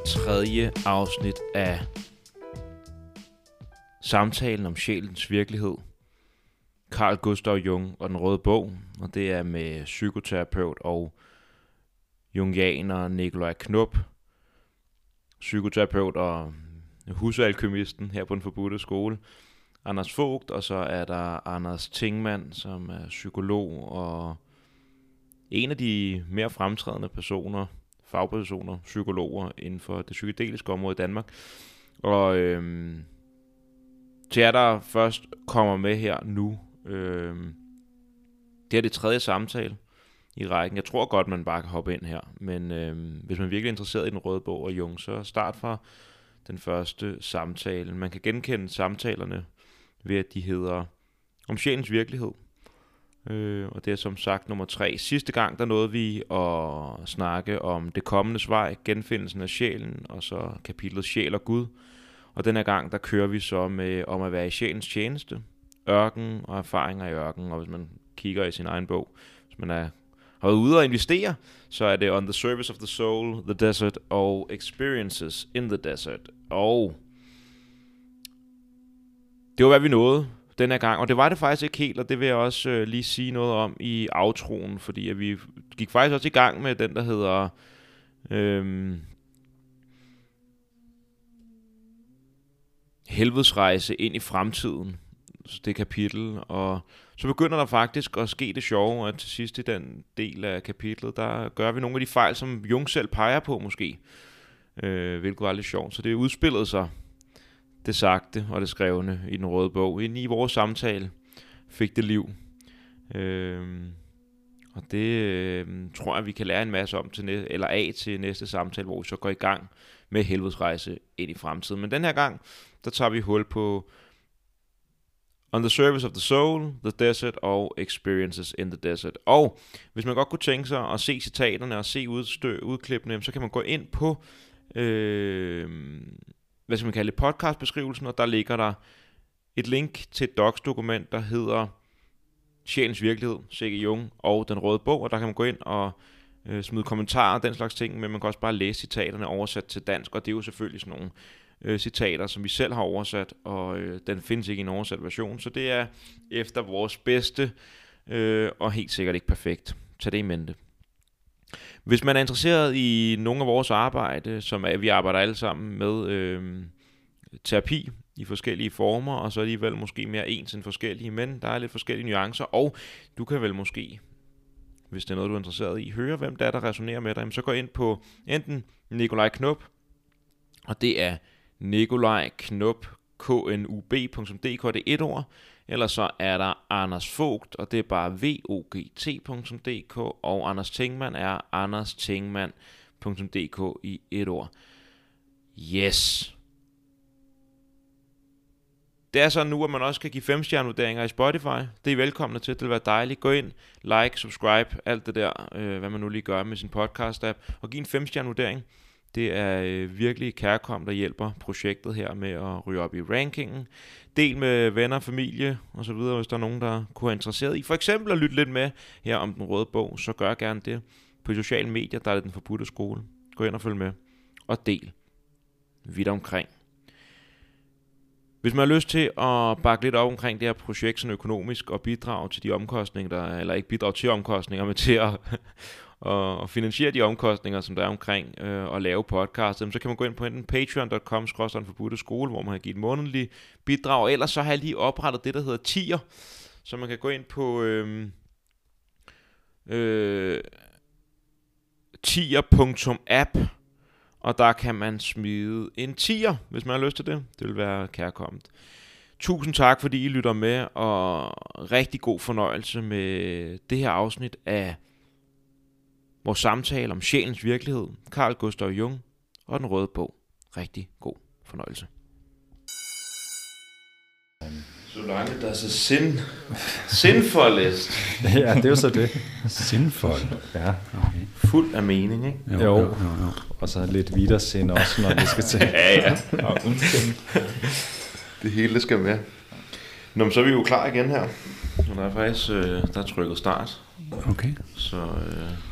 med tredje afsnit af samtalen om sjælens virkelighed. Carl Gustav Jung og den røde bog, og det er med psykoterapeut og jungianer Nikolaj Knop, psykoterapeut og husalkymisten her på den forbudte skole, Anders Vogt, og så er der Anders Tingmann, som er psykolog og en af de mere fremtrædende personer, fagpersoner, psykologer inden for det psykedeliske område i Danmark. Og øh, til jer, der først kommer med her nu, øh, det er det tredje samtale i rækken. Jeg tror godt, man bare kan hoppe ind her, men øh, hvis man virkelig er interesseret i den røde bog og Jung, så start fra den første samtale. Man kan genkende samtalerne ved, at de hedder om sjælens virkelighed. Øh, og det er som sagt nummer tre. Sidste gang, der nåede vi at snakke om det kommende vej, genfindelsen af sjælen, og så kapitlet Sjæl og Gud. Og den her gang, der kører vi så med om at være i sjælens tjeneste, ørken og erfaringer i ørken. Og hvis man kigger i sin egen bog, hvis man er har været ude og investere, så er det On the Service of the Soul, The Desert og Experiences in the Desert. Og det var, hvad vi nåede den her gang. Og det var det faktisk ikke helt, og det vil jeg også øh, lige sige noget om i aftroen, fordi at vi gik faktisk også i gang med den, der hedder... Øh, helvedesrejse ind i fremtiden, det kapitel, og så begynder der faktisk at ske det sjove, at til sidst i den del af kapitlet, der gør vi nogle af de fejl, som Jung selv peger på måske, øh, hvilket var lidt sjovt. Så det udspillede sig det sagte og det skrevne i den røde bog. Ind i vores samtale fik det liv. Øhm, og det øh, tror jeg, vi kan lære en masse om til næ- eller af til næste samtale, hvor vi så går i gang med helvedesrejse ind i fremtiden. Men den her gang, der tager vi hul på On the Service of the Soul, The Desert og Experiences in the Desert. Og hvis man godt kunne tænke sig at se citaterne og se udstø- udklippene, så kan man gå ind på øh, hvad skal man kalde det, podcastbeskrivelsen, og der ligger der et link til et docs-dokument, der hedder Sjælens Virkelighed, C.G. Jung og Den Røde Bog, og der kan man gå ind og øh, smide kommentarer og den slags ting, men man kan også bare læse citaterne oversat til dansk, og det er jo selvfølgelig sådan nogle øh, citater, som vi selv har oversat, og øh, den findes ikke i en oversat version, så det er efter vores bedste, øh, og helt sikkert ikke perfekt. Tag det i mente. Hvis man er interesseret i nogle af vores arbejde, som er, vi arbejder alle sammen med øh, terapi i forskellige former, og så alligevel måske mere ens end forskellige, men der er lidt forskellige nuancer, og du kan vel måske, hvis det er noget, du er interesseret i, høre, hvem der er, der resonerer med dig, så gå ind på enten Nikolaj Knop, og det er nikolajknop.dk, knub.dk, det er et ord, eller så er der Anders Vogt, og det er bare vogt.dk, og Anders Tingman er anderstingman.dk i et ord. Yes. Det er så nu, at man også kan give 5 stjernevurderinger i Spotify. Det er velkomne til. Det vil være dejligt. Gå ind, like, subscribe, alt det der, øh, hvad man nu lige gør med sin podcast-app, og giv en 5 stjernevurdering. Det er øh, virkelig kærkom, der hjælper projektet her med at ryge op i rankingen. Del med venner, familie og så videre, hvis der er nogen, der kunne være interesseret i. For eksempel at lytte lidt med her om den røde bog, så gør gerne det. På sociale medier, der er det den forbudte skole. Gå ind og følg med. Og del vidt omkring. Hvis man har lyst til at bakke lidt op omkring det her projekt sådan økonomisk og bidrage til de omkostninger, der, eller ikke bidrage til omkostninger, men til at, og, og finansiere de omkostninger, som der er omkring øh, at lave podcast, så kan man gå ind på enten patreon.com forbudte skole, hvor man kan give et månedligt bidrag, ellers så har jeg lige oprettet det, der hedder tier, så man kan gå ind på øhm, øh, øh, tier.app, og der kan man smide en tier, hvis man har lyst til det. Det vil være kærkommet. Tusind tak, fordi I lytter med, og rigtig god fornøjelse med det her afsnit af vores samtale om sjælens virkelighed, Carl Gustav Jung og den røde bog. Rigtig god fornøjelse. Så langt der er så sind, sindfoldest. ja, det er jo så det. Sindfold. Ja, okay. Fuld af mening, ikke? Jo, jo, jo. jo. Og så lidt videre sind også, når vi skal til. ja, ja. det hele skal med. Nå, men så er vi jo klar igen her. Og der er faktisk, øh, der er trykket start. Okay. Så øh,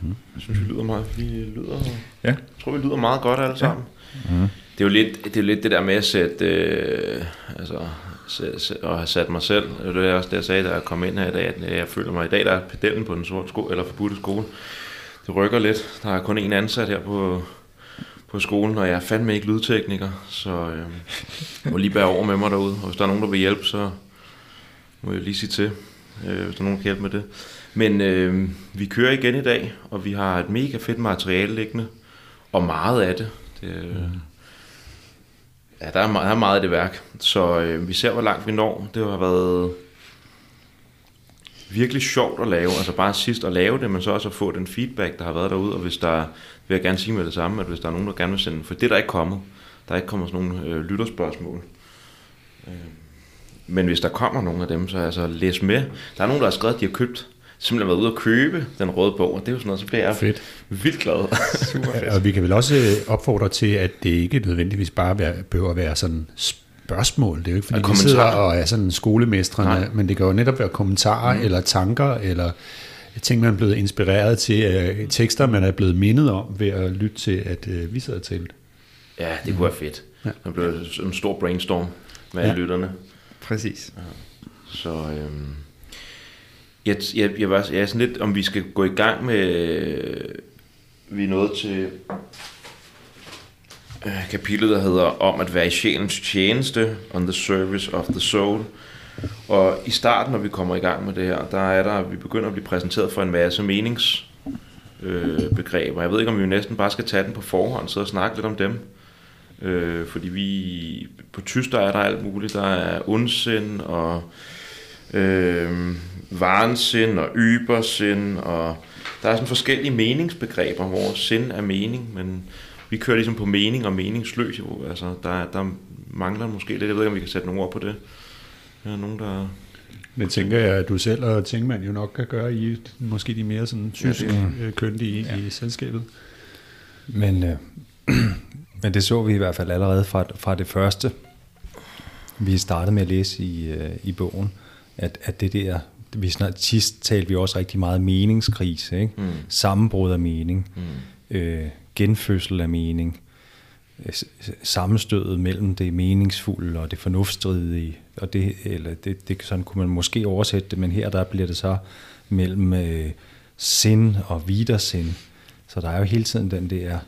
Mm-hmm. Jeg synes, vi lyder meget, vi lyder, Ja. jeg tror, vi lyder meget godt alle sammen. Mm. Det er jo lidt det, er jo lidt det der med at sætte, øh, altså, at have sat mig selv. Det er også det, jeg sagde, da jeg kom ind her i dag, at jeg føler mig i dag, der er pedellen på den sorte sko, eller forbudte skole. Det rykker lidt. Der er kun én ansat her på, på skolen, og jeg er fandme ikke lydtekniker, så øh, jeg må lige bære over med mig derude. Og hvis der er nogen, der vil hjælpe, så må jeg lige sige til, øh, hvis der er nogen, der kan hjælpe med det. Men øh, vi kører igen i dag, og vi har et mega fedt materiale liggende, og meget af det. det øh, Ja, der er, meget, der er meget af det værk, så øh, vi ser, hvor langt vi når. Det har været virkelig sjovt at lave, altså bare sidst at lave det, men så også at få den feedback, der har været derude, og hvis der, vil jeg gerne sige med det samme, at hvis der er nogen, der gerne vil sende, for det er der ikke kommet, der er ikke kommet sådan nogle øh, lytterspørgsmål. Øh, men hvis der kommer nogle af dem, så altså læs med. Der er nogen, der har skrevet, at de har købt, simpelthen været ude og købe den røde bog, og det er jo sådan noget, så bliver jeg Fedt. vildt glad. Super fedt. Og vi kan vel også øh, opfordre til, at det ikke nødvendigvis bare være, behøver at være sådan spørgsmål. Det er jo ikke, fordi vi sidder kommentarer. og er sådan skolemestrene, Nej. men det kan jo netop være kommentarer mm. eller tanker, eller ting, man er blevet inspireret til, øh, tekster, man er blevet mindet om ved at lytte til, at øh, vi sidder talt. ja, det kunne være fedt. Ja. Det bliver en stor brainstorm med Ja. lytterne. Præcis. Så øhm, jeg, jeg, jeg, var, jeg er sådan lidt, om vi skal gå i gang med, øh, vi er nået til øh, kapitlet, der hedder om at være i sjælens tjeneste, on the service of the soul. Og i starten, når vi kommer i gang med det her, der er der, vi begynder at blive præsenteret for en masse menings øh, begreber. Jeg ved ikke, om vi næsten bare skal tage den på forhånd, så og snakke lidt om dem. Øh, fordi vi, på tysk der er der alt muligt. Der er ondsind og øh, varensind og ybersind, og der er sådan forskellige meningsbegreber, hvor sind er mening, men vi kører ligesom på mening og meningsløs. Altså, der, der mangler måske lidt. Jeg ved ikke, om vi kan sætte nogle ord på det. Der er nogen, der... Det tænker jeg, at du selv og Tingman jo nok kan gøre i måske de mere sådan tysk Ja, ja, øh, køndige ja. i selskabet. Men, øh, men det så vi i hvert fald allerede fra, fra det første, vi startede med at læse i, øh, i bogen, at, at det der, vi snart, sidst talte vi også rigtig meget meningskrise, ikke? Mm. sammenbrud af mening, Mm. øh, genfødsel af mening, øh, sammenstødet mellem det meningsfulde og det fornuftstridige, og det, eller det, det, sådan kunne man måske oversætte det, men her der bliver det så mellem øh, sind og vidersind. Så der er jo hele tiden den der,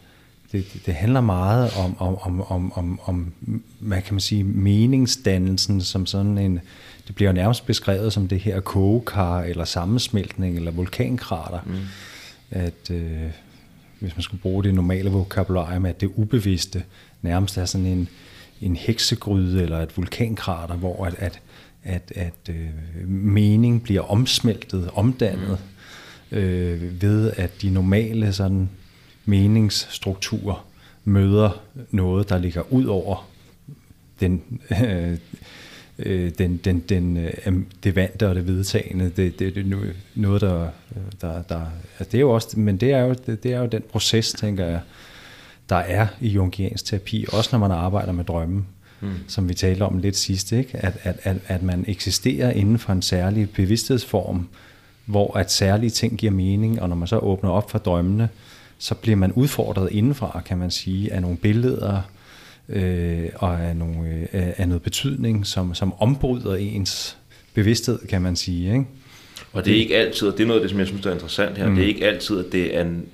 det, det- handler meget om, om, om, om, om, om, hvad kan man sige, meningsdannelsen som sådan en, det bliver nærmest beskrevet som det her kogekar, eller sammensmeltning, eller vulkankrater. Mm. At øh, hvis man skulle bruge det normale vokabularium, at det ubevidste nærmest er sådan en, en heksegryde eller et vulkankrater, hvor at, at, at, at øh, mening bliver omsmeltet, omdannet, mm. øh, ved at de normale sådan, meningsstrukturer møder noget, der ligger ud over den, øh, øh, den, den, den, øh, det vante og det vedtagende. Det, det, det er noget, der, der, der altså det er jo også, men det er jo, det, det er jo den proces, tænker jeg, der er i jungiansk terapi, også når man arbejder med drømme, mm. som vi talte om lidt sidst, ikke? At, at, at, at man eksisterer inden for en særlig bevidsthedsform, hvor at særlige ting giver mening, og når man så åbner op for drømmene, så bliver man udfordret indenfra, kan man sige, af nogle billeder øh, og af, nogle, øh, af noget betydning, som, som ombryder ens bevidsthed, kan man sige. Ikke? Og det er ikke altid, og det er noget af det, som jeg synes, der er interessant her, mm. det er ikke altid, at det er en,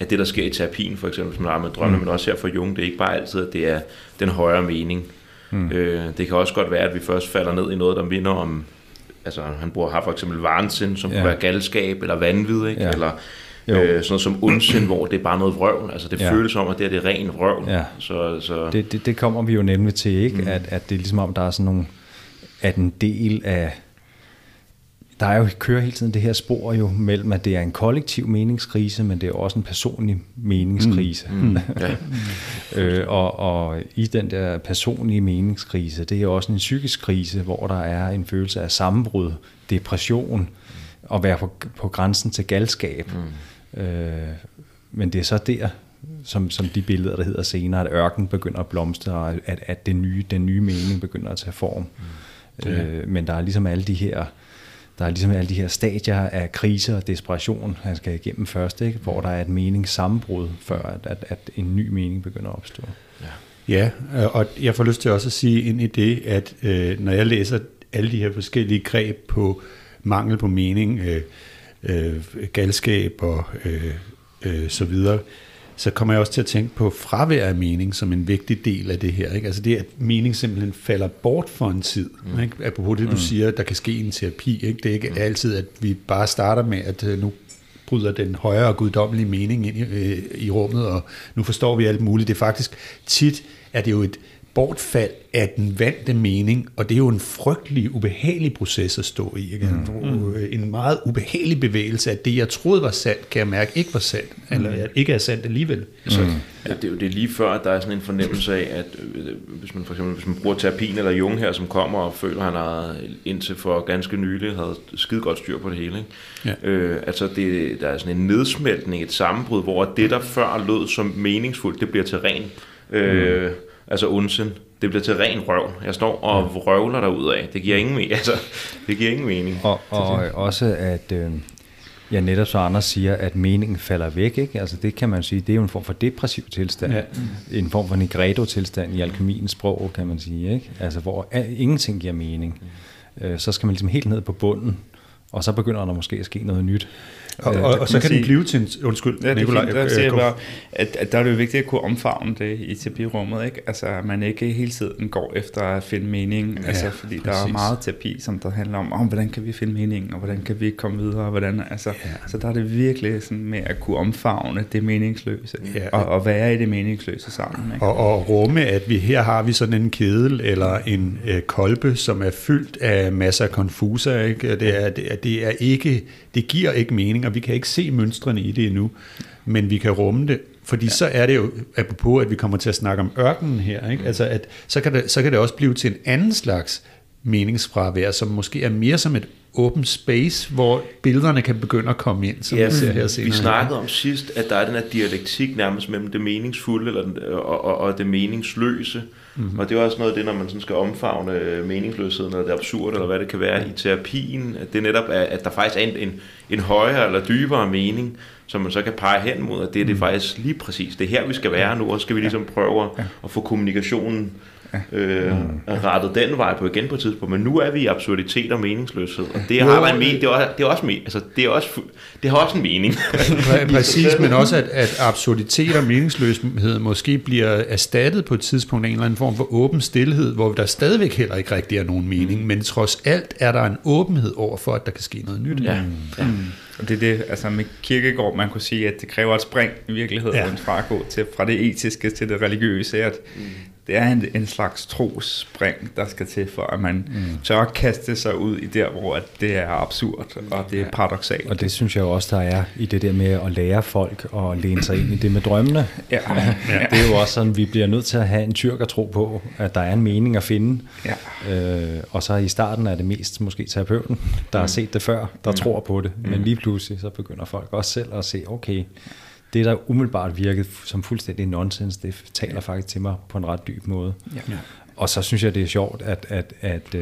at det, der sker i terapien, for eksempel, hvis man arbejder med drømme, mm. men også her for Jung, det er ikke bare altid, at det er den højere mening. Mm. Øh, det kan også godt være, at vi først falder ned i noget, der minder om, altså han bruger, har for eksempel varensind, som. Ja. kunne være galskab eller vanvid, ikke? Ja. eller Jo. øh, sådan som ondsind, hvor det er bare noget vrøvl. Altså det Ja. føles som, at det, er det er ren vrøvl. Ja. Så, så Det, det, det kommer vi jo nemlig til, ikke? Mm. At, at det er ligesom om, der er sådan nogle, at en del af, der er jo, kører hele tiden det her spor jo mellem, at det er en kollektiv meningskrise, men det er også en personlig meningskrise. Mm. ja. Øh, og, og i den der personlige meningskrise, det er også en psykisk krise, hvor der er en følelse af sammenbrud, depression, og være på, på grænsen til galskab. Mm. Øh, men det er så der, som, som de billeder, der hedder senere, at ørken begynder at blomstre, og at, at det nye, den nye mening begynder at tage form. Mm. Øh, men der er ligesom alle de her, der er ligesom alle de her stadier af krise og desperation, han skal igennem først, ikke? hvor der er et meningssammenbrud, før at, at, at en ny mening begynder at opstå. Ja. Ja, øh, og jeg får lyst til også at sige ind i det, at øh, når jeg læser alle de her forskellige greb på mangel på mening, øh, øh, galskab og øh, øh, så videre, så kommer jeg også til at tænke på fravær af mening som en vigtig del af det her. Ikke? Altså det, at mening simpelthen falder bort for en tid. Mm. Ikke? Apropos det, du mm. siger, der kan ske en terapi. Ikke? Det er ikke mm. altid, at vi bare starter med, at øh, nu bryder den højere og guddommelige mening ind i, øh, i rummet, og nu forstår vi alt muligt. Det er faktisk tit, at det er jo et bortfald af den vante mening, og det er jo en frygtelig, ubehagelig proces at stå i. Ikke? Mm. En meget ubehagelig bevægelse, at det, jeg troede var sandt, kan jeg mærke ikke var sandt, mm. eller ikke er sandt alligevel. Mm. Så, ja. det, er jo, det er lige før, at der er sådan en fornemmelse af, at øh, hvis man for eksempel hvis man bruger terapien eller Jung her, som kommer og føler, at han har indtil for ganske nylig havde skide godt styr på det hele. Ikke? Ja. Øh, altså det, der er sådan en nedsmeltning, et sammenbrud, hvor det, der før lød som meningsfuldt, det bliver til ren. Øh, mm altså ondsind. Det bliver til ren røv. Jeg står og ja. røvler der af. Det giver ingen mening. Altså, det giver ingen mening. Og, og også at, øh, ja netop så Anders siger, at meningen falder væk. Ikke? Altså det kan man sige, det er jo en form for depressiv tilstand. Ja. En form for negredo-tilstand i alkemiens sprog, kan man sige. Ikke? Altså hvor ingenting giver mening. Øh, så skal man ligesom helt ned på bunden, og så begynder der måske at ske noget nyt. Og, og, og så kan sige, den blive til en... Undskyld, ja. Det, der, siger jeg bare, at, at der er det jo vigtigt at kunne omfavne det i terapirummet, ikke? Altså, at man ikke hele tiden går efter at finde mening, ja, altså, fordi præcis. der er meget terapi, som der handler om, om, hvordan kan vi finde mening, og hvordan kan vi komme videre, og hvordan, altså, ja. så der er det virkelig sådan med at kunne omfavne det meningsløse, ja. og, og være i det meningsløse sammen. Ikke? Og, og rumme, at vi her har vi sådan en kedel, eller en øh, kolbe, som er fyldt af masser af konfuser, ikke? Det er, det er, det er ikke, det giver ikke mening, og vi kan ikke se mønstrene i det endnu, men vi kan rumme det, fordi ja. så er det jo, apropos at vi kommer til at snakke om ørkenen her, ikke? Altså at, så, kan det, så kan det også blive til en anden slags meningsfravær, som måske er mere som et open space, hvor billederne kan begynde at komme ind, som ja, vi ser her senere. Vi snakkede om sidst, at der er den her dialektik nærmest mellem det meningsfulde eller, og, og, og det meningsløse, Mm-hmm. Og det er også noget af det, når man sådan skal omfavne meningsløsheden, eller det absurde, eller hvad det kan være i terapien, at det netop er, at der faktisk er en, en, en højere eller dybere mening, som man så kan pege hen mod, at det, det er faktisk lige præcis, det er her, vi skal være nu, og så skal vi ligesom prøve at, at få kommunikationen øh, mm. rettet den vej på igen på et tidspunkt, men nu er vi i absurditet og meningsløshed, og det har en mening, det er, det er også, altså, det er også, det har også en mening. Præcis, men også at, at absurditet og meningsløshed måske bliver erstattet på et tidspunkt af en eller anden form for åben stillhed, hvor der stadigvæk heller ikke rigtig er nogen mening, mm. men trods alt er der en åbenhed over for, at der kan ske noget nyt. Ja. ja. Mm. Og det er det, altså med kirkegård, man kunne sige, at det kræver et spring i virkeligheden ja. fra at gå til, fra det etiske til det religiøse, at mm det er en, en slags trospring, der skal til for, at man mm. tør kaste sig ud i der, hvor at det er absurd, og det er paradoxalt. Og det synes jeg også, der er i det der med at lære folk og læne sig ind i det med drømmene. Ja. ja. Det er jo også sådan, vi bliver nødt til at have en tyrk at tro på, at der er en mening at finde. Ja. Øh, og så i starten er det mest måske terapeuten, der mm. har set det før, der mm. tror på det. Men mm. lige pludselig så begynder folk også selv at se, okay, det, der umiddelbart virkede som fuldstændig nonsens, det taler faktisk til mig på en ret dyb måde. Ja. Og så synes jeg, det er sjovt, at, at, at uh,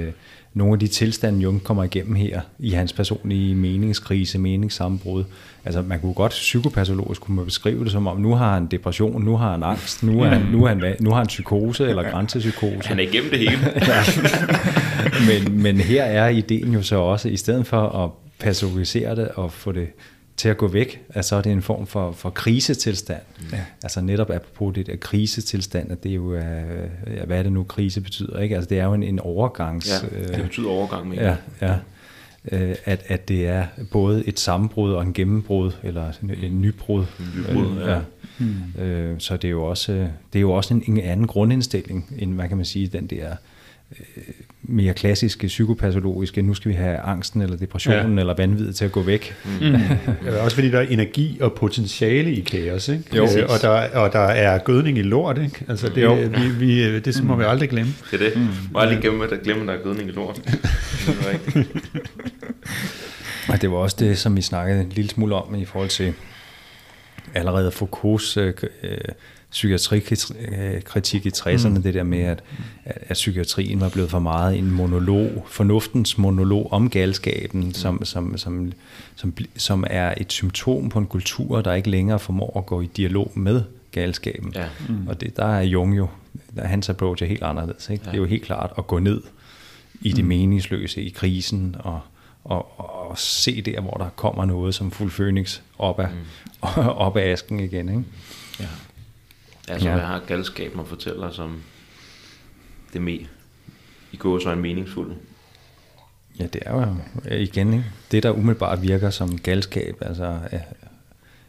nogle af de tilstande, Jung kommer igennem her, i hans personlige meningskrise, meningssammenbrud, altså man kunne godt psykopatologisk kunne man beskrive det som om, nu har han depression, nu har han angst, nu, er han, nu, er han, nu har han psykose eller grænsepsykose. Han er igennem det hele. ja. men, men her er ideen jo så også, i stedet for at patologisere det og få det til at gå væk, at så er det en form for, for krisetilstand. Ja. Altså netop apropos det der krisetilstand, at det er jo, ja, hvad er det nu krise betyder, ikke? Altså det er jo en, en overgangs... Ja, det betyder overgang, mener Ja, ja. Uh, at, at det er både et sammenbrud og en gennembrud, eller en, en nybrud. En nybrud, uh, ja. ja. Hmm. Uh, så det er jo også, det er jo også en, en anden grundindstilling, end hvad kan man sige, den der mere klassiske psykopatologiske, nu skal vi have angsten eller depressionen ja. eller vanvittet til at gå væk. Mm. også fordi der er energi og potentiale i kaos, ikke? Jo. Øh, og, der, og der er gødning i lort, ikke? Altså det, jo. vi, vi, det må mm. vi aldrig glemme. Det er det. Mm. Må aldrig glemme, at der glemmer, at der er gødning i lort. det og det var også det, som vi snakkede en lille smule om i forhold til allerede Foucaults øh, psykiatrikritik i 60'erne, mm. det der med, at, at, at psykiatrien var blevet for meget en monolog, fornuftens monolog om galskaben, mm. som, som, som, som, som er et symptom på en kultur, der ikke længere formår at gå i dialog med galskaben. Ja. Mm. Og det, der er Jung jo, der er hans approach er helt anderledes. Ikke? Ja. Det er jo helt klart at gå ned i det mm. meningsløse, i krisen, og, og, og se der, hvor der kommer noget som fuld phoenix op af, mm. op af asken igen. Ikke? Ja. Altså, ja. hvad har galskaben at fortælle os om det med i går så en meningsfuld? Ja, det er jo igen ikke? det, der umiddelbart virker som galskab, altså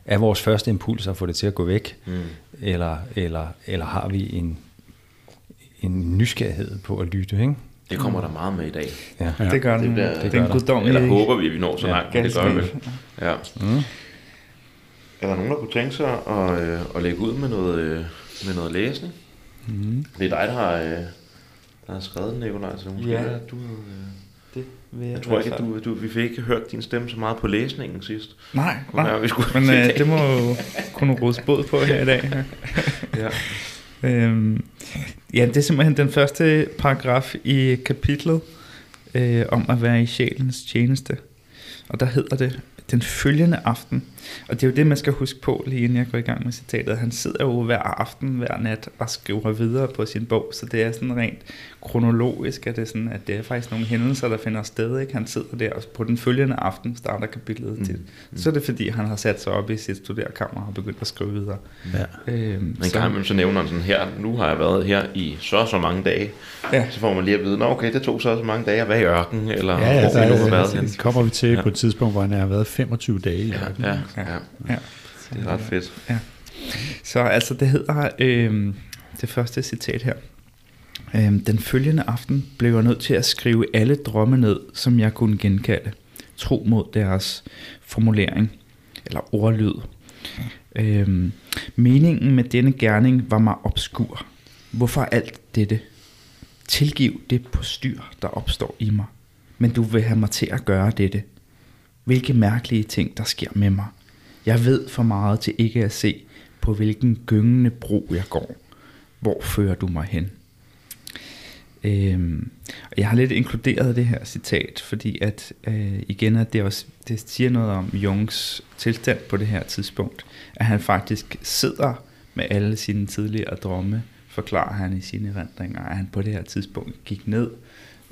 er, vores første impuls at få det til at gå væk, mm. eller, eller, eller har vi en, en nysgerrighed på at lytte, ikke? Det kommer der meget med i dag. Ja, ja. det gør den. Det, bliver, det, det er en Eller håber vi, at vi når så langt. Ja, det gør vi. Ja. Mm. Er der nogen, der kunne tænke sig at, øh, at lægge ud med noget, øh, med noget læsning? Mm. Det er dig, der har, øh, der har skrevet den, Nikolaj, så måske ja. du øh, det vil jeg, jeg tror ikke, at du, du, vi fik ikke hørt din stemme så meget på læsningen sidst. Nej, nej. Være, vi skulle men øh, det må jo kunne rådes båd på her i dag. ja. Øhm, ja, det er simpelthen den første paragraf i kapitlet øh, om at være i sjælens tjeneste. Og der hedder det, den følgende aften. Og det er jo det, man skal huske på, lige inden jeg går i gang med citatet. Han sidder jo hver aften, hver nat og skriver videre på sin bog, så det er sådan rent kronologisk, at det, sådan, at det er faktisk nogle hændelser, der finder sted. Ikke? Han sidder der, og på den følgende aften starter kapitlet mm. til. Mm. Så er det fordi, han har sat sig op i sit studerkammer og begyndt at skrive videre. Ja. Øhm, Men så, man så nævner han sådan her, nu har jeg været her i så så mange dage. Ja. Så får man lige at vide, okay, det tog så så mange dage at være i ørken, eller ja, ja, hvor vi nu har været hen. kommer vi til ja. på et tidspunkt, hvor han har været 25 dage i ørken. Ja, ja, ja. ja. Det er ret fedt. Ja. Så altså, det hedder, øh, det første citat her. Øh, den følgende aften blev jeg nødt til at skrive alle drømme ned, som jeg kunne genkalde. Tro mod deres formulering, eller ordlyd. Øh, meningen med denne gerning var mig obskur. Hvorfor alt dette? Tilgiv det på styr, der opstår i mig. Men du vil have mig til at gøre dette. Hvilke mærkelige ting, der sker med mig. Jeg ved for meget til ikke at se, på hvilken gyngende bro jeg går. Hvor fører du mig hen? Øhm, jeg har lidt inkluderet det her citat, fordi at øh, igen at det også det siger noget om Jungs tilstand på det her tidspunkt, at han faktisk sidder med alle sine tidligere drømme, forklarer han i sine erindringer, at han på det her tidspunkt gik ned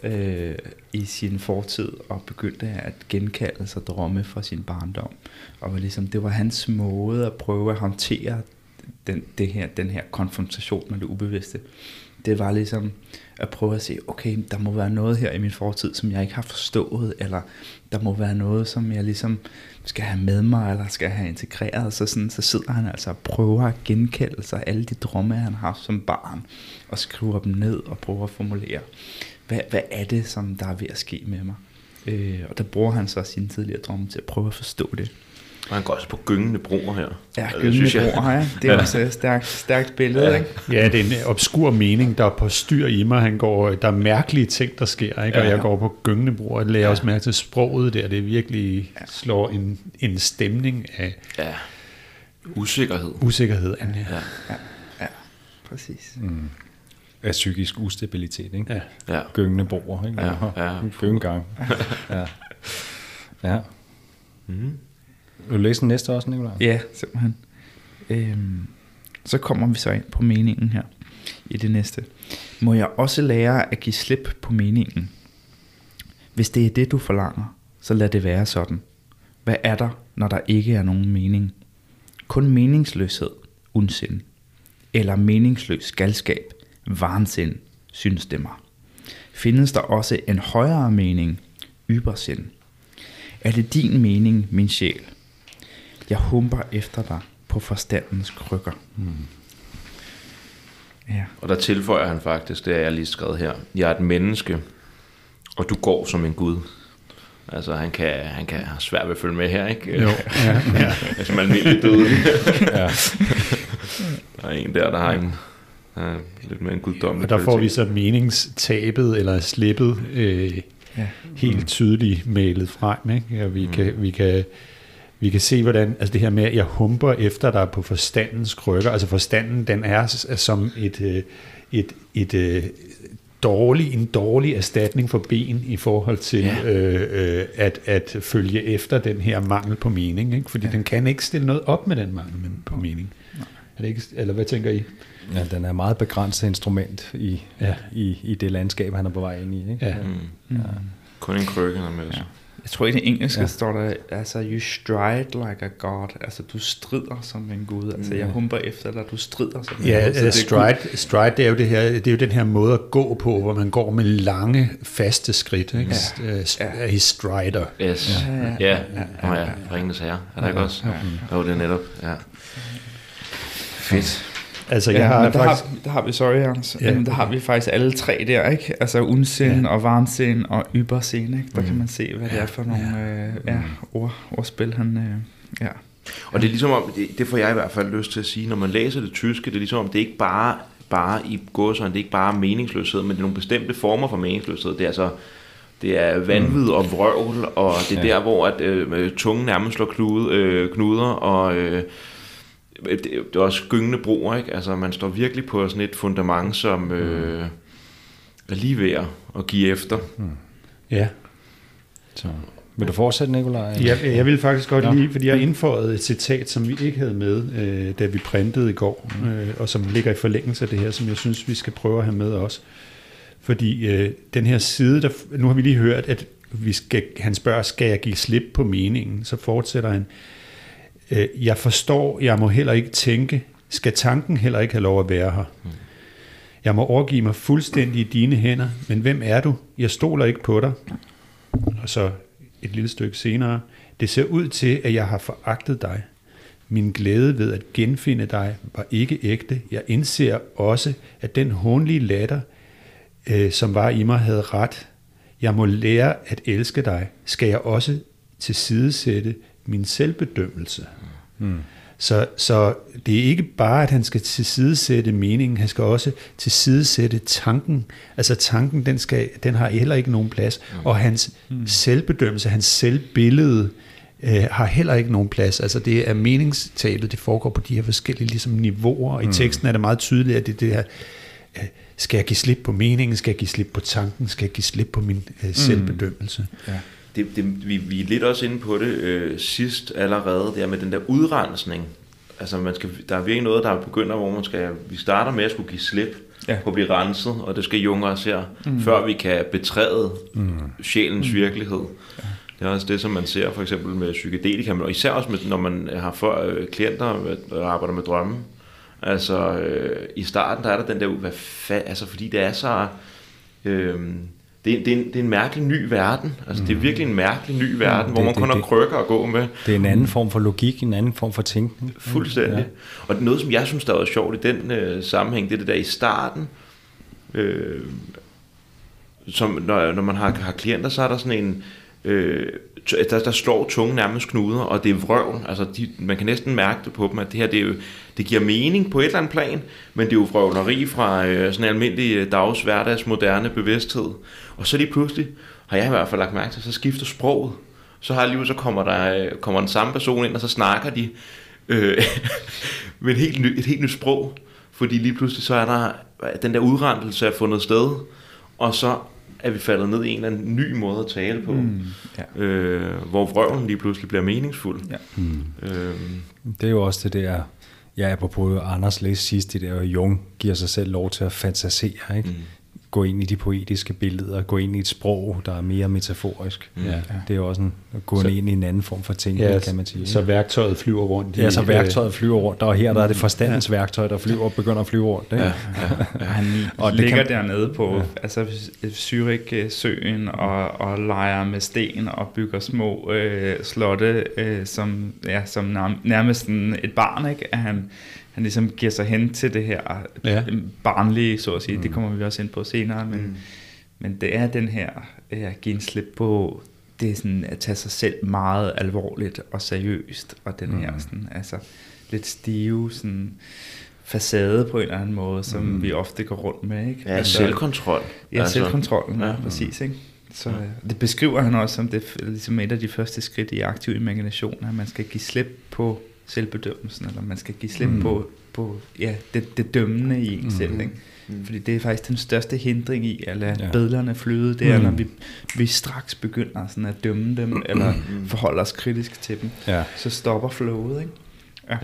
øh, i sin fortid og begyndte at genkalde sig drømme fra sin barndom. Og var ligesom, det var hans måde at prøve at håndtere den, det her, den her konfrontation med det ubevidste. Det var ligesom at prøve at se, okay, der må være noget her i min fortid, som jeg ikke har forstået, eller der må være noget, som jeg ligesom skal have med mig, eller skal have integreret. Så, sådan, så sidder han altså og prøver at genkalde sig alle de drømme, han har haft som barn, og skriver dem ned og prøver at formulere hvad, hvad er det, som der er ved at ske med mig? Øh, og der bruger han så sine tidligere drømme til at prøve at forstå det. Og han går også på gyngende broer her. Ja, gyngende broer, ja. Det er ja. også et stærkt, stærkt billede, ja. ikke? Ja, det er en obskur mening, der er på styr i mig. Han går, der er mærkelige ting, der sker, ikke? og ja. jeg går på gyngende broer. Jeg lærer ja. også mærke til sproget der. Det virkelig ja. slår en, en stemning af... Ja. Usikkerhed. Usikkerhed, ja. ja. ja. ja. Præcis. Mm af psykisk ustabilitet, ikke? Ja. ja. Gyngende broer, ikke? Ja, ja. Gyngegang. ja. ja. Mm. Vil du læse den næste også, Nicolaj? Ja, simpelthen. Øhm, så kommer vi så ind på meningen her i det næste. Må jeg også lære at give slip på meningen? Hvis det er det, du forlanger, så lad det være sådan. Hvad er der, når der ikke er nogen mening? Kun meningsløshed, ondsind. Eller meningsløs galskab, vansind, synes det mig. Findes der også en højere mening, ybersind? Er det din mening, min sjæl? Jeg humper efter dig på forstandens krykker. Hmm. Ja. Og der tilføjer han faktisk, det er jeg lige skrevet her. Jeg er et menneske, og du går som en Gud. Altså, han kan, han kan have svært ved at følge med her, ikke? Jo. Ja, ja. Man almindelig død. ja. Der er en der, der har en Ja, lidt mere en guddommelig Og der får vi så meningstabet eller slippet øh, ja. helt tydeligt malet frem. Ikke? Og vi, mm. kan, vi kan vi kan se, hvordan altså det her med, at jeg humper efter dig på forstandens krykker. Altså forstanden, den er som et, øh, et, et, et dårlig, en dårlig erstatning for ben i forhold til ja. øh, øh, at, at følge efter den her mangel på mening. Ikke? Fordi ja. den kan ikke stille noget op med den mangel på mening. Er det ikke, eller hvad tænker I? Ja, den er meget begrænset instrument i, ja. i, i det landskab, han er på vej ind i. Ikke? Ja. Mm. Ja. Kun en krykke, han med ja. Jeg tror i det engelske ja. står der, altså, you stride like a god. Altså, du strider som en gud. Altså, jeg humper efter dig, du strider som en ja, gud. Ja, stride, stride, det er, jo det, her, det er jo den her måde at gå på, hvor man går med lange, faste skridt. Ikke? Ja. Uh, ja. He strider. Yes. Ja, ja, ja. ja. ja. ja. ja. Ringens herre. Er der ikke også? Ja. Jo, det er netop. Ja. Fedt. Altså, jeg ja, har der, faktisk... har, der har vi, sorry Hans, ja. der har vi faktisk alle tre der, ikke? Altså undsind ja. og varmsind og ybersind, ikke? Der mm. kan man se, hvad det er for nogle ja. Øh, ja, ord, ordspil, han... Øh, ja. Og det er ligesom om, det, det får jeg i hvert fald lyst til at sige, når man læser det tyske, det er ligesom om, det er ikke bare, bare i gåsøjne, det er ikke bare meningsløshed, men det er nogle bestemte former for meningsløshed. Det er altså, det er vanvid mm. og vrøvl, og det er ja. der, hvor at, øh, tungen nærmest slår klude, øh, knuder, og øh, det, det er også gyngende broer, ikke? Altså, man står virkelig på sådan et fundament, som øh, er lige ved at give efter. Mm. Ja. Så. Vil du fortsætte, Nikolaj? Ja, jeg vil faktisk godt ja. lige, fordi jeg har indføjet et citat, som vi ikke havde med, øh, da vi printede i går, mm. øh, og som ligger i forlængelse af det her, som jeg synes, vi skal prøve at have med også. Fordi øh, den her side, der, nu har vi lige hørt, at vi skal, han spørger, skal jeg give slip på meningen? Så fortsætter han, Øh, jeg forstår, jeg må heller ikke tænke, skal tanken heller ikke have lov at være her. Jeg må overgive mig fuldstændig i dine hænder, men hvem er du? Jeg stoler ikke på dig. Og så et lille stykke senere. Det ser ud til, at jeg har foragtet dig. Min glæde ved at genfinde dig var ikke ægte. Jeg indser også, at den hånlige latter, øh, som var i mig, havde ret. Jeg må lære at elske dig. Skal jeg også tilsidesætte min selvbedømmelse? Mm. Så, så det er ikke bare, at han skal tilsidesætte meningen, han skal også tilsidesætte tanken. Altså tanken, den, skal, den har heller ikke nogen plads. Mm. Og hans mm. selvbedømmelse, hans selvbillede, øh, har heller ikke nogen plads. Altså det er meningstabet, det foregår på de her forskellige ligesom, niveauer. I mm. teksten er det meget tydeligt, at det, det her, øh, skal jeg give slip på meningen, skal jeg give slip på tanken, skal jeg give slip på min øh, selvbedømmelse. Mm. Ja det, det, vi, vi er lidt også inde på det øh, sidst allerede, det er med den der udrensning. Altså man skal, der er virkelig noget, der begynder, hvor man skal, vi starter med at skulle give slip ja. på at blive renset, og det skal Jung også her, mm. før vi kan betræde mm. sjælens mm. virkelighed. Ja. Det er også det, som man ser for eksempel med psykedelika, men især også med, når man har for, øh, klienter, der arbejder med drømme. Altså øh, i starten, der er der den der, hvad fa- altså fordi det er så... Øh, det, er, det, er en, det er en mærkelig ny verden. Altså, mm. Det er virkelig en mærkelig ny verden, mm, hvor man det, kun har krykker at gå med. Det er en anden form for logik, en anden form for tænkning. Fuldstændig. Ja. Og det noget, som jeg synes, der er sjovt i den øh, sammenhæng, det er det der i starten, øh, som når, når man har, har klienter, så er der sådan en... Øh, der, der slår tungen nærmest knuder, og det er vrøvl. Altså, de, man kan næsten mærke det på dem, at det her, det, er jo, det giver mening på et eller andet plan, men det er jo vrøvleri fra øh, sådan en almindelig øh, dags, hverdags, moderne bevidsthed. Og så lige pludselig, har jeg i hvert fald lagt mærke til, så skifter sproget. Så har lige så kommer der øh, kommer den samme person ind, og så snakker de øh, med et helt, ny, et helt nyt sprog. Fordi lige pludselig så er der den der udrentelse er fundet sted, og så er vi faldet ned i en eller anden ny måde at tale på, mm, ja. øh, hvor vrøvlen lige pludselig bliver meningsfuld. Ja. Mm. Øhm. Det er jo også det der, ja, apropos Anders læste sidst, det der, Jung giver sig selv lov til at fantasere, ikke? Mm gå ind i de poetiske billeder, gå ind i et sprog, der er mere metaforisk. Mm. Ja. Det er jo også en, at gå så, ind i en anden form for ting, ja, kan man sige. Så værktøjet flyver rundt. I, ja, så værktøjet flyver rundt, og her der er det forstandens ja. værktøj, der flyver og begynder at flyve rundt. Ikke? Ja, ja, ja. Han og ligger det kan, dernede på ja. altså, Zürich-søen og, og leger med sten og bygger små øh, slotte, øh, som, ja, som nærmest et barn. Ikke? At han, han ligesom giver sig hen til det her ja. barnlige, så at sige. Mm. Det kommer vi også ind på senere, men, mm. men det er den her at give en slip på, det er sådan at tage sig selv meget alvorligt og seriøst, og den mm. her sådan, altså lidt stive sådan, facade på en eller anden måde, som mm. vi ofte går rundt med. Ikke? Ja, altså, selvkontrol. Ja, altså, selvkontrollen, ja. præcis. Ikke? Så det beskriver han også som det ligesom et af de første skridt i aktiv imagination, at man skal give slip på selvbedømmelsen, eller man skal give slip mm. på, på ja, det, det dømmende i en mm. selv. Ikke? Mm. Fordi det er faktisk den største hindring i at lade ja. billerne flyde, det er, mm. når vi, vi straks begynder sådan at dømme dem, eller mm. forholde os kritisk til dem, ja. så stopper flowet. Ikke?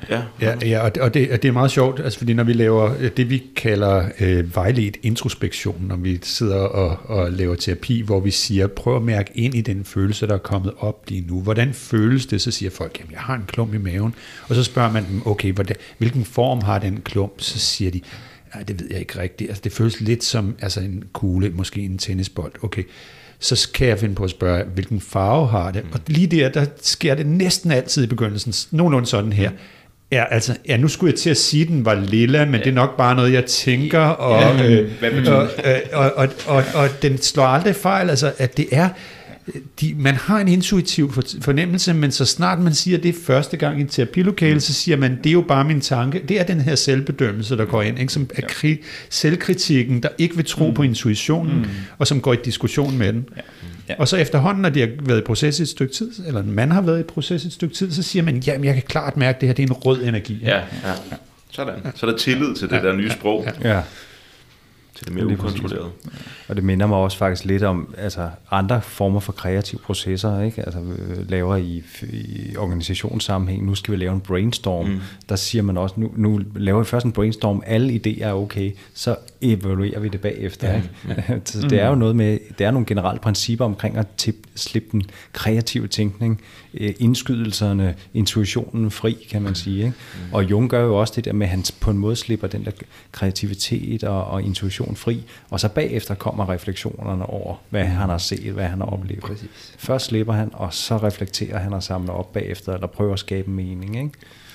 Ja, ja, ja, og, det, og, det, og det er meget sjovt, altså fordi når vi laver øh, det, vi kalder øh, vejledt introspektion, når vi sidder og, og laver terapi, hvor vi siger, prøv at mærke ind i den følelse, der er kommet op lige nu. Hvordan føles det? Så siger folk, jamen jeg har en klump i maven. Og så spørger man dem, okay, hvordan, hvilken form har den klump? Så siger de, nej, det ved jeg ikke rigtigt. Altså det føles lidt som altså en kugle, måske en tennisbold. Okay, så kan jeg finde på at spørge, hvilken farve har det? Og lige der, der sker det næsten altid i begyndelsen, nogenlunde sådan her. Ja, altså, ja, nu skulle jeg til at sige, at den var lilla, men ja. det er nok bare noget, jeg tænker, og, ja, øh, og, øh, og, og, og, og den slår aldrig fejl, altså, at det er, de, man har en intuitiv fornemmelse, men så snart man siger det første gang i en terapilokale, så siger man, det er jo bare min tanke. Det er den her selvbedømmelse, der går ind, ikke? som er kri- selvkritikken, der ikke vil tro mm. på intuitionen, mm. og som går i diskussion med den. Ja. Ja. Og så efterhånden, når de har været i proces et stykke tid, eller man har været i proces et stykke tid, så siger man, jamen jeg kan klart mærke, at det her det er en rød energi. Ja, ja. ja. Sådan. Så er der tillid til det ja. der nye sprog. Ja. ja til det mere ukontrolleret. Og det minder mig også faktisk lidt om altså, andre former for kreative processer, ikke? Altså laver i, i organisationssammenhæng, nu skal vi lave en brainstorm, mm. der siger man også, nu, nu laver vi først en brainstorm, alle idéer er okay, så evaluerer vi det bagefter. Ja. Ikke? Ja. så det er jo noget med, det er nogle generelle principper omkring at tip, slippe den kreative tænkning, øh, indskydelserne, intuitionen fri, kan man sige. Ikke? Mm. Og Jung gør jo også det der med, at han på en måde slipper den der kreativitet og, og intuition refleksion fri, og så bagefter kommer refleksionerne over, hvad han har set, hvad han har oplevet. Præcis. Først slipper han, og så reflekterer han og samler op bagefter, eller prøver at skabe mening. Ikke?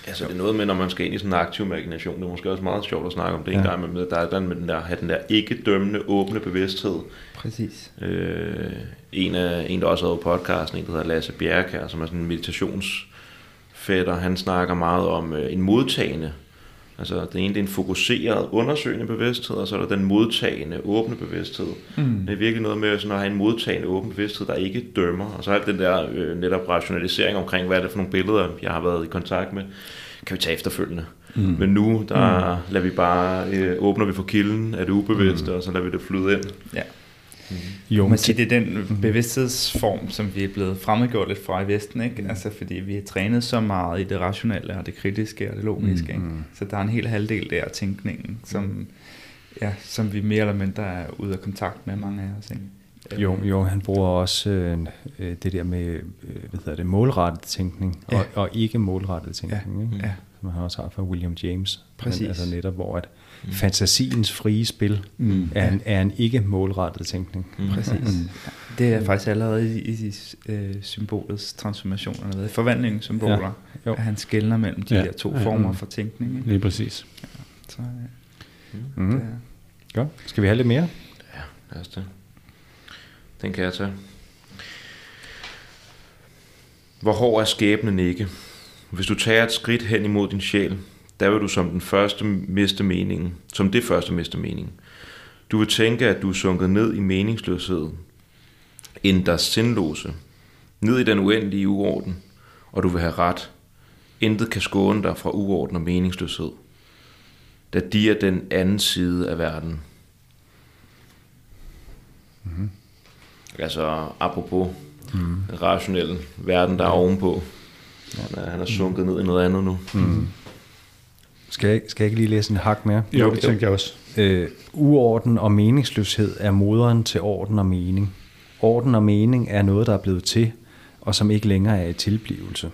Altså, det er noget med, når man skal ind i sådan en aktiv imagination, det er måske også meget sjovt at snakke om det ja. en gang med, der er den med den der, have den der ikke-dømmende, åbne bevidsthed. Præcis. Øh, en, af, en, der også har været podcasten, en der hedder Lasse Bjerg som er sådan en meditationsfætter, han snakker meget om øh, en modtagende Altså det ene det er en fokuseret, undersøgende bevidsthed, og så er der den modtagende, åbne bevidsthed. Mm. Det er virkelig noget med sådan at have en modtagende, åben bevidsthed, der ikke dømmer. Og så er den der øh, netop rationalisering omkring, hvad er det for nogle billeder, jeg har været i kontakt med, kan vi tage efterfølgende. Mm. Men nu, der mm. lader vi bare, øh, åbner vi for kilden af det ubevidste, mm. og så lader vi det flyde ind. Ja. Mm. Jo, man siger, det er den mm. bevidsthedsform, som vi er blevet fremmedgjort lidt fra i Vesten, ikke? Altså, fordi vi har trænet så meget i det rationelle og det kritiske og det logiske. Mm. Ikke? Så der er en hel halvdel der af tænkningen, som, mm. ja, som vi mere eller mindre er ude af kontakt med mange af os. Ikke? Jo, jo, han bruger også øh, øh det der med øh, hvad hedder det, målrettet tænkning ja. og, og ikke målrettet tænkning, ja. Ikke? Ja. som han også har fra William James. Præcis. Men, altså netop hvor at mm. fantasiens frie spil mm. er, en, er en ikke målrettet tænkning. Mm. Præcis. Mm. Det er faktisk allerede i, i, i uh, symbolets transformationer, forvandlingens symboler, ja. at han skældner mellem de ja. der to former mm. for tænkning. Ikke? Lige præcis. Ja. Så, ja. Mm. Det er. Godt. Skal vi have lidt mere? Ja, lad os det. Den kan jeg tage. Hvor hård er skæbnen ikke? Hvis du tager et skridt hen imod din sjæl, der vil du som den første miste meningen, som det første miste meningen. Du vil tænke, at du er sunket ned i meningsløshed, end der sindlose, ned i den uendelige uorden, og du vil have ret. Intet kan skåne dig fra uorden og meningsløshed, da de er den anden side af verden. Mm-hmm. Altså apropos mm. den rationelle verden, der er ovenpå. Han er, han er sunket mm. ned i noget andet nu. Mm. Skal jeg, skal jeg ikke lige læse en hak mere? Jo, det tænkte jeg også. Øh, uorden og meningsløshed er moderen til orden og mening. Orden og mening er noget, der er blevet til, og som ikke længere er i tilblivelse.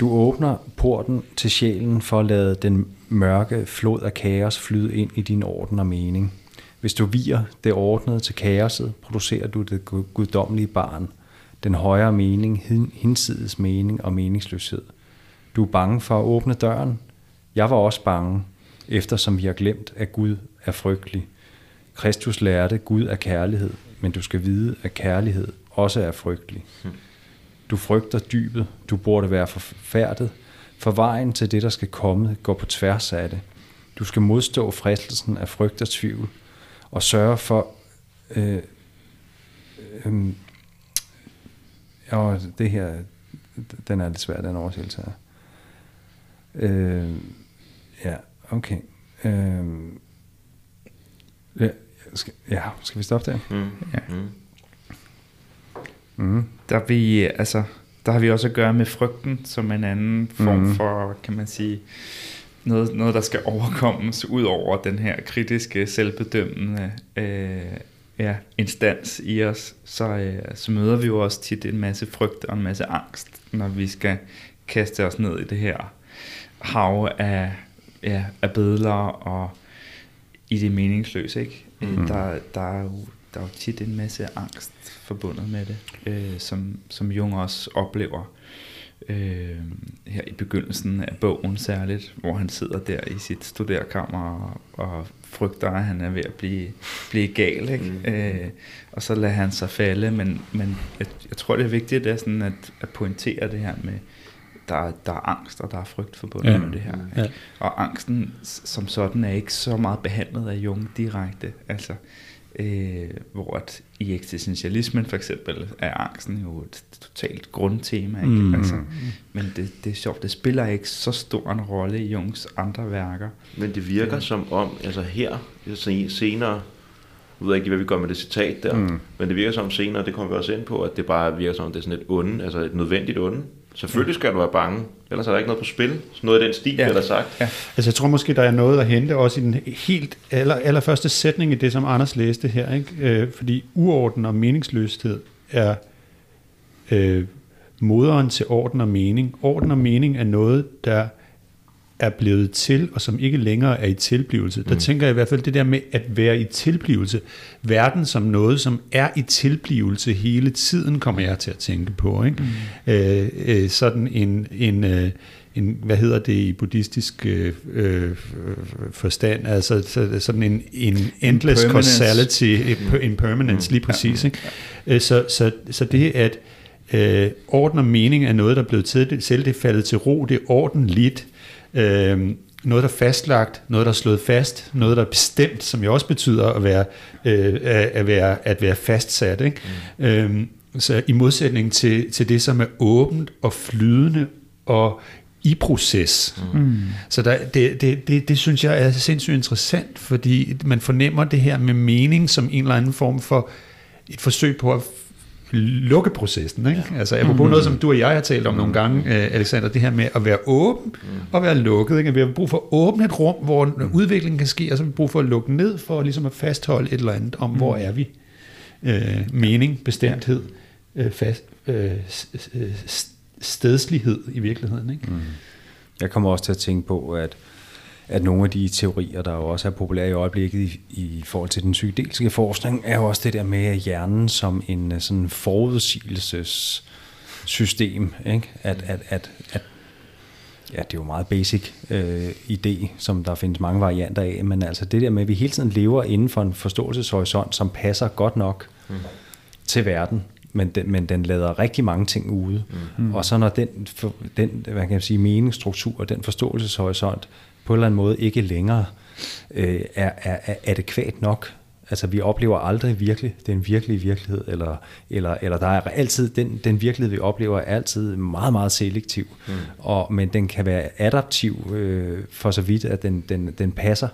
Du åbner porten til sjælen for at lade den mørke flod af kaos flyde ind i din orden og mening. Hvis du virer det ordnede til kaoset, producerer du det guddommelige barn, den højere mening, hinsides mening og meningsløshed. Du er bange for at åbne døren, jeg var også bange, eftersom vi har glemt, at Gud er frygtelig. Kristus lærte, Gud er kærlighed, men du skal vide, at kærlighed også er frygtelig. Du frygter dybet, du burde være forfærdet, for vejen til det, der skal komme, går på tværs af det. Du skal modstå fristelsen af frygt og tvivl, og sørge for, øh, øh, og det her, den er lidt svær, den oversættelse her. Øh, ja, okay. Øh, ja, skal, ja, skal vi stoppe der? Mm. Ja. Mm. Mm. Der, vi, altså, der har vi også at gøre med frygten som en anden form mm. for, kan man sige, noget, noget der skal overkommes ud over den her kritiske, selvbedømmende øh, ja, instans i os, så, øh, så møder vi jo også tit en masse frygt og en masse angst, når vi skal kaste os ned i det her hav af, ja, af billeder og i det meningsløse. Ikke? Mm. Der, der, er jo, der er jo tit en masse angst forbundet med det, øh, som, som Jung også oplever øh, her i begyndelsen af bogen særligt, hvor han sidder der i sit studerkammer og, og frygter, at han er ved at blive, blive gal, ikke? Mm. Øh, og så lader han sig falde, men, men jeg, jeg tror, det er vigtigt at, sådan at, at pointere det her med, der, der er angst, og der er frygt forbundet ja. med det her. Ja. Og angsten som sådan er ikke så meget behandlet af Jung direkte, altså øh, hvor at i eksistentialismen for eksempel er angsten jo et totalt grundtema, ikke? Mm. Altså, men det, det er sjovt, det spiller ikke så stor en rolle i Jungs andre værker. Men det virker ja. som om, altså her senere, jeg ved ikke, hvad vi gør med det citat der, mm. men det virker som senere, det kommer vi også ind på, at det bare virker som, det er sådan et onde, altså et nødvendigt onde. Selvfølgelig skal du være bange, ellers er der ikke noget på spil. Sådan noget af den stil, ja. der sagt. Ja. Altså jeg tror måske, der er noget at hente også i den helt aller, allerførste sætning i det, som Anders læste her. Ikke? Øh, fordi uorden og meningsløshed er øh, moderen til orden og mening. Orden og mening er noget, der er blevet til, og som ikke længere er i tilblivelse. Der mm. tænker jeg i hvert fald det der med at være i tilblivelse. Verden som noget, som er i tilblivelse hele tiden, kommer jeg til at tænke på. Ikke? Mm. Øh, øh, sådan en, en, øh, en, hvad hedder det i buddhistisk øh, øh, forstand, altså sådan en, en endless causality, impermanence, mm. lige præcis. Ikke? Øh, så, så, så det at øh, orden og mening er noget, der er blevet til, selv det er faldet til ro, det er ordentligt, Øh, noget, der er fastlagt, noget, der er slået fast, noget, der er bestemt, som jo også betyder at være, øh, at være, at være fastsat. Ikke? Mm. Øhm, så i modsætning til, til det, som er åbent og flydende og i proces. Mm. Så der, det, det, det, det synes jeg er sindssygt interessant, fordi man fornemmer det her med mening som en eller anden form for et forsøg på at lukke processen. Ikke? Ja. Altså apropos mm. noget, som du og jeg har talt om mm. nogle gange, uh, Alexander, det her med at være åben mm. og være lukket. Ikke? Vi har brug for at åbne et rum, hvor mm. udviklingen kan ske, og så har vi brug for at lukke ned, for ligesom at fastholde et eller andet om, mm. hvor er vi. Uh, mening, bestemthed, uh, fast, uh, stedslighed i virkeligheden. Ikke? Mm. Jeg kommer også til at tænke på, at at nogle af de teorier, der jo også er populære i øjeblikket i, i forhold til den psykedeliske forskning, er jo også det der med hjernen som en øh, sådan forudsigelsessystem. Ikke? At, at, at, at Ja, det er jo meget basic øh, idé, som der findes mange varianter af, men altså det der med, at vi hele tiden lever inden for en forståelseshorisont, som passer godt nok mm. til verden, men den, men den lader rigtig mange ting ude. Mm. Og så når den, den hvad kan jeg sige, meningsstruktur og den forståelseshorisont på en eller anden måde ikke længere øh, er, er, er adekvat nok. Altså vi oplever aldrig virkelig den virkelige virkelighed, eller, eller, eller der er altid, den, den virkelighed vi oplever er altid meget, meget selektiv, mm. og, men den kan være adaptiv øh, for så vidt, at den, den, den passer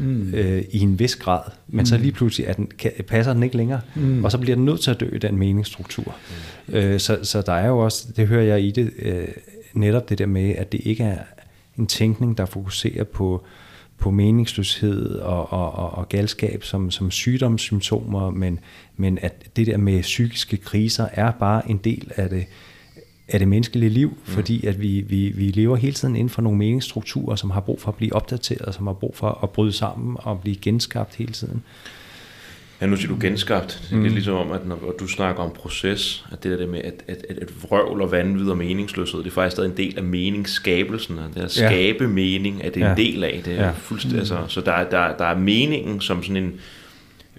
mm. øh, i en vis grad, men mm. så lige pludselig at den, kan, passer den ikke længere, mm. og så bliver den nødt til at dø i den meningsstruktur. Mm. Øh, så, så der er jo også, det hører jeg i det, øh, netop det der med, at det ikke er en tænkning, der fokuserer på, på meningsløshed og, og, og, og galskab som, som sygdomssymptomer, men, men at det der med psykiske kriser er bare en del af det, af det menneskelige liv, mm. fordi at vi, vi, vi lever hele tiden inden for nogle meningsstrukturer, som har brug for at blive opdateret, som har brug for at bryde sammen og blive genskabt hele tiden. Ja, nu siger du genskabt. Det er mm. ligesom om, at når du snakker om proces, at det der med, at, at, at, at vrøvl og vanvid og meningsløshed, det er faktisk stadig en del af meningsskabelsen, det at skabe ja. mening, at det er ja. en del af det. Ja. Fuldstændig, mm. altså, så der, der, der er meningen som sådan en,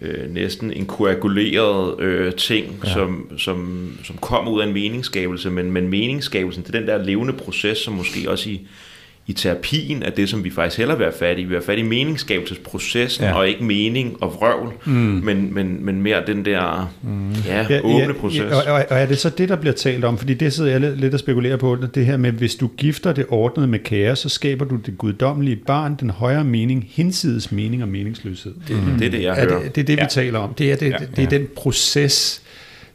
øh, næsten en koaguleret øh, ting, ja. som, som, som kommer ud af en meningsskabelse, men, men meningsskabelsen, det er den der levende proces, som måske også i, i terapien er det, som vi faktisk hellere vil have fat i. Vi vil have fat i meningsskabelsesprocessen, ja. og ikke mening og vrøvl, mm. men, men, men mere den der mm. ja, ja, åbne ja, proces. Ja, og, og er det så det, der bliver talt om? Fordi det sidder jeg lidt, lidt og spekulerer på, det her med, hvis du gifter det ordnet med kaos, så skaber du det guddommelige barn, den højere mening, hinsides mening og meningsløshed. Det, mm. det er det, jeg er hører. Det, det er det, vi ja. taler om. Det er, det, ja. det, det er den proces,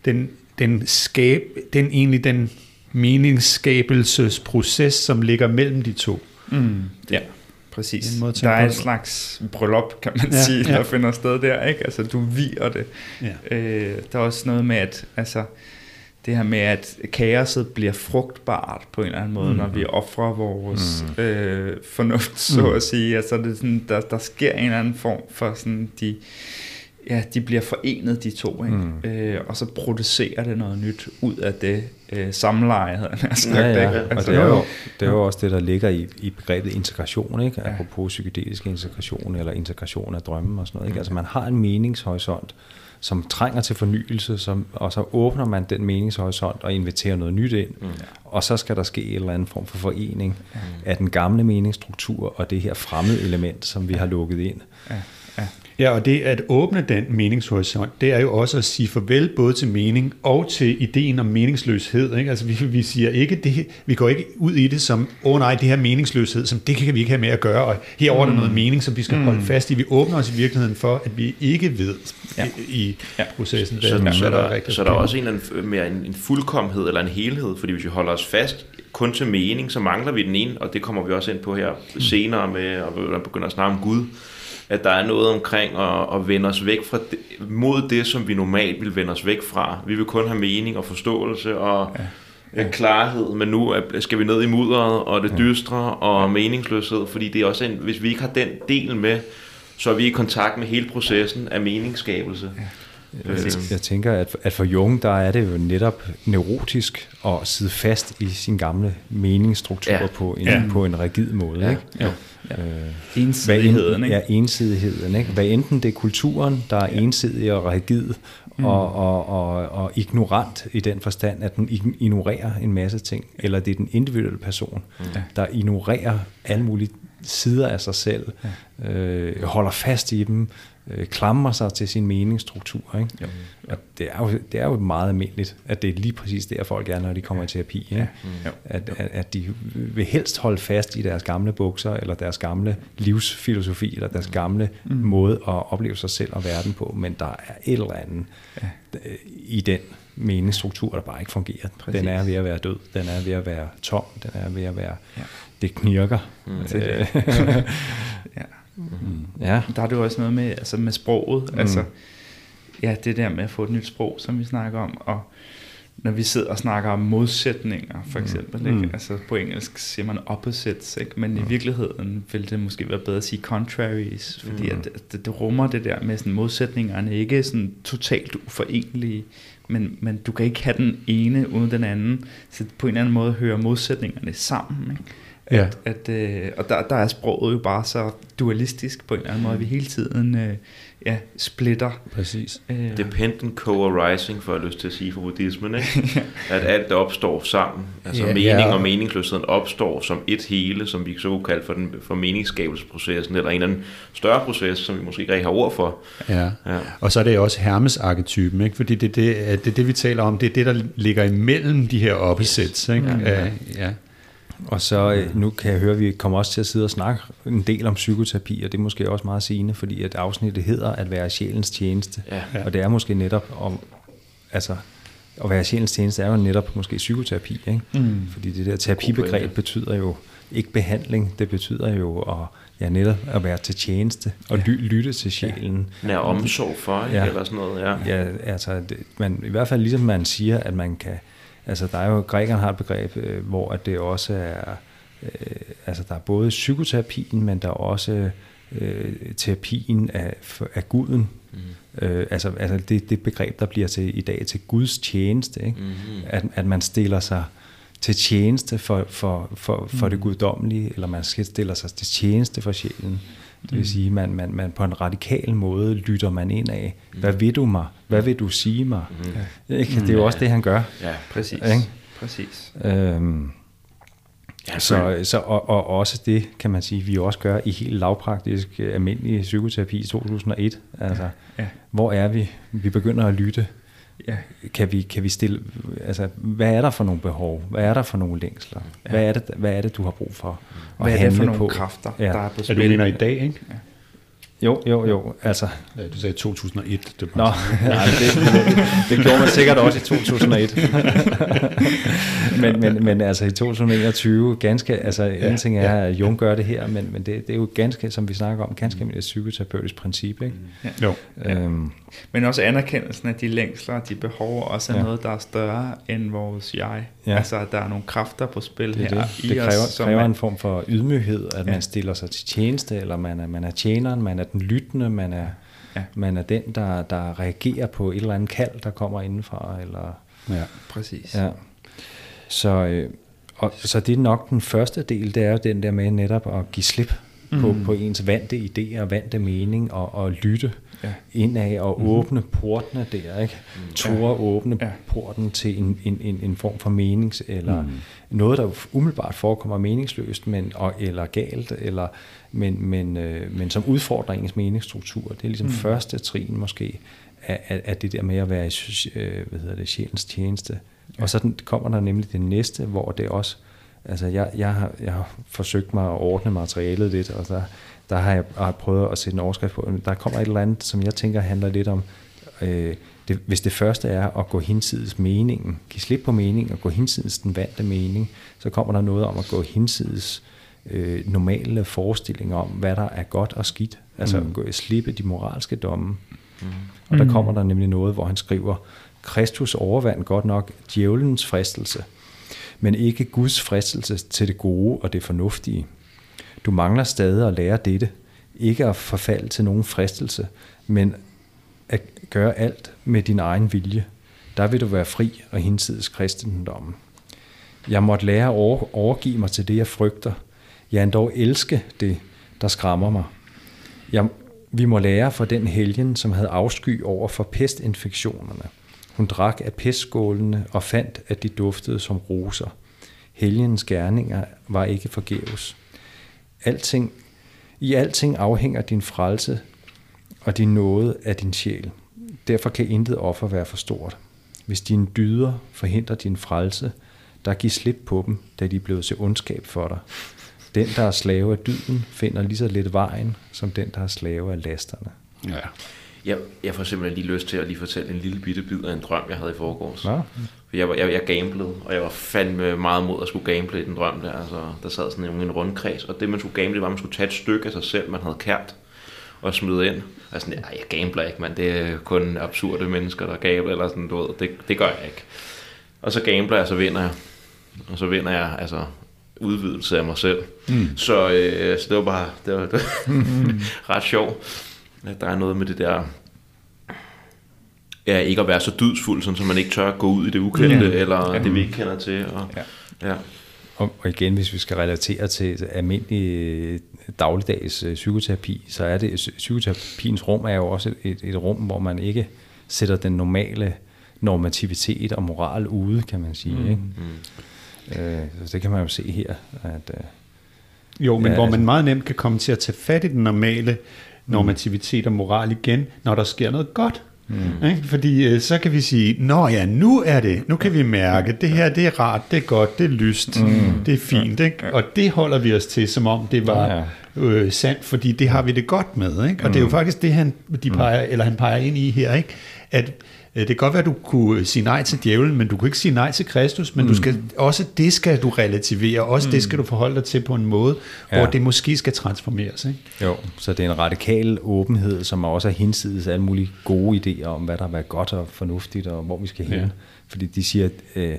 den, den skab, den egentlig den meningsskabelsesproces, som ligger mellem de to. Mm. Ja, præcis. Måde, der er en slags bryllup, kan man ja, sige, ja. der finder sted der. Ikke? Altså, du virer det. Ja. Øh, der er også noget med, at altså, det her med, at kaoset bliver frugtbart på en eller anden måde, mm. når vi offrer vores mm. øh, fornuft, så mm. at sige. Altså, det er sådan, der, der sker en eller anden form for sådan, de ja, de bliver forenet, de to, ikke? Mm. Øh, og så producerer det noget nyt ud af det øh, samleje, havde han sagt. Ja, ja. Ikke? Altså, og det er, jo, det er jo også det, der ligger i, i begrebet integration, ikke? Ja. apropos psykedelisk integration, eller integration af drømme og sådan noget. Ikke? Mm. Altså man har en meningshorisont, som trænger til fornyelse, som, og så åbner man den meningshorisont og inviterer noget nyt ind, mm. og så skal der ske en eller anden form for forening mm. af den gamle meningsstruktur og det her fremmede element, som vi har lukket ind. Ja. Ja, og det at åbne den meningshorisont, det er jo også at sige farvel både til mening og til ideen om meningsløshed. Ikke? Altså vi, vi siger ikke det, vi går ikke ud i det som, åh oh, nej, det her meningsløshed, som det kan vi ikke have med at gøre, og herover mm. er der noget mm. mening, som vi skal mm. holde fast i. Vi åbner os i virkeligheden for, at vi ikke ved ja. i, ja. processen. Så, så, så, der, så der er også en, en, mere en, en fuldkommenhed eller en helhed, fordi hvis vi holder os fast kun til mening, så mangler vi den ene, og det kommer vi også ind på her senere med, og begynder at snakke om Gud at der er noget omkring at, at vende os væk fra det, mod det, som vi normalt vil vende os væk fra. Vi vil kun have mening og forståelse og ja. Ja. klarhed, men nu skal vi ned i mudderet og det dystre og meningsløshed, fordi det er også en, hvis vi ikke har den del med, så er vi i kontakt med hele processen af meningsskabelse. Ja. Jeg, jeg tænker, at, at for Jung, der er det jo netop neurotisk at sidde fast i sin gamle meningsstruktur ja. på, en, ja. på en rigid måde. Ja. Ikke? Ja. Ja. Øh, ensidigheden, ikke? Ja, ensidigheden. Ikke? Hvad enten det er kulturen, der er ja. ensidig og rigid mm. og, og, og, og ignorant i den forstand, at den ignorerer en masse ting, eller det er den individuelle person, mm. der ignorerer alle mulige sider af sig selv, ja. øh, holder fast i dem, øh, klamrer sig til sin meningsstruktur. Ikke? Jo. Og det er, jo, det er jo meget almindeligt, at det er lige præcis der, folk er, når de kommer ja. i terapi. Ikke? Ja. Mm. At, at, at de vil helst holde fast i deres gamle bukser, eller deres gamle livsfilosofi, eller deres gamle mm. måde at opleve sig selv og verden på, men der er et eller andet ja. i den meningsstruktur, der bare ikke fungerer. Præcis. Den er ved at være død, den er ved at være tom, den er ved at være... Ja. Det knirker. Mm. Øh. ja. Mm. Ja. Der er det jo også noget med, altså med sproget, mm. altså ja, det der med at få et nyt sprog, som vi snakker om, og når vi sidder og snakker om modsætninger, for mm. eksempel, mm. ikke? altså på engelsk siger man opposites, ikke? men mm. i virkeligheden vil det måske være bedre at sige contraries, fordi mm. at det, det rummer det der med sådan modsætningerne, ikke sådan totalt uforenelige, men, men du kan ikke have den ene uden den anden, så på en eller anden måde hører modsætningerne sammen, ikke? Ja. At, at, øh, og der, der er sproget jo bare så dualistisk på en eller anden måde, at vi hele tiden øh, ja, splitter. Præcis. Øh, Dependent co-arising, for jeg lyst til at sige for buddhismen, ikke? at alt opstår sammen. Altså ja, mening ja. og meningsløsheden opstår som et hele, som vi så kunne kalde for, den, for meningsskabelsesprocessen, eller en eller anden større proces, som vi måske ikke rigtig har ord for. Ja. ja. Og så er det også Hermes-arketypen, ikke? fordi det, det, det, det, vi taler om, det er det, der ligger imellem de her opposites. Yes. Ikke? Ja. Ja. ja. Og så øh, nu kan jeg høre, at vi kommer også til at sidde og snakke en del om psykoterapi, og det er måske også meget sigende, fordi at afsnittet hedder at være sjælens tjeneste. Ja. Og det er måske netop om, altså at være sjælens tjeneste er jo netop måske psykoterapi, ikke? Mm. Fordi det der terapibegreb betyder jo ikke behandling, det betyder jo at, ja, netop at være til tjeneste og ja. lytte til sjælen. Ja. Nær omsorg for, ikke? Ja. eller sådan noget. Ja, ja altså, det, man, i hvert fald ligesom man siger, at man kan Altså der er jo, grækerne har et begreb, øh, hvor at det også er, øh, altså der er både psykoterapien, men der er også øh, terapien af, af guden. Mm. Øh, altså altså det, det begreb, der bliver til i dag til Guds tjeneste. Ikke? Mm. At, at man stiller sig til tjeneste for, for, for, for mm. det guddommelige, eller man stiller sig til tjeneste for sjælen. Det vil mm. sige, at man, man, man på en radikal måde lytter man ind af, mm. hvad vil du mig? Hvad vil du sige mig? Mm. Ja. Ikke? Det er jo også det, han gør. Ja, præcis. Ikke? præcis. Øhm, Ja, så, så, og, og også det, kan man sige, vi også gør i helt lavpraktisk øh, almindelig psykoterapi i 2001. Altså, ja. hvor er vi? Vi begynder at lytte. Ja. Kan, vi, kan vi stille, altså, hvad er der for nogle behov? Hvad er der for nogle længsler? Ja. Hvad, er det, hvad er det, du har brug for at hvad er det for nogle på? kræfter, ja. der er på spil? Er du mener i dag, ikke? Ja. Jo, jo, jo. Altså. Ja, du sagde 2001. Det Nå, nej, det, det, det gjorde man sikkert også i 2001. men, men, men altså i 2021, ganske, altså ja, en ting er, at Jung gør det her, men, men det, det er jo ganske, som vi snakker om, ganske almindeligt psykoterapeutisk princip. Ikke? Ja. Jo. Øhm, men også anerkendelsen af de længsler, de behov, også er ja. noget, der er større end vores jeg. Ja. Altså, at der er nogle kræfter på spil det her det. i det kræver, os. Kræver man, en form for ydmyghed, at ja. man stiller sig til tjeneste, eller man er, man er tjeneren, man er den lyttende, man er, ja. man er den, der, der reagerer på et eller andet kald, der kommer indenfra. Eller, ja, præcis. Ja. Så, øh, og, så det er nok den første del, det er jo den der med netop at give slip mm. på, på ens vante idéer, vante mening og, og lytte ja. indad og mm. åbne portene der, ikke? Mm. Tore ja. åbne ja. porten til en, en, en, en form for menings, eller mm. noget, der umiddelbart forekommer meningsløst, men, og, eller galt, eller, men, men, øh, men som udfordrer ens meningsstruktur. Det er ligesom mm. første trin måske, af, af, af det der med at være i øh, hvad hedder det, sjælens tjeneste. Ja. Og så kommer der nemlig det næste, hvor det også, altså jeg, jeg, har, jeg har forsøgt mig at ordne materialet lidt, og der, der har jeg, har prøvet at sætte en overskrift på. Der kommer et eller andet, som jeg tænker handler lidt om, øh, det, hvis det første er at gå hinsides meningen, give slip på meningen og gå hinsides den vante mening, så kommer der noget om at gå hinsides øh, normale forestillinger om, hvad der er godt og skidt. Altså mm. gå, slippe de moralske domme. Mm. Og der kommer der nemlig noget, hvor han skriver, Kristus overvandt godt nok djævelens fristelse, men ikke Guds fristelse til det gode og det fornuftige. Du mangler stadig at lære dette. Ikke at forfalde til nogen fristelse, men at gøre alt med din egen vilje. Der vil du være fri og hinsides kristendommen. Jeg måtte lære at overgive mig til det, jeg frygter. Jeg endda elske det, der skræmmer mig. Jeg, vi må lære fra den helgen, som havde afsky over for pestinfektionerne. Hun drak af pestskålene og fandt, at de duftede som roser. Helgens gerninger var ikke forgæves. Alting, I alting afhænger din frelse og din nåde af din sjæl. Derfor kan intet offer være for stort. Hvis dine dyder forhindrer din frelse, der giv slip på dem, da de er blevet til ondskab for dig. Den, der er slave af dyden, finder lige så lidt vejen, som den, der er slave af lasterne. Ja. Jeg, jeg får simpelthen lige lyst til at lige fortælle en lille bitte bid af en drøm, jeg havde i forgårs. Ja. Jeg, var, jeg, jeg gamblede, og jeg var fandme meget mod at skulle gamble i den drøm der. Altså, der sad sådan en, en rundkreds, og det man skulle gamble, var, at man skulle tage et stykke af sig selv, man havde kært, og smide ind. Og sådan, nej, jeg gambler ikke, man. Det er kun absurde mennesker, der gambler, eller sådan, du ved. Det, det gør jeg ikke. Og så gambler jeg, så vinder jeg. Og så vinder jeg, altså, udvidelse af mig selv. Mm. Så, øh, så det var bare, det var, det var ret sjovt. Der er noget med det der ja, ikke at være så dydsfuld, sådan, så man ikke tør at gå ud i det ukendte, ja. eller ja. det vi ikke kender til. Og, ja. Ja. Og, og igen, hvis vi skal relatere til almindelig øh, dagligdags øh, psykoterapi, så er det, psykoterapiens rum er jo også et, et rum, hvor man ikke sætter den normale normativitet og moral ude, kan man sige. Mm. Ikke? Mm. Øh, så det kan man jo se her. At, øh, jo, men ja, hvor man altså, meget nemt kan komme til at tage fat i den normale normativitet og moral igen, når der sker noget godt. Mm. Ikke? Fordi øh, så kan vi sige, nå ja, nu er det, nu kan vi mærke, det her det er rart, det er godt, det er lyst, mm. det er fint, ikke? og det holder vi os til, som om det var øh, sandt, fordi det har vi det godt med. Ikke? Og mm. det er jo faktisk det, han, de mm. peger, eller han peger ind i her, ikke? at det kan godt være, at du kunne sige nej til djævlen, men du kunne ikke sige nej til Kristus, men mm. du skal, også det skal du relativere, også mm. det skal du forholde dig til på en måde, ja. hvor det måske skal transformeres. Ikke? Jo, så det er en radikal åbenhed, som også er hinsides alle mulige gode idéer om, hvad der er godt og fornuftigt, og hvor vi skal hen. Ja. Fordi de siger, at øh,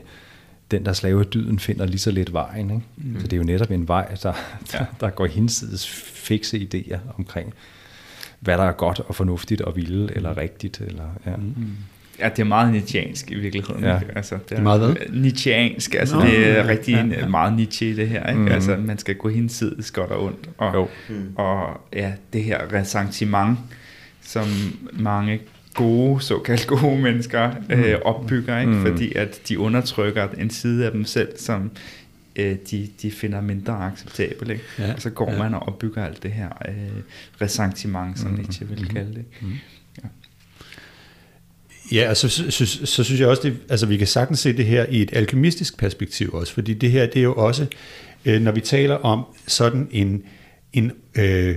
den, der slave dyden, finder lige så lidt vejen. Ikke? Mm. Så det er jo netop en vej, der, der, der går hinsides fikse idéer omkring, hvad der er godt og fornuftigt og vilde eller rigtigt. Eller, ja. Mm. Ja, det er meget nietzscheansk i virkeligheden. Ja. Altså, det er, det er meget hvad? Nietzscheansk, altså Nå, det er rigtig ja, ja. meget Nietzsche det her. Ikke? Mm. Altså man skal gå hinsides godt og ondt. Og, jo. Mm. og ja, det her ressentiment, som mange gode, såkaldt gode mennesker mm. øh, opbygger, ikke? Mm. fordi at de undertrykker en side af dem selv, som øh, de, de finder mindre acceptabel. Ikke? Ja, og så går ja. man og opbygger alt det her øh, ressentiment, som mm. Nietzsche vil kalde det. Mm. Ja. Og så, så, så, så synes jeg også, det, altså vi kan sagtens se det her i et alkemistisk perspektiv også, fordi det her, det er jo også, øh, når vi taler om sådan en, en øh,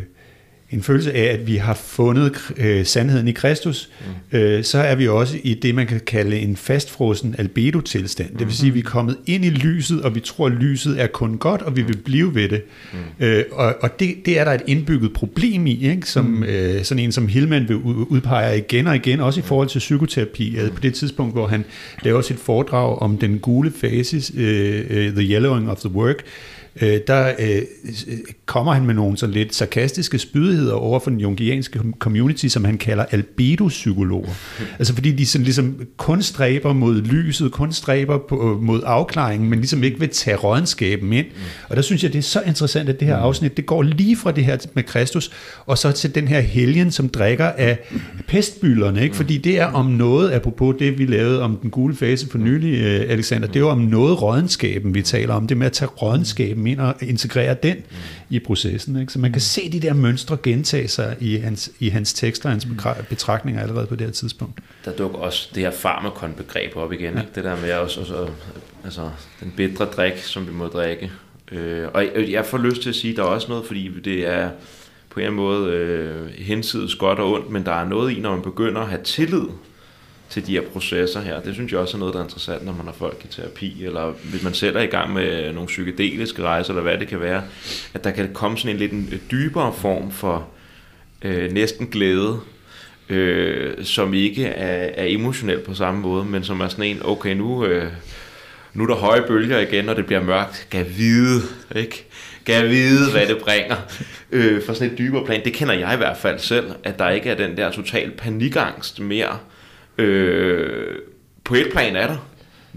en følelse af, at vi har fundet øh, sandheden i Kristus, mm. øh, så er vi også i det, man kan kalde en fastfrosen albedo-tilstand. Det vil sige, at vi er kommet ind i lyset, og vi tror, at lyset er kun godt, og vi vil blive ved det. Mm. Øh, og og det, det er der et indbygget problem i, ikke? som mm. øh, sådan en som Hillman vil udpege igen og igen, også i forhold til psykoterapi. Mm. På det tidspunkt, hvor han laver sit foredrag om den gule fase, øh, øh, The Yellowing of the Work, øh, der øh, kommer han med nogle sådan lidt sarkastiske spydigheder over for den jungianske community, som han kalder albedo-psykologer. altså fordi de sådan ligesom kun stræber mod lyset, kun stræber på, mod afklaringen, men ligesom ikke vil tage rådenskaben ind. Og der synes jeg, det er så interessant, at det her afsnit, det går lige fra det her med Kristus, og så til den her helgen, som drikker af pestbyllerne, ikke? fordi det er om noget, apropos det, vi lavede om den gule fase for nylig, øh, Alexander, det er jo om noget rådenskaben, vi taler om, det med at tage rådenskaben ind og integrere den mm. i processen. Ikke? Så man kan se de der mønstre gentage sig i hans, i hans tekster og hans mm. betragtninger allerede på det her tidspunkt. Der dukker også det her farmakon-begreb op igen. Ja. Ikke? Det der med også, også, altså, den bedre drik, som vi må drikke. Øh, og jeg får lyst til at sige, at der er også noget, fordi det er på en måde øh, hensides godt og ondt, men der er noget i, når man begynder at have tillid til de her processer her. Det synes jeg også er noget, der er interessant, når man har folk i terapi, eller hvis man selv er i gang med nogle psykedeliske rejser, eller hvad det kan være, at der kan komme sådan en lidt en dybere form for øh, næsten glæde, øh, som ikke er, er emotionel på samme måde, men som er sådan en, okay, nu, øh, nu er der høje bølger igen, og det bliver mørkt. Kan vide, ikke? Kan vide, hvad det bringer øh, for sådan et dybere plan. Det kender jeg i hvert fald selv, at der ikke er den der total panikangst mere, Øh, på et plan er der,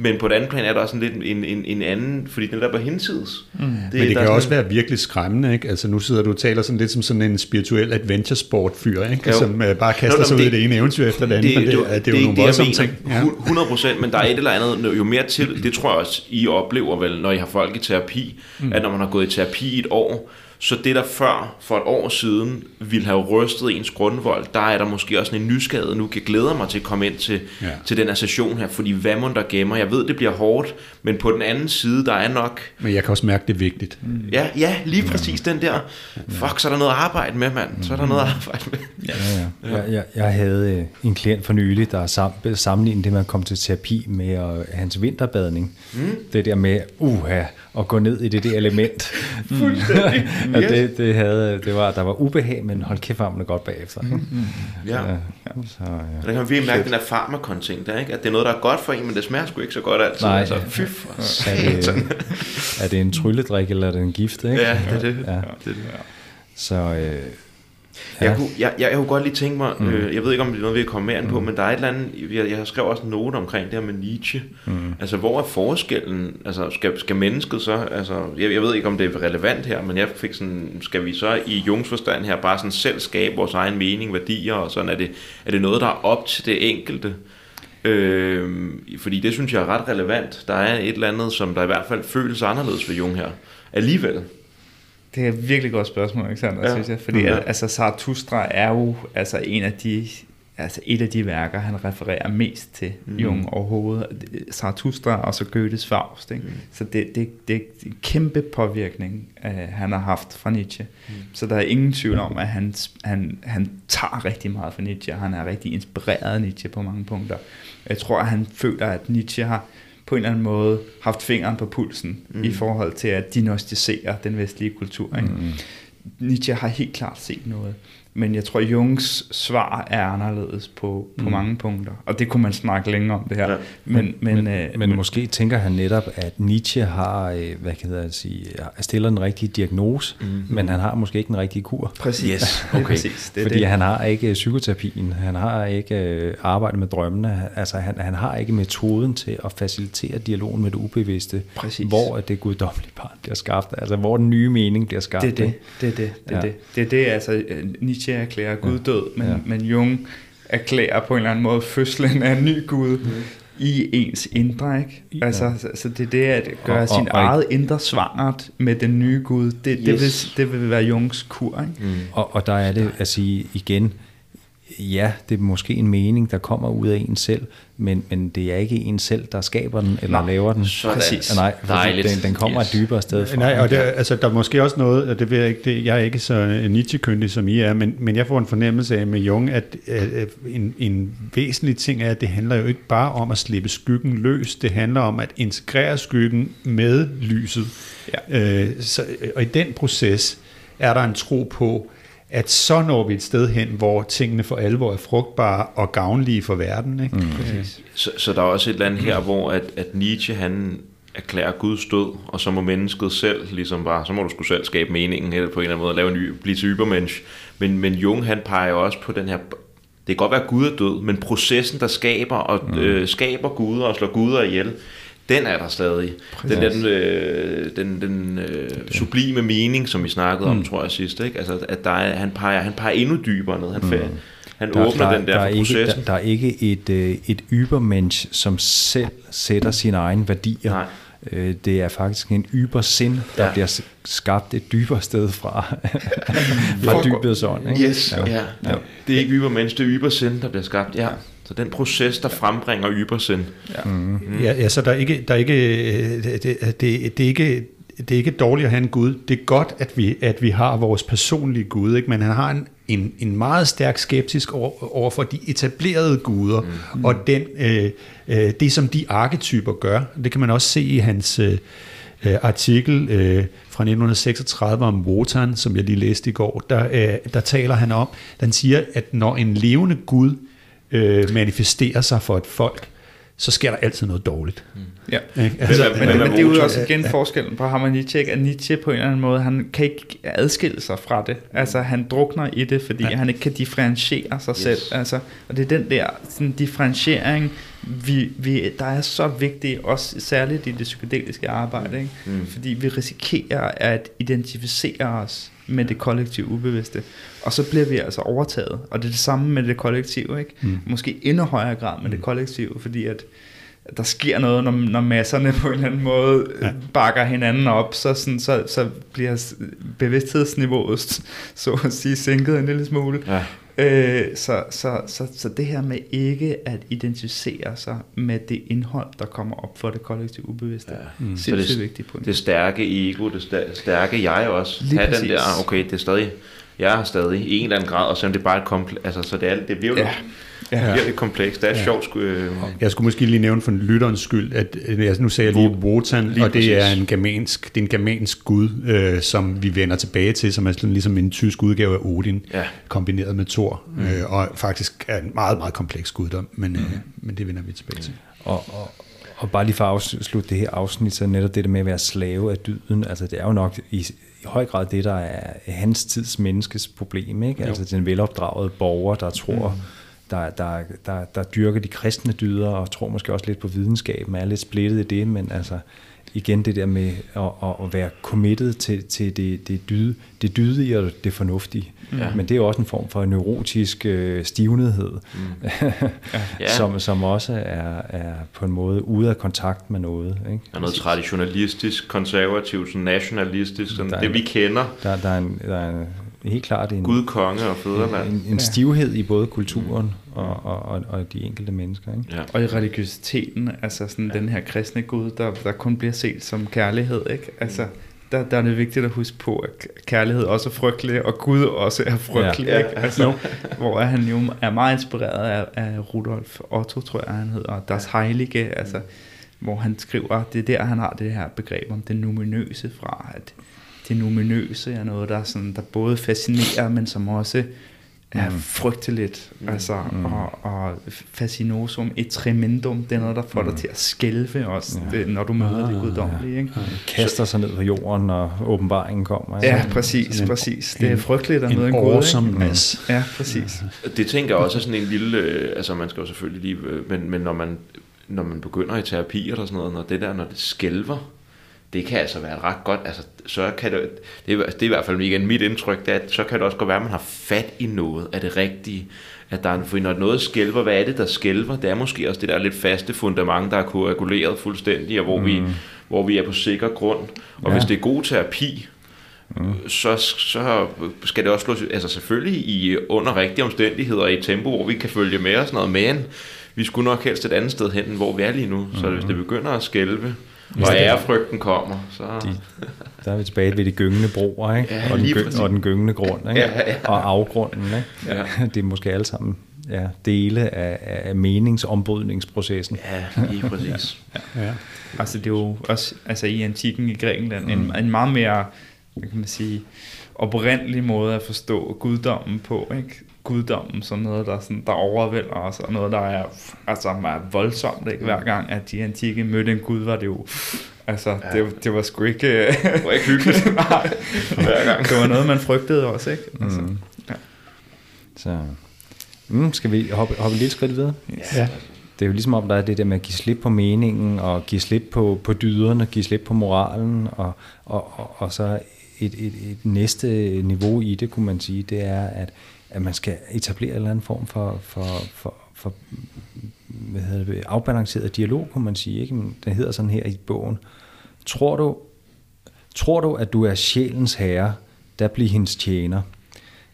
men på et andet plan er der også en lidt en, en, en anden, fordi den der på hensides. Mm. Det, men det kan også en... være virkelig skræmmende, ikke? Altså nu sidder du og taler sådan lidt som sådan en spirituel adventure sport fyr, ikke? Jo. Som uh, bare kaster Nå, sig ud i det ene eventyr efter det andet, det, det, det, det, det er jo nogle voldsomme ting. Ja. 100 procent, men der er et eller andet, jo mere til, det tror jeg også, I oplever vel, når I har folk i terapi, mm. at når man har gået i terapi i et år, så det, der før for et år siden ville have rystet ens grundvold, der er der måske også en nysgerrighed nu. Jeg glæder mig til at komme ind til, ja. til den her session her, fordi hvad man der gemmer, jeg ved, det bliver hårdt, men på den anden side, der er nok... Men jeg kan også mærke, det er vigtigt. Mm. Ja, ja, lige præcis den der, fuck, så er der noget at arbejde med, mand. Så er der noget at arbejde med. Ja, ja. ja. Jeg, jeg, jeg havde øh, en klient for nylig, der sam, sammenlignet det med at komme til terapi med uh, hans vinterbadning. Mm. Det der med, uha, at gå ned i det der element. Fuldstændig. yes. det, det, havde, det var, der var ubehag, men hold kæft, var godt bagefter. Mm. Mm. Ja. ja. Så, ja. Der kan man virkelig mærke den der farmakonting der, ikke? at det er noget, der er godt for en, men det smager sgu ikke så godt altid. Nej, altså, fy for er, det, er det en trylledrik, eller er det en gift? Ikke? Ja, det er det. Ja. det, er det. Så, øh, Ja. Jeg, kunne, jeg, jeg, jeg kunne godt lige tænke mig, mm. øh, jeg ved ikke om det er noget, vi kommer mere ind på, mm. men der er et eller andet, jeg, jeg har skrevet også en note omkring det her med Nietzsche. Mm. Altså, hvor er forskellen? Altså, skal, skal mennesket så, altså, jeg, jeg ved ikke, om det er relevant her, men jeg fik sådan, skal vi så i Jungs forstand her bare sådan selv skabe vores egen mening, værdier, og sådan, er det, er det noget, der er op til det enkelte? Øh, fordi det synes jeg er ret relevant. Der er et eller andet, som der i hvert fald føles anderledes ved Jung her. Alligevel. Det er et virkelig godt spørgsmål, Alexander, ja. synes jeg. Fordi ja. altså, Zarathustra er jo altså, en af de, altså, et af de værker, han refererer mest til mm. Jung overhovedet. Zarathustra og så Goethes Faust. Ikke? Mm. Så det, det, det er en kæmpe påvirkning, uh, han har haft fra Nietzsche. Mm. Så der er ingen tvivl om, at han, han, han tager rigtig meget fra Nietzsche. Han er rigtig inspireret af Nietzsche på mange punkter. Jeg tror, at han føler, at Nietzsche har på en eller anden måde haft fingeren på pulsen mm. i forhold til at diagnostisere den vestlige kultur. Ikke? Mm. Nietzsche har helt klart set noget. Men jeg tror, Jungs svar er anderledes på, på mm. mange punkter. Og det kunne man snakke længere om det her. Ja. Men, men, men, øh, men, men måske tænker han netop, at Nietzsche har, øh, hvad kan jeg sige, stiller den rigtige diagnose, mm. men han har måske ikke den rigtige kur. Præcis. Yes. Okay. Præcis. Det Fordi det. han har ikke psykoterapien, han har ikke øh, arbejdet med drømmene, altså han, han har ikke metoden til at facilitere dialogen med det ubevidste, Præcis. hvor er det guddommelige barn bliver skabt, altså hvor den nye mening bliver skabt. Det er det, det er det, det, ja. det. det, er det altså Nietzsche Nietzsche erklærer Gud død, men, ja. men Jung erklærer på en eller anden måde fødslen af en ny Gud. Mm. i ens indre, ikke? Ja. Altså, så, så det er det at gøre og, sin og, eget indre svangert med den nye Gud. Det, yes. det, vil, det vil være Jungs kur, ikke? Mm. Og, og der er det at sige igen, ja, det er måske en mening, der kommer ud af en selv, men, men det er ikke en selv, der skaber den eller Nej, laver den. Præcis. Nej, den, den kommer yes. et dybere sted fra. Nej, og det, altså, der er måske også noget, og det ved jeg ikke, det, jeg er ikke så Nietzsche-kyndig som I er, men, men jeg får en fornemmelse af med Jung, at, at en, en væsentlig ting er, at det handler jo ikke bare om at slippe skyggen løs, det handler om at integrere skyggen med lyset. Ja. Øh, så, og i den proces er der en tro på, at så når vi et sted hen, hvor tingene for alvor er frugtbare og gavnlige for verden. Ikke? Mm. Så, så der er også et eller andet her, hvor at, at Nietzsche han erklærer Guds død, og så må mennesket selv ligesom bare, så må du skulle selv skabe meningen, eller på en eller anden måde lave en ny, blive til übermensch. Men, men Jung han peger også på den her, det kan godt være, at Gud er død, men processen, der skaber og mm. øh, skaber guder og slår guder ihjel, den er der stadig. Præcis. Den, den, øh, den, den øh, sublime mening, som vi snakkede mm. om, tror jeg sidst, ikke? Altså, at der er, han, peger, han peger endnu dybere ned. Han, mm. han der, åbner der, den der, der processen. Ikke, der, der er ikke et, øh, et ybermensch, som selv sætter sine egne værdier. Nej. Øh, det er faktisk en ybersind, der ja. bliver skabt et dybere sted fra, fra dybets ånd. Ikke? Yes, ja. Ja. ja. Det er ikke ybermensch, det er ybersind, der bliver skabt. Ja. Så den proces, der frembringer ybersind. Ja. Mm. Ja, ja, så der er ikke, der er ikke, det, det, det, det er ikke det er ikke dårligt at have en Gud. Det er godt, at vi, at vi har vores personlige Gud, ikke? men han har en, en, en meget stærk skeptisk over, over for de etablerede guder, mm. og den, øh, øh, det, som de arketyper gør. Det kan man også se i hans øh, artikel øh, fra 1936 om Wotan, som jeg lige læste i går. Der, øh, der taler han om, han siger, at når en levende Gud øh, manifesterer sig for et folk, så sker der altid noget dårligt. Mm. Ja. Altså, men, men, men, men det er jo også igen forskellen på ham og Nietzsche, at Nietzsche på en eller anden måde, han kan ikke adskille sig fra det. Altså han drukner i det, fordi ja. han ikke kan differentiere sig yes. selv. Altså, og det er den der sådan, differentiering, vi, vi, der er så vigtig, også særligt i det psykedeliske arbejde, ikke? Mm. fordi vi risikerer at identificere os med det kollektive ubevidste. Og så bliver vi altså overtaget. Og det er det samme med det kollektive. Ikke? Mm. Måske endnu højere grad med det mm. kollektive, fordi at der sker noget, når, når masserne på en eller anden måde ja. bakker hinanden op, så, sådan, så, så bliver bevidsthedsniveauet så at sige sænket en lille smule. Ja. Øh, så, så, så, så det her med ikke at identificere sig med det indhold, der kommer op for det kollektive ubevidste, ja. mm. så det, er vigtigt på Det stærke ego, det stærke jeg også, Lige have præcis. den der, okay, det er stadig, jeg er stadig i en eller anden grad, og selvom det er bare et kompleks, altså så det, er, det bliver jo ja. Ja. Virkelig komplekst. Det er ja. sjovt. Øh... Jeg skulle måske lige nævne for lytterens skyld, at altså, nu sagde jeg lige Wotan, lige og det præcis. er en germansk, det er en germansk gud, øh, som vi vender tilbage til, som er sådan, ligesom en tysk udgave af Odin, ja. kombineret med Thor, mm. øh, og faktisk er en meget, meget kompleks guddom, men, øh, mm. øh, men det vender vi tilbage til. Og, og, og bare lige for at afslutte det her afsnit, så netop det der med at være slave af dyden, altså det er jo nok i, i høj grad det, der er hans tids menneskes problem, ikke? Altså den velopdragede borger, der tror, mm der, der, der, der dyrker de kristne dyder, og tror måske også lidt på videnskaben, er lidt splittet i det, men altså igen det der med at, at være committed til, til det, det, dyde, det dydige og det fornuftige. Ja. Men det er jo også en form for neurotisk øh, stivnedhed, mm. ja. som, som også er, er på en måde ude af kontakt med noget. Ikke? Der er noget traditionalistisk, konservativt, nationalistisk, sådan der det vi kender. Der, der, er en, der er en helt klart en, Gud, konge og fædreland. En, en stivhed i både kulturen mm. og, og, og, og de enkelte mennesker. Ikke? Ja. Og i religiøsiteten, altså sådan ja. den her kristne Gud, der, der kun bliver set som kærlighed. Ikke? Altså, der, der er det vigtigt at huske på, at kærlighed også er frygtelig, og Gud også er frygtelig. Ja. Ikke? Altså, hvor han jo er meget inspireret af, af Rudolf Otto, tror jeg han hedder, og Das Heilige, altså, hvor han skriver, det er der, han har det her begreb om det numinøse fra, at det numinøse er noget, der, sådan, der både fascinerer, men som også er mm. frygteligt. Mm. Altså, mm. Og, og fascinosum et tremendum, det er noget, der får mm. dig til at skælve også, ja. det, når du møder ah, det guddommelige. Ikke? Ja. Kaster sig ned på jorden, når åbenbaringen kommer. Ikke? Ja, præcis. En, præcis. Det er frygteligt at møde en, en gud. Awesome ikke? Ja, præcis. Ja. Det tænker jeg også er sådan en lille, øh, altså man skal jo selvfølgelig lige, øh, men, men når man, når man begynder i terapi eller sådan noget, når det der, når det skælver, det kan altså være ret godt, altså så kan det, det, er, det er i hvert fald igen mit indtryk, det er, at så kan det også godt være, at man har fat i noget af det rigtige, at der er, for når noget skælver, hvad er det, der skælver? Det er måske også det der lidt faste fundament, der er koaguleret fuldstændig, og hvor, mm. vi, hvor vi er på sikker grund. Og ja. hvis det er god terapi, mm. så, så skal det også slås, altså selvfølgelig i under rigtige omstændigheder i et tempo, hvor vi kan følge med og sådan noget, men vi skulle nok helst et andet sted hen, hvor vi er lige nu. Mm. Så hvis det begynder at skælve, og ærefrygten kommer, så... De, der er vi tilbage ved de gyngende broer, ikke? Ja, og, den gyng, og den gyngende grund, ikke? Ja, ja. og afgrunden. Ikke? Ja. Det er måske alle sammen ja, dele af, af meningsombrydningsprocessen. Ja, lige præcis. ja. Ja. Altså det er jo også altså i antikken i Grækenland mm. en, en meget mere, hvad kan man sige, oprindelig måde at forstå guddommen på, ikke? Guddommen som noget, der, sådan, der overvælder os, og noget, der er, altså, er voldsomt, ikke? Hver gang, at de antikke mødte en gud, var det jo Altså, ja. det, det var sgu ikke... det var ikke hyggeligt. Nej, hver gang. Det var noget, man frygtede også, ikke? Altså, mm. ja. Så, mm, skal vi hoppe, hoppe lidt skridt videre? Ja. Det er jo ligesom om, der er det der med at give slip på meningen, og give slip på, på dyderne, give slip på moralen, og, og, og, og så et, et, et næste niveau i det, kunne man sige, det er, at, at man skal etablere en eller anden form for, for, for, for hvad hedder det, afbalanceret dialog, kunne man sige. Ikke? Den hedder sådan her i bogen. Tror du, tror du, at du er sjælens herre, der bliver hendes tjener?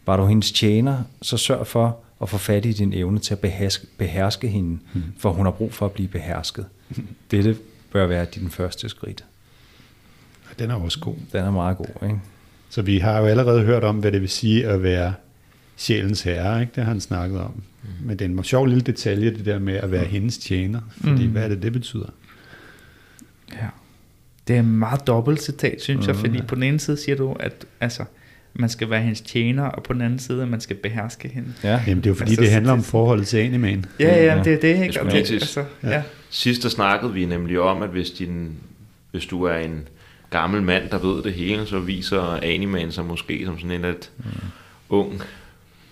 Var du hendes tjener, så sørg for at få fat i din evne til at beherske, beherske hende, hmm. for hun har brug for at blive behersket. Dette bør være din første skridt. Den er også god. Den er meget god, ikke? Så vi har jo allerede hørt om, hvad det vil sige at være sjælens herre, ikke? det har han snakket om. Mm. Men det er en sjov lille detalje, det der med at være mm. hendes tjener, fordi mm. hvad er det, det betyder? Ja. Det er en meget dobbelt citat, synes mm. jeg, fordi på den ene side siger du, at altså, man skal være hendes tjener, og på den anden side, at man skal beherske hende. Ja. Jamen, det er jo fordi, altså, det handler om forholdet til animen. Ja, ja, det er det, ikke? Det, altså, ja. ja. Sidst snakkede vi nemlig om, at hvis, din, hvis du er en gammel mand, der ved det hele, så viser animen sig måske som sådan en lidt mm. ung,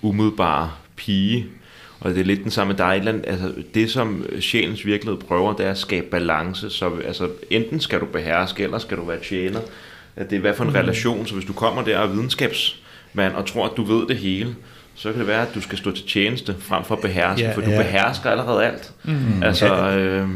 umiddelbar pige, og det er lidt den samme, der er et eller andet, altså det som sjælens virkelighed prøver, det er at skabe balance, så altså, enten skal du beherske, eller skal du være tjener. At det er hvad for en mm. relation, så hvis du kommer der og er videnskabsmand og tror, at du ved det hele, så kan det være, at du skal stå til tjeneste frem for at beherske, ja, for du ja. behersker allerede alt. Mm. Altså, ja. øh,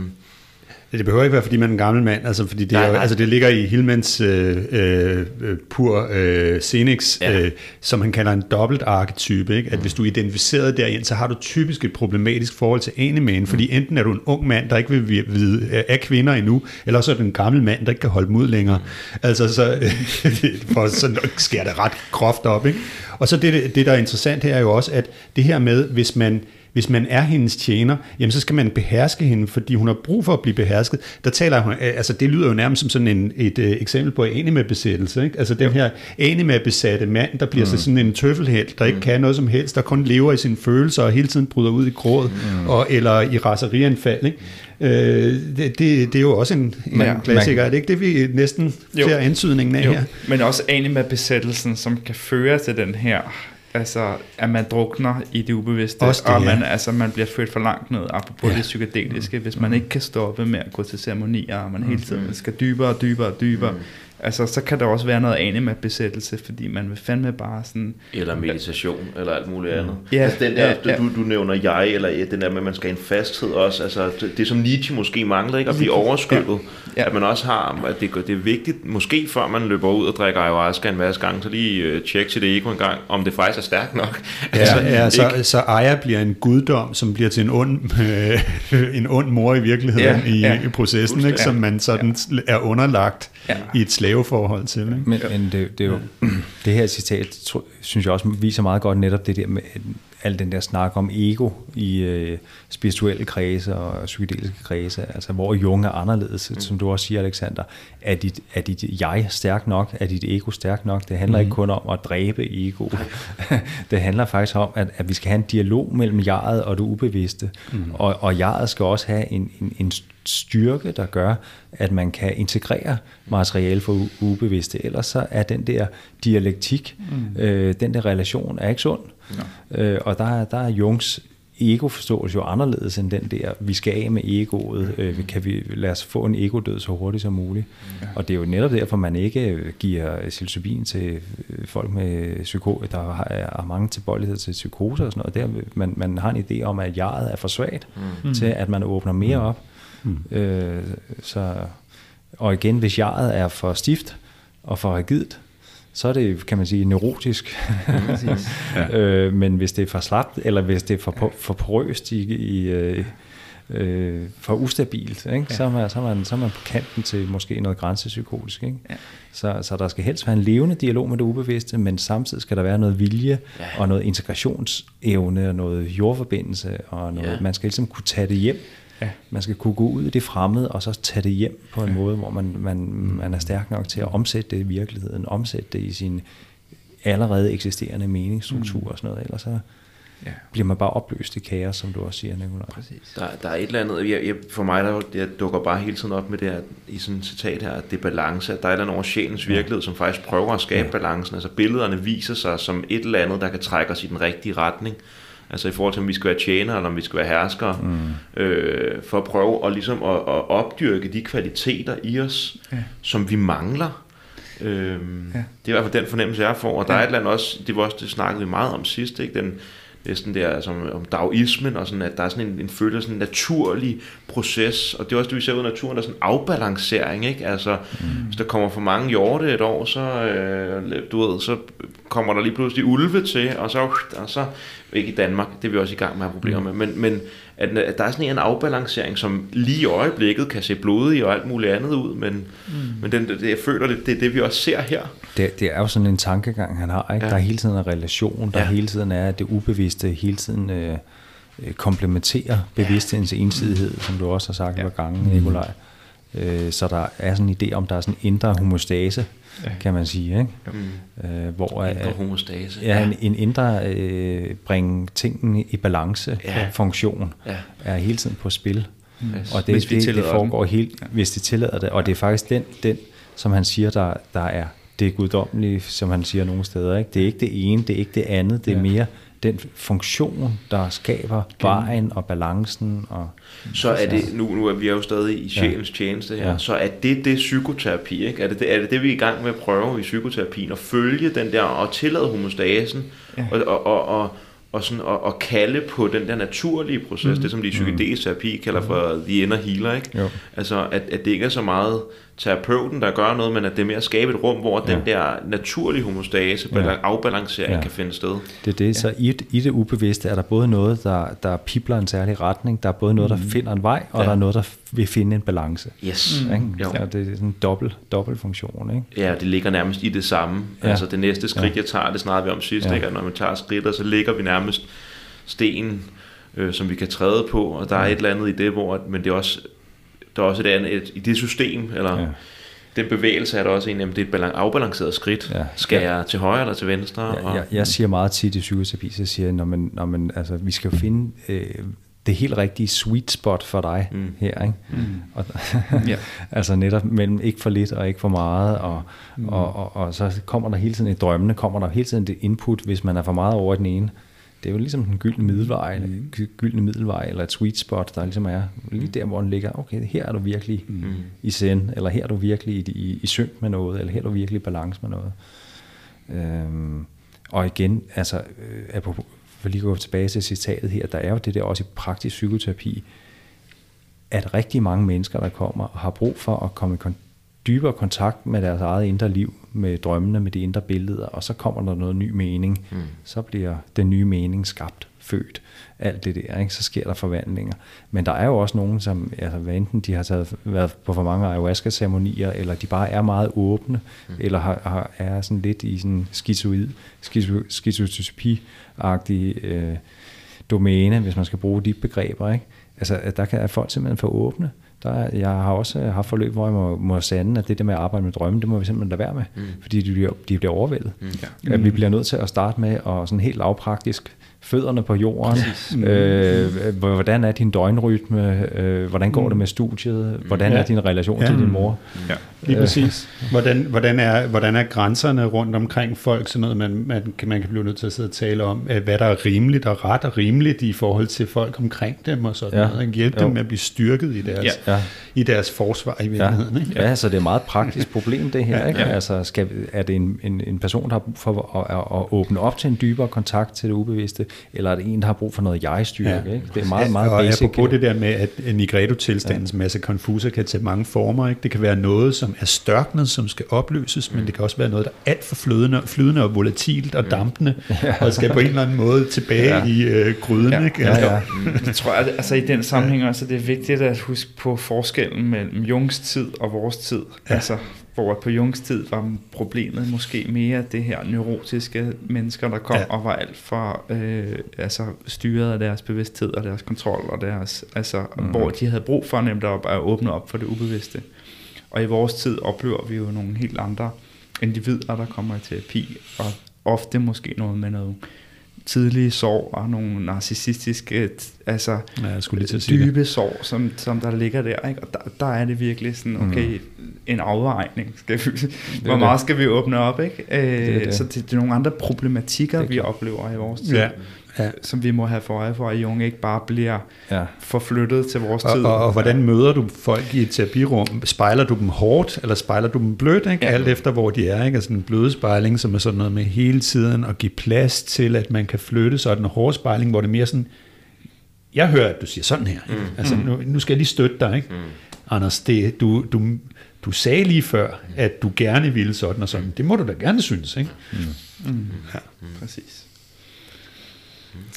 det behøver ikke være, fordi man er en gammel mand, altså, fordi det, nej, er, nej. Altså, det ligger i Hillmans øh, øh, pur øh, Scenics, ja. øh, som han kalder en dobbelt arketype. Ikke? At mm. hvis du er identificeret derind, så har du typisk et problematisk forhold til animen, mm. fordi enten er du en ung mand, der ikke vil vide af kvinder endnu, eller så er du en gammel mand, der ikke kan holde dem ud længere. Mm. Altså, så, for så sker det ret groft op. Ikke? Og så det, det, der er interessant her er jo også, at det her med, hvis man hvis man er hendes tjener, jamen så skal man beherske hende, fordi hun har brug for at blive behersket. Der taler hun, altså det lyder jo nærmest som sådan en, et uh, eksempel på anime-besættelse. Ikke? Altså den her anime-besatte mand, der bliver mm. så sådan en tøffelhelt, der ikke mm. kan noget som helst, der kun lever i sine følelser og hele tiden bryder ud i gråd, mm. og, eller i raserianfald. Ikke? Øh, det, det, det er jo også en, en ja, klassiker, er det ikke det, vi næsten jo. ser antydningen af jo. her? Men også anime-besættelsen, som kan føre til den her altså, at man drukner i det ubevidste, Også det, og man, ja. altså, man bliver ført for langt ned, apropos ja. det psykedeliske, hvis man ikke kan stoppe med at gå til ceremonier, og man hele tiden skal dybere og dybere og dybere, mm altså så kan der også være noget anima-besættelse, fordi man vil fandme bare sådan... Eller meditation, ja. eller alt muligt andet. Ja, altså den der, ja, ja. Du, du nævner jeg, eller ja, den der med, at man skal have en fasthed også, altså det, det som Nietzsche måske mangler, ikke? At blive overskyllet. Ja. Ja. At man også har, at det, det er vigtigt, måske før man løber ud og drikker ayahuasca en masse gange, så lige uh, tjek sit ego en gang, om det faktisk er stærkt nok. Ja, altså, ja så, så Aya bliver en guddom, som bliver til en ond, øh, en ond mor i virkeligheden ja, i, ja. i processen, ikke? som man sådan ja. er underlagt ja. i et slaveforhold til. Ikke? Men, men det, det, er jo, det her citat, synes jeg også viser meget godt netop det der med al den der snak om ego i øh, spirituelle kredse og psykedeliske kredse, altså hvor Jung er anderledes, mm. som du også siger, Alexander. Er dit, er dit jeg stærk nok? Er dit ego stærk nok? Det handler mm. ikke kun om at dræbe ego. det handler faktisk om, at, at vi skal have en dialog mellem jeget og det ubevidste. Mm. Og, og jeget skal også have en, en, en styrke, der gør, at man kan integrere materiale for ubevidste. Ellers så er den der dialektik, mm. øh, den der relation, er ikke sund. Ja. Øh, og der, der er Jungs ego forstås jo anderledes end den der, vi skal af med egoet, øh, kan vi lade os få en ego-død så hurtigt som muligt. Ja. Og det er jo netop derfor, man ikke øh, giver psilocybin til øh, folk med psyko, der har, er mange tilbøjelighed til psykose og sådan noget. Der, man, man har en idé om, at jeget er for svagt mm. til, at man åbner mere op. Mm. Øh, så, og igen, hvis jeget er for stift og for rigidt, så er det, kan man sige, neurotisk. ja. øh, men hvis det er for slapt, eller hvis det er for, for porøst i, i øh, øh, for ustabilt, ikke? Ja. Så, er man, så, er man, så er man på kanten til måske noget grænsepsykotisk. Ikke? Ja. Så, så der skal helst være en levende dialog med det ubevidste, men samtidig skal der være noget vilje ja. og noget integrationsevne og noget jordforbindelse, og noget, ja. man skal ligesom kunne tage det hjem Ja. Man skal kunne gå ud i det fremmede, og så tage det hjem på en ja. måde, hvor man, man, man er stærk nok til at omsætte det i virkeligheden, omsætte det i sin allerede eksisterende meningsstruktur mm. og sådan noget. Ellers så ja. bliver man bare opløst i kaos, som du også siger, Nicolaj. Præcis. Der, der er et eller andet, jeg, jeg, for mig der jeg dukker bare hele tiden op med det her, i sådan et citat her, at det er balance, at der er et eller andet over sjælens virkelighed, som faktisk prøver at skabe ja. balancen. Altså billederne viser sig som et eller andet, der kan trække os i den rigtige retning. Altså i forhold til, om vi skal være tjenere, eller om vi skal være herskere, mm. øh, for at prøve at, ligesom at, at opdyrke de kvaliteter i os, ja. som vi mangler. Øhm, ja. Det er i hvert fald den fornemmelse, jeg får, og der ja. er et eller andet også, det var også, det snakkede vi meget om sidst, ikke? Den, næsten der altså, om daoismen, og sådan, at der er sådan en, en følelse sådan en naturlig proces, og det er også det, vi ser ud i naturen, der er sådan en afbalancering, ikke? Altså, mm. hvis der kommer for mange hjorte et år, så, øh, du ved, så kommer der lige pludselig ulve til, og så, og så ikke i Danmark, det er vi også i gang med at have problemer med, men, men at, at der er sådan en afbalancering, som lige i øjeblikket kan se blodig og alt muligt andet ud, men, mm. men den, det, jeg føler, det, det er det, vi også ser her. Det, det er jo sådan en tankegang, han har. Ikke? Ja. Der er hele tiden en relation, der ja. hele tiden er, at det ubevidste hele tiden øh, øh komplementerer bevidsthedens ensidighed, som du også har sagt ja. par gange, Nikolaj. Øh, så der er sådan en idé om, der er sådan en indre homostase, ja. kan man sige. Ikke? Mm. Øh, hvor, indre homostase. Ja, en, en indre øh, bringe tingene i balance ja. funktion ja. er hele tiden på spil. Mm. Og det, hvis det, det foregår den. helt, ja. hvis det tillader det. Og det er faktisk den, den som han siger, der, der er det guddommelige, som han siger nogle steder. Ikke? Det er ikke det ene, det er ikke det andet, det er ja. mere den funktion, der skaber vejen og balancen. Og, så er det, nu, nu er vi jo stadig i sjælens ja. tjeneste her, ja. så er det det psykoterapi, ikke? Er det det, er det det, vi er i gang med at prøve i psykoterapien, at følge den der, og tillade homostasen, ja. og, og, og, og og, sådan, og, og kalde på den der naturlige proces, mm. det som de psykedelisk terapi kalder for mm. the inner healer, ikke? Jo. Altså, at, at det ikke er så meget terapeuten, der gør noget, men at det er mere at skabe et rum, hvor ja. den der naturlige homostase, ja. afbalancering ja. kan finde sted. Det er det, så i, i det ubevidste er der både noget, der, der pipler en særlig retning, der er både noget, der mm. finder en vej, og ja. der er noget, der vil finde en balance. Yes. Mm. Ikke? Jo. Ja, det er sådan en dobbelt, dobbelt funktion. Ikke? Ja, det ligger nærmest i det samme. Ja. Altså det næste skridt, ja. jeg tager, det snakkede vi om sidst, ja. ikke? når man tager skridt, så ligger vi nærmest sten, øh, som vi kan træde på, og der er et eller andet i det, hvor, men det er også der er også et andet, et, i det system, eller ja. den bevægelse er der også en, at det er et afbalanceret skridt. Ja. Skal ja. jeg til højre eller til venstre? Ja, og, jeg, jeg siger meget tit i psykoterapi, så siger jeg, når man, når man, altså, vi skal finde øh, det helt rigtige sweet spot for dig mm. her. Ikke? Mm. Og, ja. altså netop mellem ikke for lidt og ikke for meget, og, mm. og, og, og så kommer der hele tiden i drømmene, kommer der hele tiden det input, hvis man er for meget over den ene, det er jo ligesom den gyldne middelvej, mm. gyldne middelvej, eller et sweet spot, der ligesom er lige der, hvor den ligger, okay, her er du virkelig mm. i send, eller her er du virkelig i, i, i synk med noget, eller her er du virkelig i balance med noget. Øhm, og igen, altså, øh, for lige at gå tilbage til citatet her, der er jo det der også i praktisk psykoterapi, at rigtig mange mennesker, der kommer og har brug for at komme i dybere kontakt med deres eget indre liv, med drømmene, med de indre billeder, og så kommer der noget ny mening. Mm. Så bliver den nye mening skabt, født, alt det der, ikke? så sker der forvandlinger. Men der er jo også nogen, som, altså, hvad enten de har taget, været på for mange ayahuasca-ceremonier, eller de bare er meget åbne, mm. eller har, har, er sådan lidt i sådan skizoid, skizotypi-agtig øh, domæne, hvis man skal bruge de begreber. Ikke? Altså, der kan folk simpelthen få åbne, der, jeg har også haft forløb, hvor jeg må, må sande, at det der med at arbejde med drømme, det må vi simpelthen lade være med, mm. fordi de bliver, de bliver overvældet. Mm. Ja. At vi bliver nødt til at starte med at sådan helt lavpraktisk fødderne på jorden. Øh, hvordan er din døgnrytme? Øh, hvordan går det med studiet? Hvordan Ja. er din relation Ja. til din mor? Ja. Lige præcis. Hvordan, hvordan, er, hvordan er grænserne rundt omkring folk, sådan noget, man, man, kan, man kan blive nødt til at sidde og tale om, øh, hvad der er rimeligt og ret og rimeligt i forhold til folk omkring dem og sådan Ja. ja. noget. Hjælpe Jo. dem med at blive styrket i deres, Ja. Ja. i deres forsvar i virkeligheden. Ikke? Ja, så det er et meget praktisk problem det her. Ikke? Ja. Altså, skal, er det en, en, en person, der har brug for at, at, at åbne op til en dybere kontakt til det ubevidste, eller er det en, der har brug for noget jeg-styrke? Ja. Ikke? Det er meget, meget og basic. apropos det der med, at Nigredo-tilstandens ja. masse konfuser kan tage mange former. Ikke? Det kan være noget, som er størknet, som skal opløses, men det kan også være noget, der er alt for flydende, flydende og volatilt og dampende, og skal på en eller anden måde tilbage Ja. ja. i øh, gryden. Ja. Ikke? Ja, Altså, ja. Jeg tror, at altså, i den sammenhæng også, at det er vigtigt at huske på forskellen mellem Jungs tid og vores tid. Ja. Altså, hvor på Jungs tid var problemet måske mere det her neurotiske mennesker, der kom ja. Og var alt for øh, altså, styret af deres bevidsthed og deres kontrol, og deres, altså, mm. hvor de havde brug for nemt op at åbne op for det ubevidste. Og i vores tid oplever vi jo nogle helt andre individer, der kommer i terapi, og ofte måske noget med noget tidlige sorg og nogle narcissistiske, altså Ja, jeg skulle lige til at sige det. dybe sorg, som, som der ligger der. Ikke? Og der, der er det virkelig sådan, okay, mm. en afvejning. Skal vi, hvor det. meget skal vi åbne op? Ikke? Øh, er det. Så det, det er nogle andre problematikker, Det vi oplever i vores tid, Ja, ja. som vi må have for øje for, at Jung ikke bare bliver Ja. forflyttet til vores Og, tid. og, og hvordan møder du folk i et terapirum? Spejler du dem hårdt, eller spejler du dem blødt? Ikke? Ja. Alt efter, hvor de er. Ikke? Altså en bløde spejling, som er sådan noget med hele tiden at give plads til, at man kan flytte, så er den hårde spejling, hvor det er mere sådan, jeg hører, at du siger sådan her. Ikke? Altså, nu, nu skal jeg lige støtte dig. Ikke? Anders, det, du, du, du sagde lige før, at du gerne ville sådan og sådan. Det må du da gerne synes. Ikke? Mm. Ja, præcis.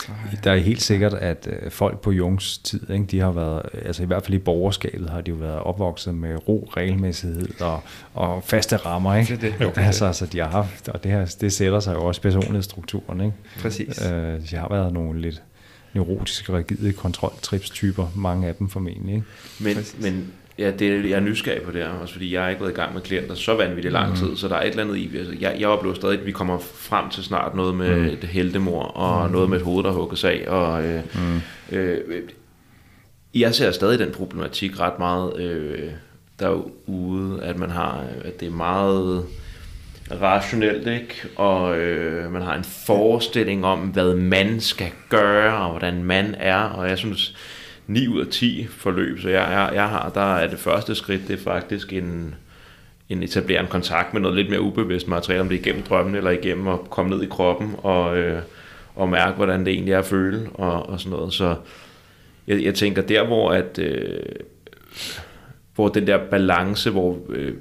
Ja. Der er helt sikkert, at øh, folk på Jungs tid, ikke, de har været, altså i hvert fald i borgerskabet, har de jo været opvokset med ro, regelmæssighed og, og faste rammer. Ikke? Det er det. Altså, altså, de har haft, og det, her, det sætter sig jo også i personlighedsstrukturen. Ikke? Præcis. Øh, de har været nogle lidt neurotiske, rigide kontroltripstyper, mange af dem formentlig. Ikke? Men, Præcis. men ja, det, jeg er nysgerrig på det her, også fordi jeg har ikke været i gang med klienter så vanvittigt lang tid, så der er et eller andet i, altså, jeg, jeg oplever stadig, at vi kommer frem til snart noget med mm. et heldemor, og mm. noget med et hoved, der hugges af, og øh, mm. øh, jeg ser stadig den problematik ret meget øh, derude, at man har, at det er meget rationelt, ikke? Og øh, man har en forestilling om, hvad man skal gøre, og hvordan man er, og jeg synes, 9 ud af 10 forløb, så jeg, jeg, jeg har, der er det første skridt, det er faktisk en, en etablere en kontakt med noget lidt mere ubevidst materiale, om det er igennem drømmen eller igennem at komme ned i kroppen og, øh, og mærke, hvordan det egentlig er at føle og, og sådan noget. Så jeg, jeg tænker der, hvor at øh, hvor den der balance, hvor øh,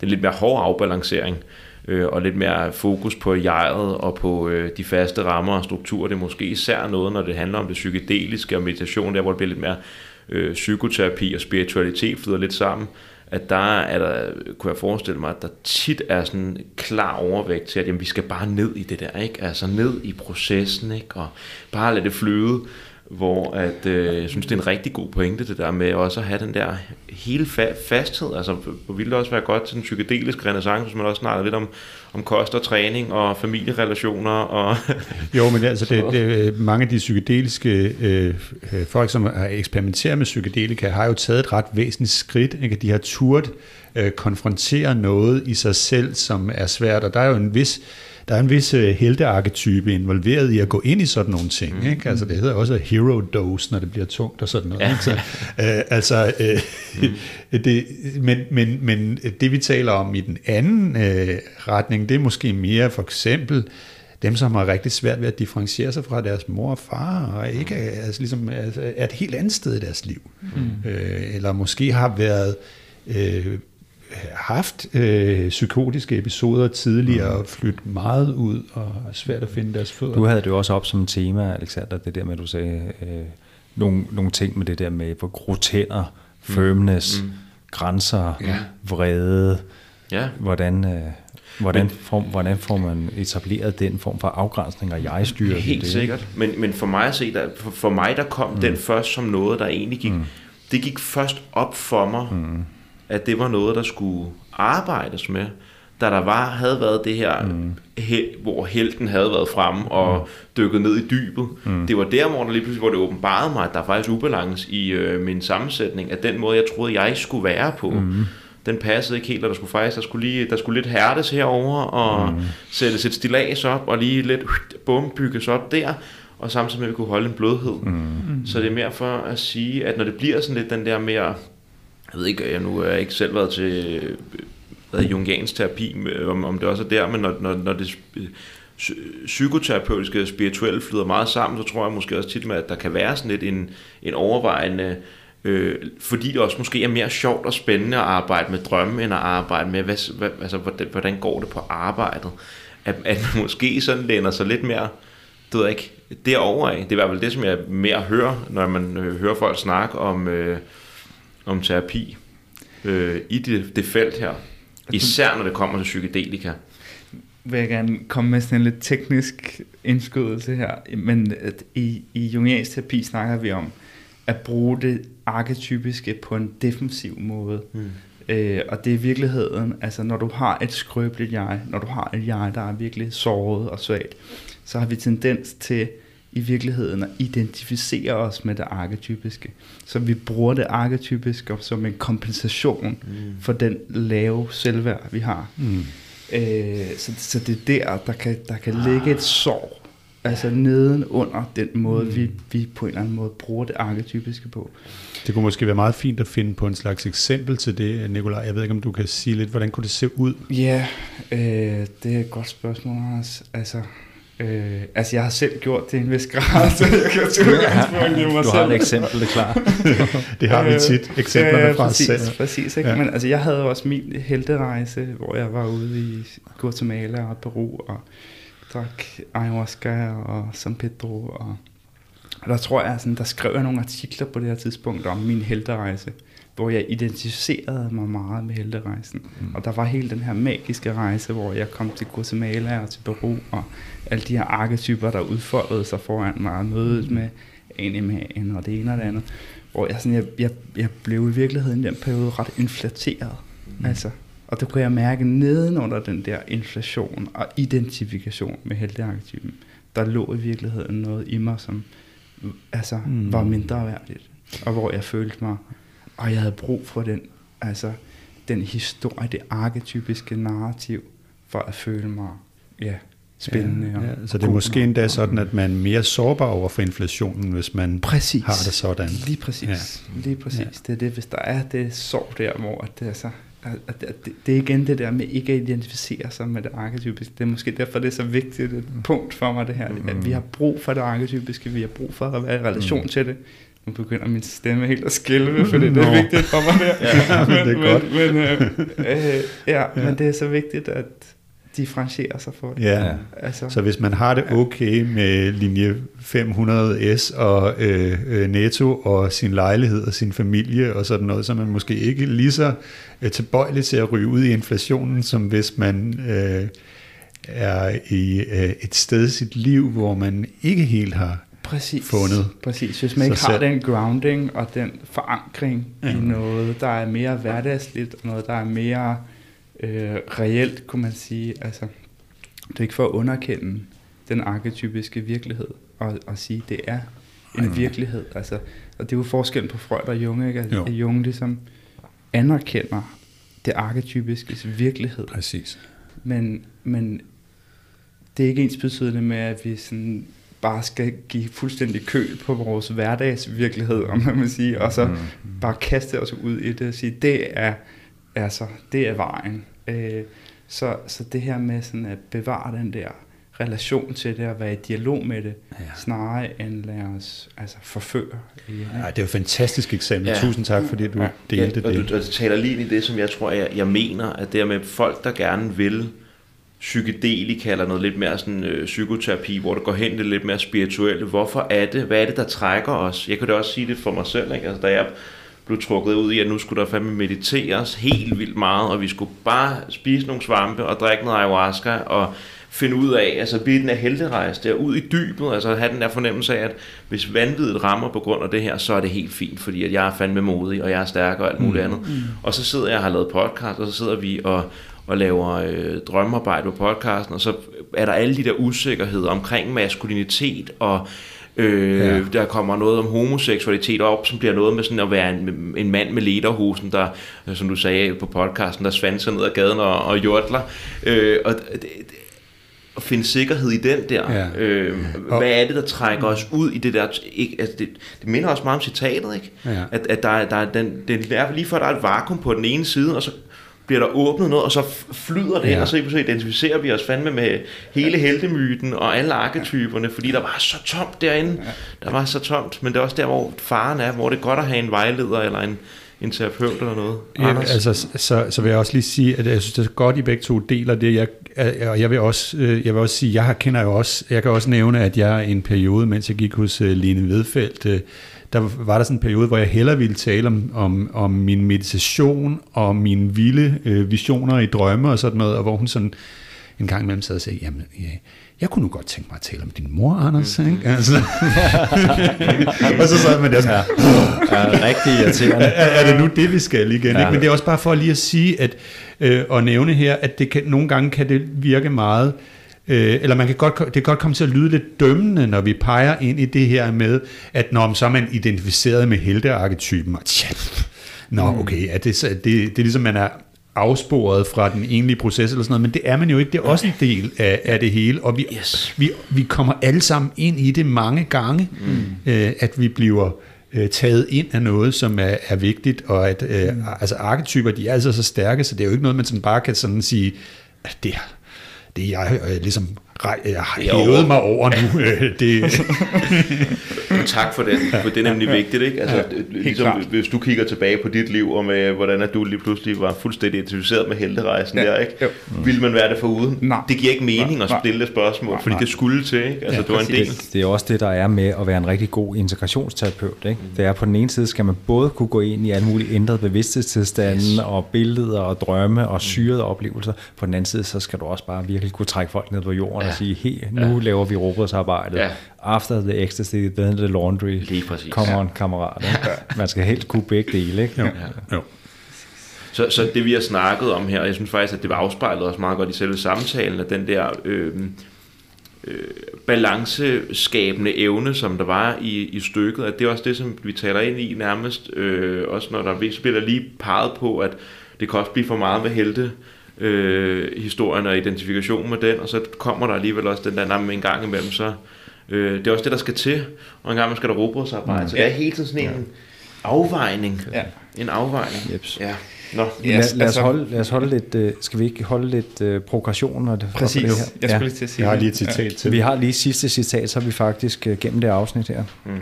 den lidt mere hårde afbalancering øh, øh, og lidt mere fokus på jeget og på øh, de faste rammer og strukturer, det er måske især noget, når det handler om det psykedeliske og meditation, der hvor det bliver lidt mere øh, psykoterapi og spiritualitet flyder lidt sammen, at der er der, kunne jeg forestille mig, at der tit er sådan en klar overvægt til, at jamen, vi skal bare ned i det der, ikke? Altså ned i processen, ikke? Og bare lade det flyde, hvor at, øh, jeg synes, det er en rigtig god pointe, det der med også at have den der hele fa- fasthed. Altså, hvor ville det også være godt til den psykedeliske renaissance, hvis man også snakker lidt om, om kost og træning og familierelationer. Og Jo, men altså det, det, øh, mange af de psykedeliske øh, øh folk, som har eksperimenteret med psykedelika, har jo taget et ret væsentligt skridt. Ikke? De har turt øh, konfrontere noget i sig selv, som er svært, og der er jo en vis der er en vis øh, heltearketype involveret i at gå ind i sådan nogle ting. Mm. Ikke? Altså, det hedder også hero dose, når det bliver tungt og sådan noget. Ja. Ikke? Så, øh, altså, øh, mm. det, men, men, men det vi taler om i den anden øh, retning, det er måske mere for eksempel dem, som har rigtig svært ved at differentiere sig fra deres mor og far, og ikke er, altså, ligesom, altså, er et helt andet sted i deres liv. Mm. Øh, eller måske har været øh, haft øh, psykotiske episoder tidligere, og flyttet meget ud, og svært at finde deres fødder. Du havde det jo også op som tema, Alexander, det der med, at du sagde øh, nogle, nogle ting med det der med hvor grå tænder, firmness, mm. grænser, Ja. vrede, ja, hvordan, øh, hvordan, får, hvordan får man etableret den form for afgrænsning og jeg-styre? Helt det? sikkert. Men, men for mig at se, der, for, for mig der kom mm. den først som noget, der egentlig gik, mm. det gik først op for mig, mm. At det var noget, der skulle arbejdes med, da der var, havde været det her, mm. held, hvor helten havde været fremme og mm. dykket ned i dybet. Mm. Det var der, hvor, der lige pludselig, hvor det åbenbarede mig, at der er faktisk ubalance i øh, min sammensætning, at den måde, jeg troede, jeg skulle være på, mm. den passede ikke helt, og der skulle faktisk, der skulle, lige, der skulle lidt hærdes herover og mm. sættes et stilas op, og lige lidt bum, bygges op der, og samtidig med, at vi kunne holde en blødhed. Mm. Så det er mere for at sige, at når det bliver sådan lidt den der mere, jeg ved ikke, jeg nu er ikke selv været til hvad jungiansk terapi, om, om det også er der, men når, når, når det psykoterapeutiske og spirituelle flyder meget sammen, så tror jeg måske også tit med, at der kan være sådan lidt en, en overvejende, øh, fordi det også måske er mere sjovt og spændende at arbejde med drømme, end at arbejde med, hvad, hvad, altså, hvordan, hvordan går det på arbejdet. At, at man måske sådan læner sig lidt mere, du ved ikke, derover af. Det er i hvert fald det, som jeg mere hører, når man øh, hører folk snakke om, øh, om terapi øh, i det, det felt her. Især når det kommer til psykedelika. Vil jeg gerne komme med sådan en lidt teknisk indskydelse her, men at i, i jungiansk terapi snakker vi om at bruge det arketypiske på en defensiv måde. Mm. Øh, og det er virkeligheden, altså når du har et skrøbeligt jeg, når du har et jeg, der er virkelig såret og svagt, så har vi tendens til i virkeligheden at identificere os med det arketypiske. Så vi bruger det arketypiske som en kompensation mm. for den lave selvværd, vi har. Mm. Øh, så, så det er der, der kan, der kan ah. ligge et sorg, altså neden under den måde, mm. vi, vi på en eller anden måde bruger det arketypiske på. Det kunne måske være meget fint at finde på en slags eksempel til det, Nikolaj. Jeg ved ikke, om du kan sige lidt, hvordan kunne det se ud? Ja, øh, det er et godt spørgsmål, Anders. Altså, Øh, altså, jeg har selv gjort det i en vis grad, så jeg kan tage udgangspunkt i mig Du har et eksempel, det er klart. det har vi tit, eksemplerne øh, fra præcis, os selv. Præcis, ikke? Ja. Men altså, jeg havde også min helterejse, hvor jeg var ude i Guatemala og Peru, og drak ayahuasca og San Pedro, og, og der tror jeg, sådan, der skrev jeg nogle artikler på det her tidspunkt om min helterejse hvor jeg identificerede mig meget med helterejsen. Mm. Og der var hele den her magiske rejse, hvor jeg kom til Guatemala og til Peru, og alle de her arketyper, der udfoldede sig foran mig, mødet mm. med animaen og det ene og det andet. Hvor jeg, sådan, jeg, jeg, jeg blev i virkeligheden i den periode ret inflateret. Mm. Altså, og der kunne jeg mærke nedenunder den der inflation og identifikation med heltearketypen, der lå i virkeligheden noget i mig, som altså, mm. var mindre værdigt. Og hvor jeg følte mig og jeg havde brug for den, altså den historie, det arketypiske narrativ, for at føle mig ja, spændende. Ja, ja. Og, så det er måske endda sådan, at man er mere sårbar over for inflationen, hvis man præcis. har det sådan. Lige præcis. Ja. Lige præcis. Ja. Det er det, hvis der er det sorg der, hvor det er så at det, det er igen det der med ikke at identificere sig med det arketypiske. Det er måske derfor, det er så vigtigt et punkt for mig, det her. Mm. At vi har brug for det arketypiske, vi har brug for at være i relation mm. til det nu begynder min stemme helt at skælve, fordi det er vigtigt for mig der. ja, men, det er men, godt. Men, øh, øh, ja, ja, men det er så vigtigt at differentiere sig for det. Ja, altså, så hvis man har det okay med linje 500S og øh, øh, netto og sin lejlighed og sin familie og sådan noget, så er man måske ikke lige så øh, tilbøjelig til at ryge ud i inflationen, som hvis man... Øh, er i øh, et sted i sit liv, hvor man ikke helt har præcis, fundet. Præcis, hvis man ikke har den grounding og den forankring ja. i noget, der er mere hverdagsligt, og noget, der er mere øh, reelt, kunne man sige. Altså, det er ikke for at underkende den arketypiske virkelighed, og, og sige, det er en ja. virkelighed. Altså, og det er jo forskellen på Freud og Jung, ikke? Altså, at Jung ligesom anerkender det arketypiske virkelighed. Præcis. Men, men det er ikke ens betydende med, at vi sådan bare skal give fuldstændig køl på vores hverdagsvirkelighed, om man vil sige, og så mm. bare kaste os ud i det og sige, det er, altså, det er vejen. Øh, så, så det her med sådan at bevare den der relation til det og være i dialog med det, ja. snarere end lade os altså, forføre. Ja, det er jo et fantastisk eksempel. Ja. Tusind tak, fordi du ja. delte ja, og det. Og du, du taler lige ind i det, som jeg tror, jeg, jeg mener, at det er med folk, der gerne vil psykedelika eller noget lidt mere sådan, øh, psykoterapi, hvor det går hen det lidt mere spirituelle. Hvorfor er det? Hvad er det, der trækker os? Jeg kan da også sige det for mig selv, ikke? Altså, da jeg blev trukket ud i, at nu skulle der fandme mediteres helt vildt meget, og vi skulle bare spise nogle svampe og drikke noget ayahuasca og finde ud af, altså blive den her helterejse der ud i dybet, altså have den der fornemmelse af, at hvis vanvittigt rammer på grund af det her, så er det helt fint, fordi at jeg er fandme modig, og jeg er stærk og alt muligt mm. andet. Mm. Og så sidder jeg og har lavet podcast, og så sidder vi og, og laver øh, drømmearbejde på podcasten, og så er der alle de der usikkerheder omkring maskulinitet, og øh, ja. der kommer noget om homoseksualitet op, som bliver noget med sådan at være en, en mand med lederhosen, der, øh, som du sagde på podcasten, der svanser ned ad gaden og, og jordler. Øh, og det, at finde sikkerhed i den der. Ja. Øh, hvad er det, der trækker os ud i det der? Ikke, altså det, det minder også meget om citatet, ikke? Ja. At, at der, der er den, det er lige for, at der er et vakuum på den ene side, og så bliver der åbnet noget, og så flyder det ja. ind, og så identificerer vi os fandme med hele heltemyten og alle arketyperne, fordi der var så tomt derinde. Der var så tomt, men det er også der, hvor faren er, hvor det er godt at have en vejleder eller en, en terapeut eller noget. Ja, altså, så, så vil jeg også lige sige, at jeg synes, det er godt, I begge to deler det. Jeg, og jeg vil også, øh, jeg vil også sige, jeg kender jo også, jeg kan også nævne, at jeg i en periode, mens jeg gik hos øh, Line Vedfeldt, øh, der var der sådan en periode, hvor jeg hellere ville tale om, om, om min meditation og mine vilde øh, visioner i drømme og sådan noget, og hvor hun sådan en gang imellem sad og sagde, jamen, ja, jeg kunne nu godt tænke mig at tale om din mor, Anders. Mm. Ikke? Altså. og så sad man der sådan, ja, ja, rigtig irriterende. Er, er det nu det, vi skal igen? Ja. Ikke? Men det er også bare for lige at sige, at, øh, og nævne her, at det kan, nogle gange kan det virke meget, øh, eller man kan godt, det kan godt komme til at lyde lidt dømmende, når vi peger ind i det her med, at når så er man identificeret med heltearketypen, og tja, Nå, mm. okay, er det, det, det er ligesom, man er afsporet fra den egentlige proces eller sådan noget, men det er man jo ikke. Det er også en del af, af det hele, og vi, yes. vi, vi kommer alle sammen ind i det mange gange, mm. øh, at vi bliver øh, taget ind af noget, som er, er vigtigt, og at øh, mm. altså arketyper, de er altså så stærke, så det er jo ikke noget, man sådan bare kan sådan sige, at det, det er jeg øh, ligesom jeg har hævet mig over nu. Øh, tak for den, for det er nemlig vigtigt. Ikke? Altså, ja, ligesom, hvis du kigger tilbage på dit liv, og med, hvordan at du lige pludselig var fuldstændig identificeret med helterejsen ja, der, ikke? Mm. vil man være det foruden? Nej. Det giver ikke mening nej, at stille det spørgsmål, nej, fordi det skulle til. Ikke? Altså, ja, det var en del. Det, det er også det, der er med at være en rigtig god integrationsterapeut. Ikke? Mm. Det er på den ene side, skal man både kunne gå ind i alle mulige ændrede bevidsthedstilstande, yes. og billeder, og drømme, og syrede oplevelser. På den anden side, så skal du også bare virkelig kunne trække folk ned på jorden ja. og sige, hey, nu ja. laver vi robotsarbejdet. Ja. After the ecstasy, then the laundry. Lige præcis. Come on, kammerat. Man skal helt kunne begge dele, ikke? Jo. Ja. jo. Så, så det vi har snakket om her, jeg synes faktisk, at det var afspejlet også meget godt i selve samtalen, at den der øh, øh, balanceskabende evne, som der var i, i stykket, at det er også det, som vi taler ind i nærmest, øh, også når der så bliver der lige peget på, at det kan også blive for meget med helte, øh, historien og identifikation med den, og så kommer der alligevel også den der navn en gang imellem, så øh, det er også det, der skal til, og en gang man skal der robotsarbejde, mm. så det er hele tiden sådan en ja. afvejning. Ja. En afvejning. Jeps. Ja. Nå. Yes, lad, lad, os altså- holde, lad os holde lidt, uh, skal vi ikke holde lidt uh, progression? Og det, Præcis, det her? jeg skulle ja. lige til at sige Jeg har lige et citat ja. til. Vi har lige sidste citat, så har vi faktisk uh, gennem det afsnit her, mm.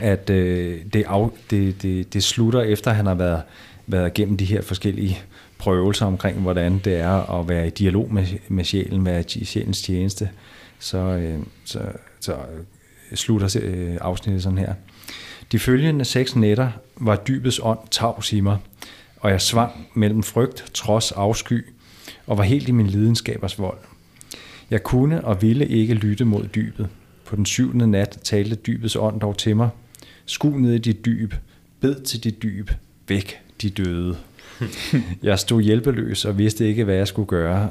at uh, det, af, det, det, det slutter efter, han har været, været igennem de her forskellige prøvelser omkring, hvordan det er at være i dialog med, med sjælen, være i sjælens tjeneste, så, øh, så, så øh, slutter øh, afsnittet sådan her. De følgende seks nætter var dybets ånd tavs i mig, og jeg svang mellem frygt, trods afsky, og var helt i min lidenskabers vold. Jeg kunne og ville ikke lytte mod dybet. På den syvende nat talte dybets ånd dog til mig. Sku ned i dit dyb, bed til dit dyb, væk de døde. jeg stod hjælpeløs og vidste ikke, hvad jeg skulle gøre.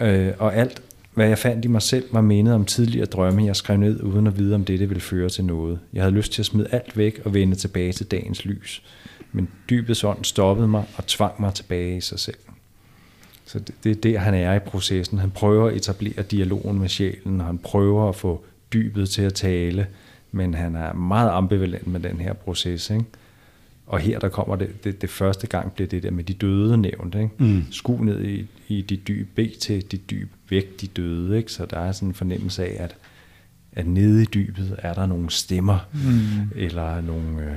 Øh, og alt, hvad jeg fandt i mig selv, var mindet om tidligere drømme, jeg skrev ned, uden at vide, om dette ville føre til noget. Jeg havde lyst til at smide alt væk og vende tilbage til dagens lys. Men dybets ånd stoppede mig og tvang mig tilbage i sig selv. Så det, det er der, han er i processen. Han prøver at etablere dialogen med sjælen, og han prøver at få dybet til at tale, men han er meget ambivalent med den her proces. Ikke? Og her der kommer det, det, det første gang bliver det der med de døde nævnt. Ikke? Mm. Sku ned i, i de dybe, bed til de dybe, væk de døde. Ikke? Så der er sådan en fornemmelse af, at, at nede i dybet er der nogle stemmer, mm. eller nogle, øh,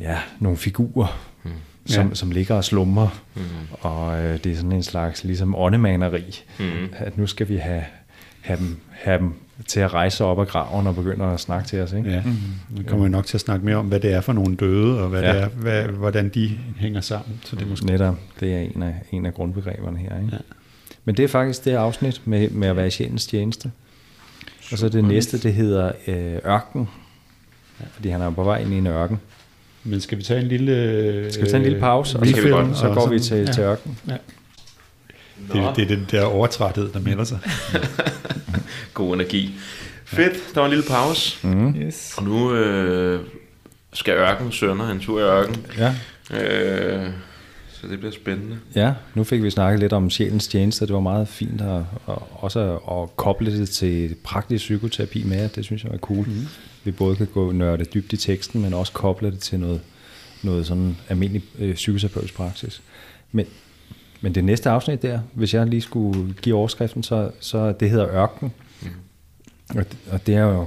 ja, nogle figurer, mm. som, ja. som ligger og slumrer. Mm. Og øh, det er sådan en slags ligesom åndemaneri, mm. at nu skal vi have, have, dem, have dem til at rejse op af graven og begynde at snakke til os. Ikke? Ja, mm-hmm. vi kommer ja. nok til at snakke mere om, hvad det er for nogle døde, og hvad ja. det er, hvad, hvordan de hænger sammen. Så det er måske... Netop, det er en af, en af grundbegreberne her. Ikke? Ja. Men det er faktisk det afsnit med, med at være i sjælens tjeneste. Og så det næste, det hedder øh, ørken, ja. fordi han er på vej ind i en ørken. Men skal vi tage en lille... Skal vi tage en lille pause, og så, så, så går vi til, ja. til ørken? Ja. Det, det er den der overtræthed, der melder sig. God energi. Fedt, der var en lille pause. Mm. Yes. Og nu øh, skal ørken sønder en tur i ørken. Ja. Øh, så det bliver spændende. Ja, nu fik vi snakket lidt om sjælens tjeneste. Det var meget fint at, at også at koble det til praktisk psykoterapi med. Det synes jeg var cool. Mm. Vi både kan gå nørde dybt i teksten, men også koble det til noget, noget sådan almindelig øh, psykoterapeutisk praksis. Men, men det næste afsnit der, hvis jeg lige skulle give overskriften, så, så det hedder Ørken. Mm. Og, og det er jo,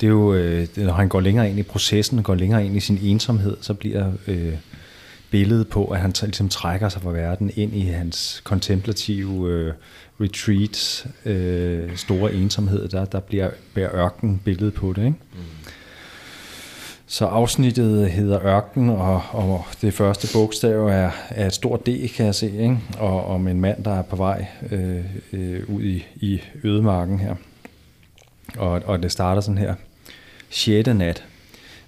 det er jo øh, når han går længere ind i processen, går længere ind i sin ensomhed, så bliver øh, billedet på, at han ligesom trækker sig fra verden ind i hans kontemplative øh, retreats, øh, store ensomhed, der, der bliver, bliver ørken billedet på det. Ikke? Mm. Så afsnittet hedder Ørken, og, og det første bogstav er, er et stort D, kan jeg se, ikke? Og om en mand, der er på vej øh, øh, ud i, i ødemarken her. Og, og det starter sådan her. 6. nat.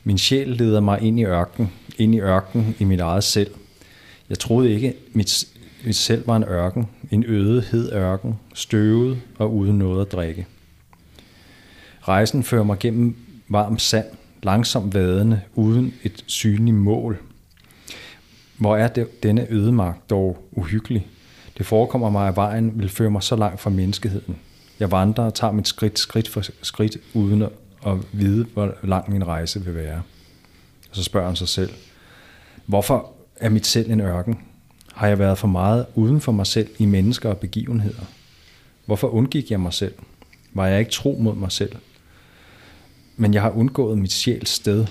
Min sjæl leder mig ind i ørken, ind i ørken i mit eget selv. Jeg troede ikke, mit, mit selv var en ørken, en øde, hed ørken, støvet og uden noget at drikke. Rejsen fører mig gennem varm sand, langsomt vadende, uden et synligt mål. Hvor er det, denne ødemark dog uhyggelig? Det forekommer mig, at vejen vil føre mig så langt fra menneskeheden. Jeg vandrer og tager mit skridt, skridt for skridt, uden at, vide, hvor lang min rejse vil være. Og så spørger han sig selv, hvorfor er mit selv en ørken? Har jeg været for meget uden for mig selv i mennesker og begivenheder? Hvorfor undgik jeg mig selv? Var jeg ikke tro mod mig selv? Men jeg har undgået mit sjæls sted.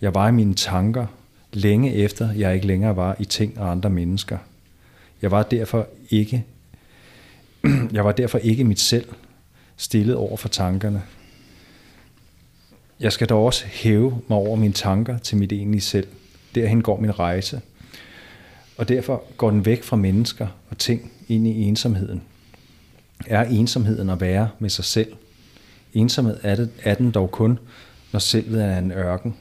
Jeg var i mine tanker, længe efter jeg ikke længere var i ting og andre mennesker. Jeg var derfor ikke, jeg var derfor ikke mit selv, stillet over for tankerne. Jeg skal dog også hæve mig over mine tanker til mit egentlige selv. Derhen går min rejse. Og derfor går den væk fra mennesker og ting ind i ensomheden. Er ensomheden at være med sig selv? Ensomhed er, det, er den dog kun, når selvet er en ørken.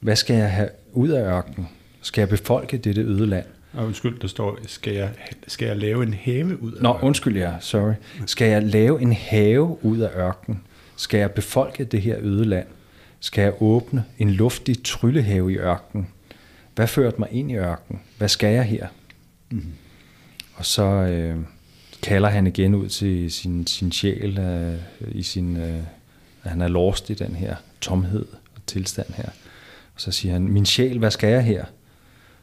Hvad skal jeg have ud af ørkenen? Skal jeg befolke dette øde land? Og undskyld, der står, skal jeg, skal jeg lave en have ud af Nå, ørkenen? undskyld jer, sorry. Skal jeg lave en have ud af ørkenen? Skal jeg befolke det her øde land? Skal jeg åbne en luftig tryllehave i ørkenen? Hvad førte mig ind i ørkenen? Hvad skal jeg her? Mm. Og så øh, kalder han igen ud til sin, sin sjæl, øh, i sin, øh, at han er lost i den her tomhed og tilstand her. Og så siger han, min sjæl, hvad skal jeg her?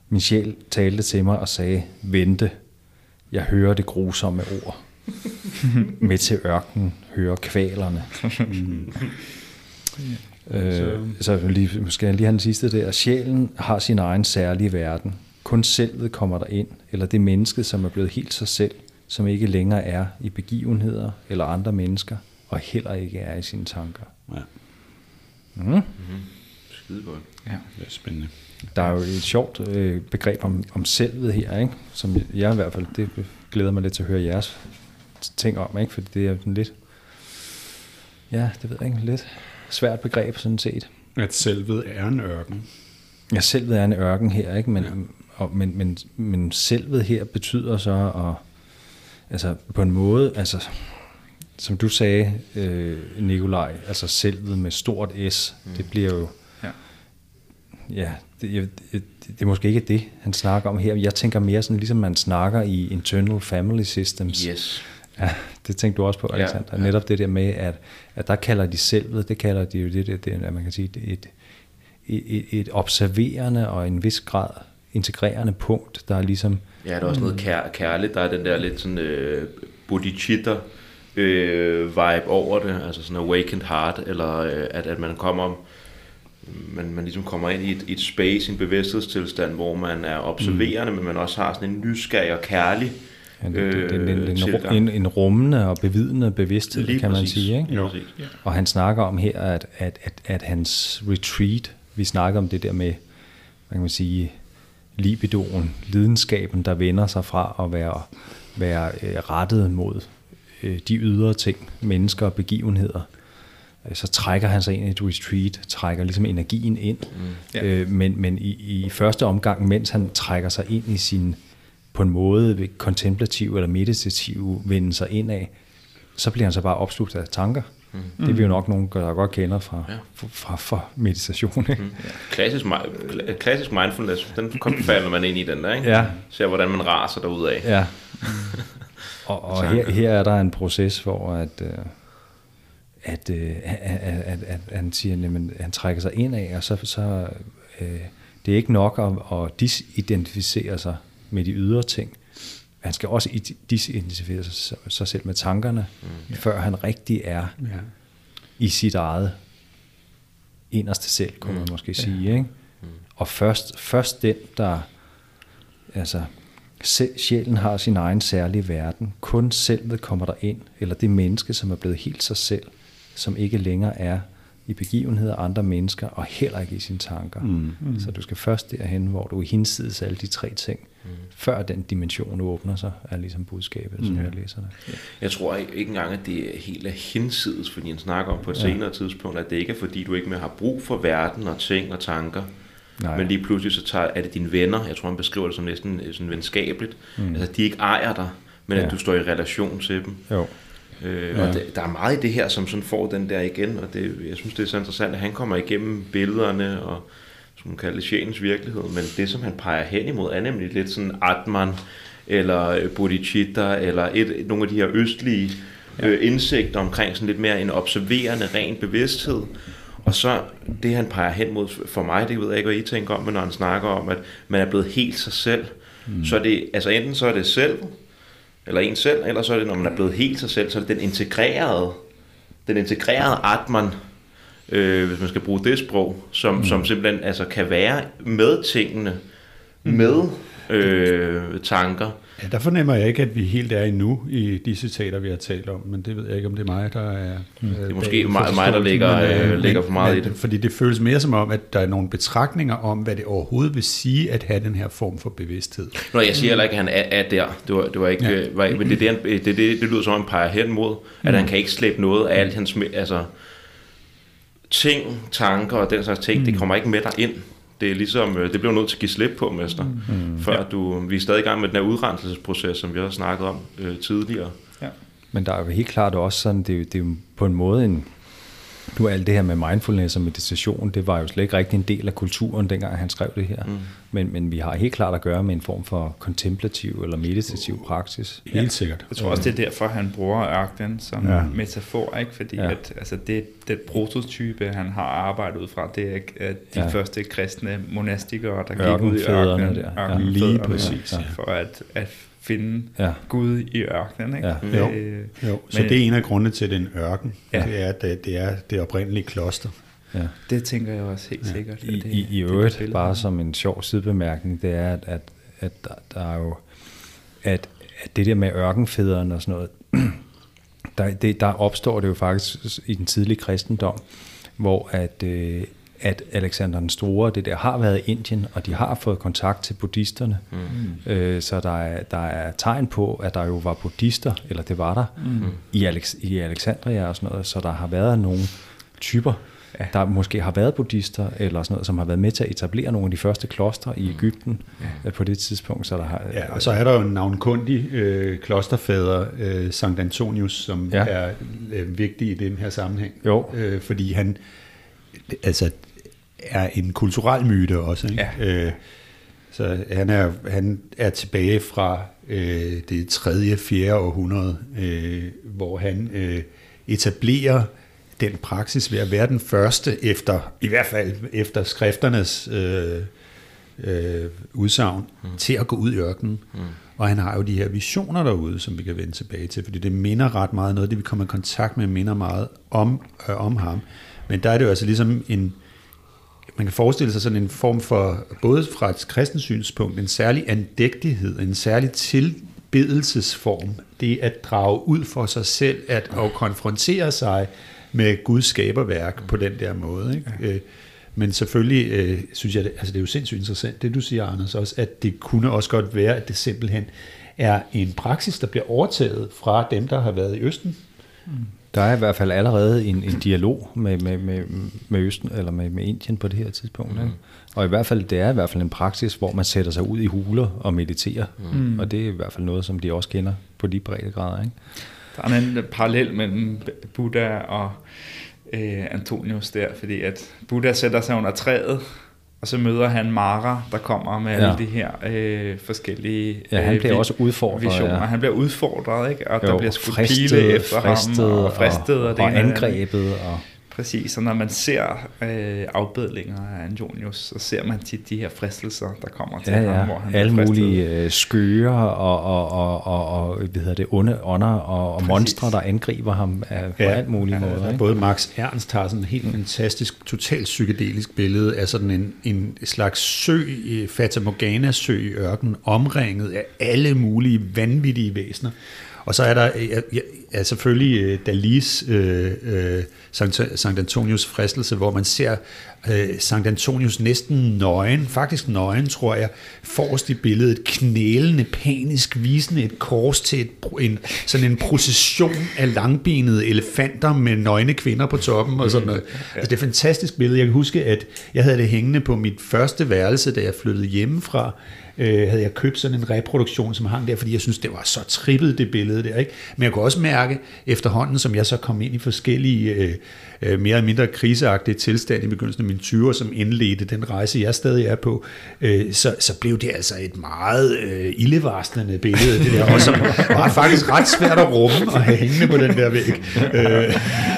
Min sjæl talte til mig og sagde, vente, jeg hører det grusomme ord. Med til ørkenen hører kvalerne. Øh, så lige, skal jeg lige have den sidste der. Sjælen har sin egen særlige verden. Kun selvet kommer der ind, eller det menneske, som er blevet helt sig selv, som ikke længere er i begivenheder eller andre mennesker, og heller ikke er i sine tanker. Ja, Mm. Skide godt. Ja. det er spændende. Der er jo et sjovt øh, begreb om, om selvet her, ikke? som jeg i hvert fald, det glæder mig lidt til at høre jeres ting om, ikke? fordi det er sådan lidt, ja, det ved jeg ikke, lidt svært begreb sådan set. At selvet er en ørken. Ja, selvet er en ørken her, ikke? Men, ja. og, men, men, men selvet her betyder så at, altså på en måde, altså som du sagde, øh, Nikolaj, altså selvet med stort S, mm. det bliver jo, Ja. ja, det, jeg, det, det er måske ikke det, han snakker om her. Jeg tænker mere sådan, ligesom man snakker i internal family systems. Yes. Ja, det tænkte du også på, Ja, Alexander. Ja, Netop det der med, at, at der kalder de selvet, det kalder de jo det, det, det at man kan sige, et, et, et, et observerende og en vis grad integrerende punkt, der er ligesom, Ja, der er også noget kær- kærligt. Der er den der lidt sådan øh, bodhicitta øh, vibe over det. Altså sådan awakened heart. Eller øh, at, at man kommer man, man ligesom kommer ind i et, et space, en bevidsthedstilstand, hvor man er observerende, mm. men man også har sådan en nysgerrig og kærlig ja, det, det, det, øh, en, en, en rummende og bevidende bevidsthed, Lige kan man præcis. sige. Ikke? Jo. præcis. Og han snakker om her, at, at, at, at hans retreat, vi snakker om det der med, hvad kan man sige, libidoen, lidenskaben, der vender sig fra at være, være øh, rettet mod øh, de ydre ting, mennesker og begivenheder, øh, så trækker han sig ind i et retreat, trækker ligesom energien ind. Mm. Ja. Øh, men men i, i første omgang, mens han trækker sig ind i sin på en måde kontemplativ eller meditativ vende sig ind af, så bliver han så bare opslugt af tanker. Mm. Det er vi jo nok nogen, der godt kender fra, ja. fra, fra, meditation. Ikke? Mm. Ja. Klassisk, klassisk mindfulness, den falder man ind i den der, ikke? Ja. Ser, hvordan man raser derud af. Ja. og og her, her er der en proces, hvor at, øh, at, øh, at, at, at, at han siger, at han trækker sig ind af, og så, så øh, det er ikke nok at, at disidentificere sig med de ydre ting. Han skal også disidentificere sig, sig selv med tankerne, mm. før han rigtig er ja. i sit eget inderste selv, kunne mm. man måske sige. Ja. Ikke? Mm. Og først, først den, der... Altså, sjælen har sin egen særlige verden. Kun selvet kommer der ind, eller det menneske, som er blevet helt sig selv, som ikke længere er i begivenheder andre mennesker, og heller ikke i sine tanker. Mm. Mm. Så du skal først derhen, hvor du er hinsides alle de tre ting, mm. før den dimension åbner sig, er ligesom budskabet, mm. som jeg læser det. Jeg tror ikke engang, at det er helt er hinsides, fordi han snakker om på et ja. senere tidspunkt, at det ikke er fordi, du ikke mere har brug for verden og ting og tanker, Nej. Men lige pludselig så tager, er det dine venner, jeg tror han beskriver det som næsten sådan venskabeligt, mm. altså de ikke ejer dig, men ja. at du står i relation til dem. Jo. Øh, ja. Og det, der er meget i det her, som sådan får den der igen, og det, jeg synes, det er så interessant, at han kommer igennem billederne, og som man kalder det, sjælens virkelighed, men det, som han peger hen imod, er nemlig lidt sådan Atman, eller Bodhicitta, eller et, nogle af de her østlige ja. øh, indsigter omkring sådan lidt mere en observerende, ren bevidsthed, og så det, han peger hen mod for mig, det ved jeg ikke, hvad I tænker om, men når han snakker om, at man er blevet helt sig selv, mm. så er det, altså enten så er det selv, eller en selv, eller så er det, når man er blevet helt sig selv, så er det den integrerede, den integrerede Atman, øh, hvis man skal bruge det sprog, som, mm. som simpelthen altså, kan være med tingene, mm. med øh, tanker. Ja, der fornemmer jeg ikke, at vi helt er endnu i de citater, vi har talt om, men det ved jeg ikke, om det er mig, der er... Mm. Det er måske mig, mig, der ligger, men, øh, øh ligger for meget men, i det. Fordi det føles mere som om, at der er nogle betragtninger om, hvad det overhovedet vil sige at have den her form for bevidsthed. Nå, jeg siger heller ikke, at han er, er der. Det var, det var ikke... Ja. Øh, var, men det, det, det, det, det lyder som om, han peger hen mod, at mm. han kan ikke slæbe noget af alt hans... Altså, ting, tanker og den slags ting, mm. det kommer ikke med dig ind det er ligesom, øh, det bliver nødt til at give slip på, mester, mm. før ja. du, vi er stadig i gang med den her udrenselsesproces, som vi har snakket om øh, tidligere. Ja. Men der er jo helt klart også sådan, det er, det er jo på en måde en, nu alt det her med mindfulness og meditation, det var jo slet ikke rigtig en del af kulturen, dengang han skrev det her. Mm. Men, men vi har helt klart at gøre med en form for kontemplativ eller meditativ praksis. Ja, helt sikkert. Jeg tror også, det er derfor, han bruger ørkenen som ja. metafor, ikke? fordi ja. at, altså det, det prototype, han har arbejdet ud fra, det er at de ja. første kristne monastikere, der gik ud i ørkenen. Der. Ja. Lige præcis. Ja. For at, at finde ja. Gud i ørkenen. Ikke? Ja. Jo. Øh, jo. Så Men, det er en af grundene til den ørken. Ja. Det er, at det er det oprindelige kloster. Ja. Det tænker jeg også helt ja. sikkert. I, det, i, i øvrigt, det, bare som en sjov sidebemærkning, det er, at, at, at der, der er jo, at, at det der med ørkenfædrene og sådan noget, der, det, der opstår det jo faktisk i den tidlige kristendom, hvor at, øh, at Alexander den Store, det der har været i Indien, og de har fået kontakt til buddhisterne. Mm. Øh, så der er, der er tegn på, at der jo var buddhister, eller det var der, mm. i, Alex, i Alexandria og sådan noget, så der har været nogle typer, ja. der måske har været buddhister, eller sådan noget, som har været med til at etablere nogle af de første klostre i mm. Ægypten ja. Øh, på det tidspunkt. Så der har, ja, og så er der jo en navnkundig øh, klosterfader, øh, Sankt Antonius, som ja. er øh, vigtig i den her sammenhæng. Jo. Øh, fordi han, altså er en kulturel myte også. Ikke? Ja. Øh, så han er, han er tilbage fra øh, det tredje, fjerde århundrede, øh, hvor han øh, etablerer den praksis ved at være den første efter, i hvert fald efter skrifternes øh, øh, udsagn, mm. til at gå ud i ørkenen. Mm. Og han har jo de her visioner derude, som vi kan vende tilbage til, fordi det minder ret meget, noget det vi kommer i kontakt med, minder meget om, øh, om ham. Men der er det jo altså ligesom en, man kan forestille sig sådan en form for, både fra et kristens synspunkt, en særlig andægtighed, en særlig tilbedelsesform. Det at drage ud for sig selv, at at konfrontere sig med Guds skaberværk på den der måde. Ikke? Ja. Øh, men selvfølgelig øh, synes jeg, det, altså det er jo sindssygt interessant, det du siger, Anders, også, at det kunne også godt være, at det simpelthen er en praksis, der bliver overtaget fra dem, der har været i Østen, mm. Der er i hvert fald allerede en, en dialog med, med, med, med Østen eller med, med Indien på det her tidspunkt. Mm. Ikke? Og i hvert fald, det er i hvert fald en praksis, hvor man sætter sig ud i huler og mediterer. Mm. Og det er i hvert fald noget, som de også kender på de brede grader. Ikke? Der er en parallel mellem Buddha og øh, Antonius der, fordi at Buddha sætter sig under træet, og så møder han Mara, der kommer med ja. alle de her øh, forskellige Ja, han bliver øh, også udfordret. Visioner. Ja. Han bliver udfordret, ikke? og jo, der bliver skudt pile efter fristet, ham, og fristet, og, og, og, og angrebet. Og Præcis, og når man ser øh, afbedlinger af Antonius, så ser man tit de her fristelser, der kommer til ja, ja. ham, hvor han Alle mulige øh, skøre og, og, og, og, og hvad hedder det, onde ånder og, og monstre, der angriber ham af, på ja, alt mulige ja, måder. Både Max Ernst har sådan en helt fantastisk, totalt psykedelisk billede af sådan en, en slags sø, Fata Morgana sø i ørkenen, omringet af alle mulige vanvittige væsener. Og så er der ja, ja, selvfølgelig øh, Dalis øh, øh, Sankt, Sankt Antonius fristelse, hvor man ser øh, Sankt Antonius næsten nøgen, faktisk nøgen, tror jeg, forrest i billedet, knælende, panisk, visende et kors til et, en, sådan en procession af langbenede elefanter med nøgne kvinder på toppen og sådan noget. Altså, det er et fantastisk billede. Jeg kan huske, at jeg havde det hængende på mit første værelse, da jeg flyttede hjemmefra, øh, havde jeg købt sådan en reproduktion, som hang der, fordi jeg synes, det var så trippet, det billede der. Ikke? Men jeg kunne også mærke, efterhånden, som jeg så kom ind i forskellige øh, øh, mere eller mindre kriseagtige tilstand i begyndelsen af mine 20'er, som indledte den rejse, jeg stadig er på, øh, så, så blev det altså et meget øh, ildevarslende billede, det der, og som var faktisk ret svært at rumme og have hængende på den der væg. Øh.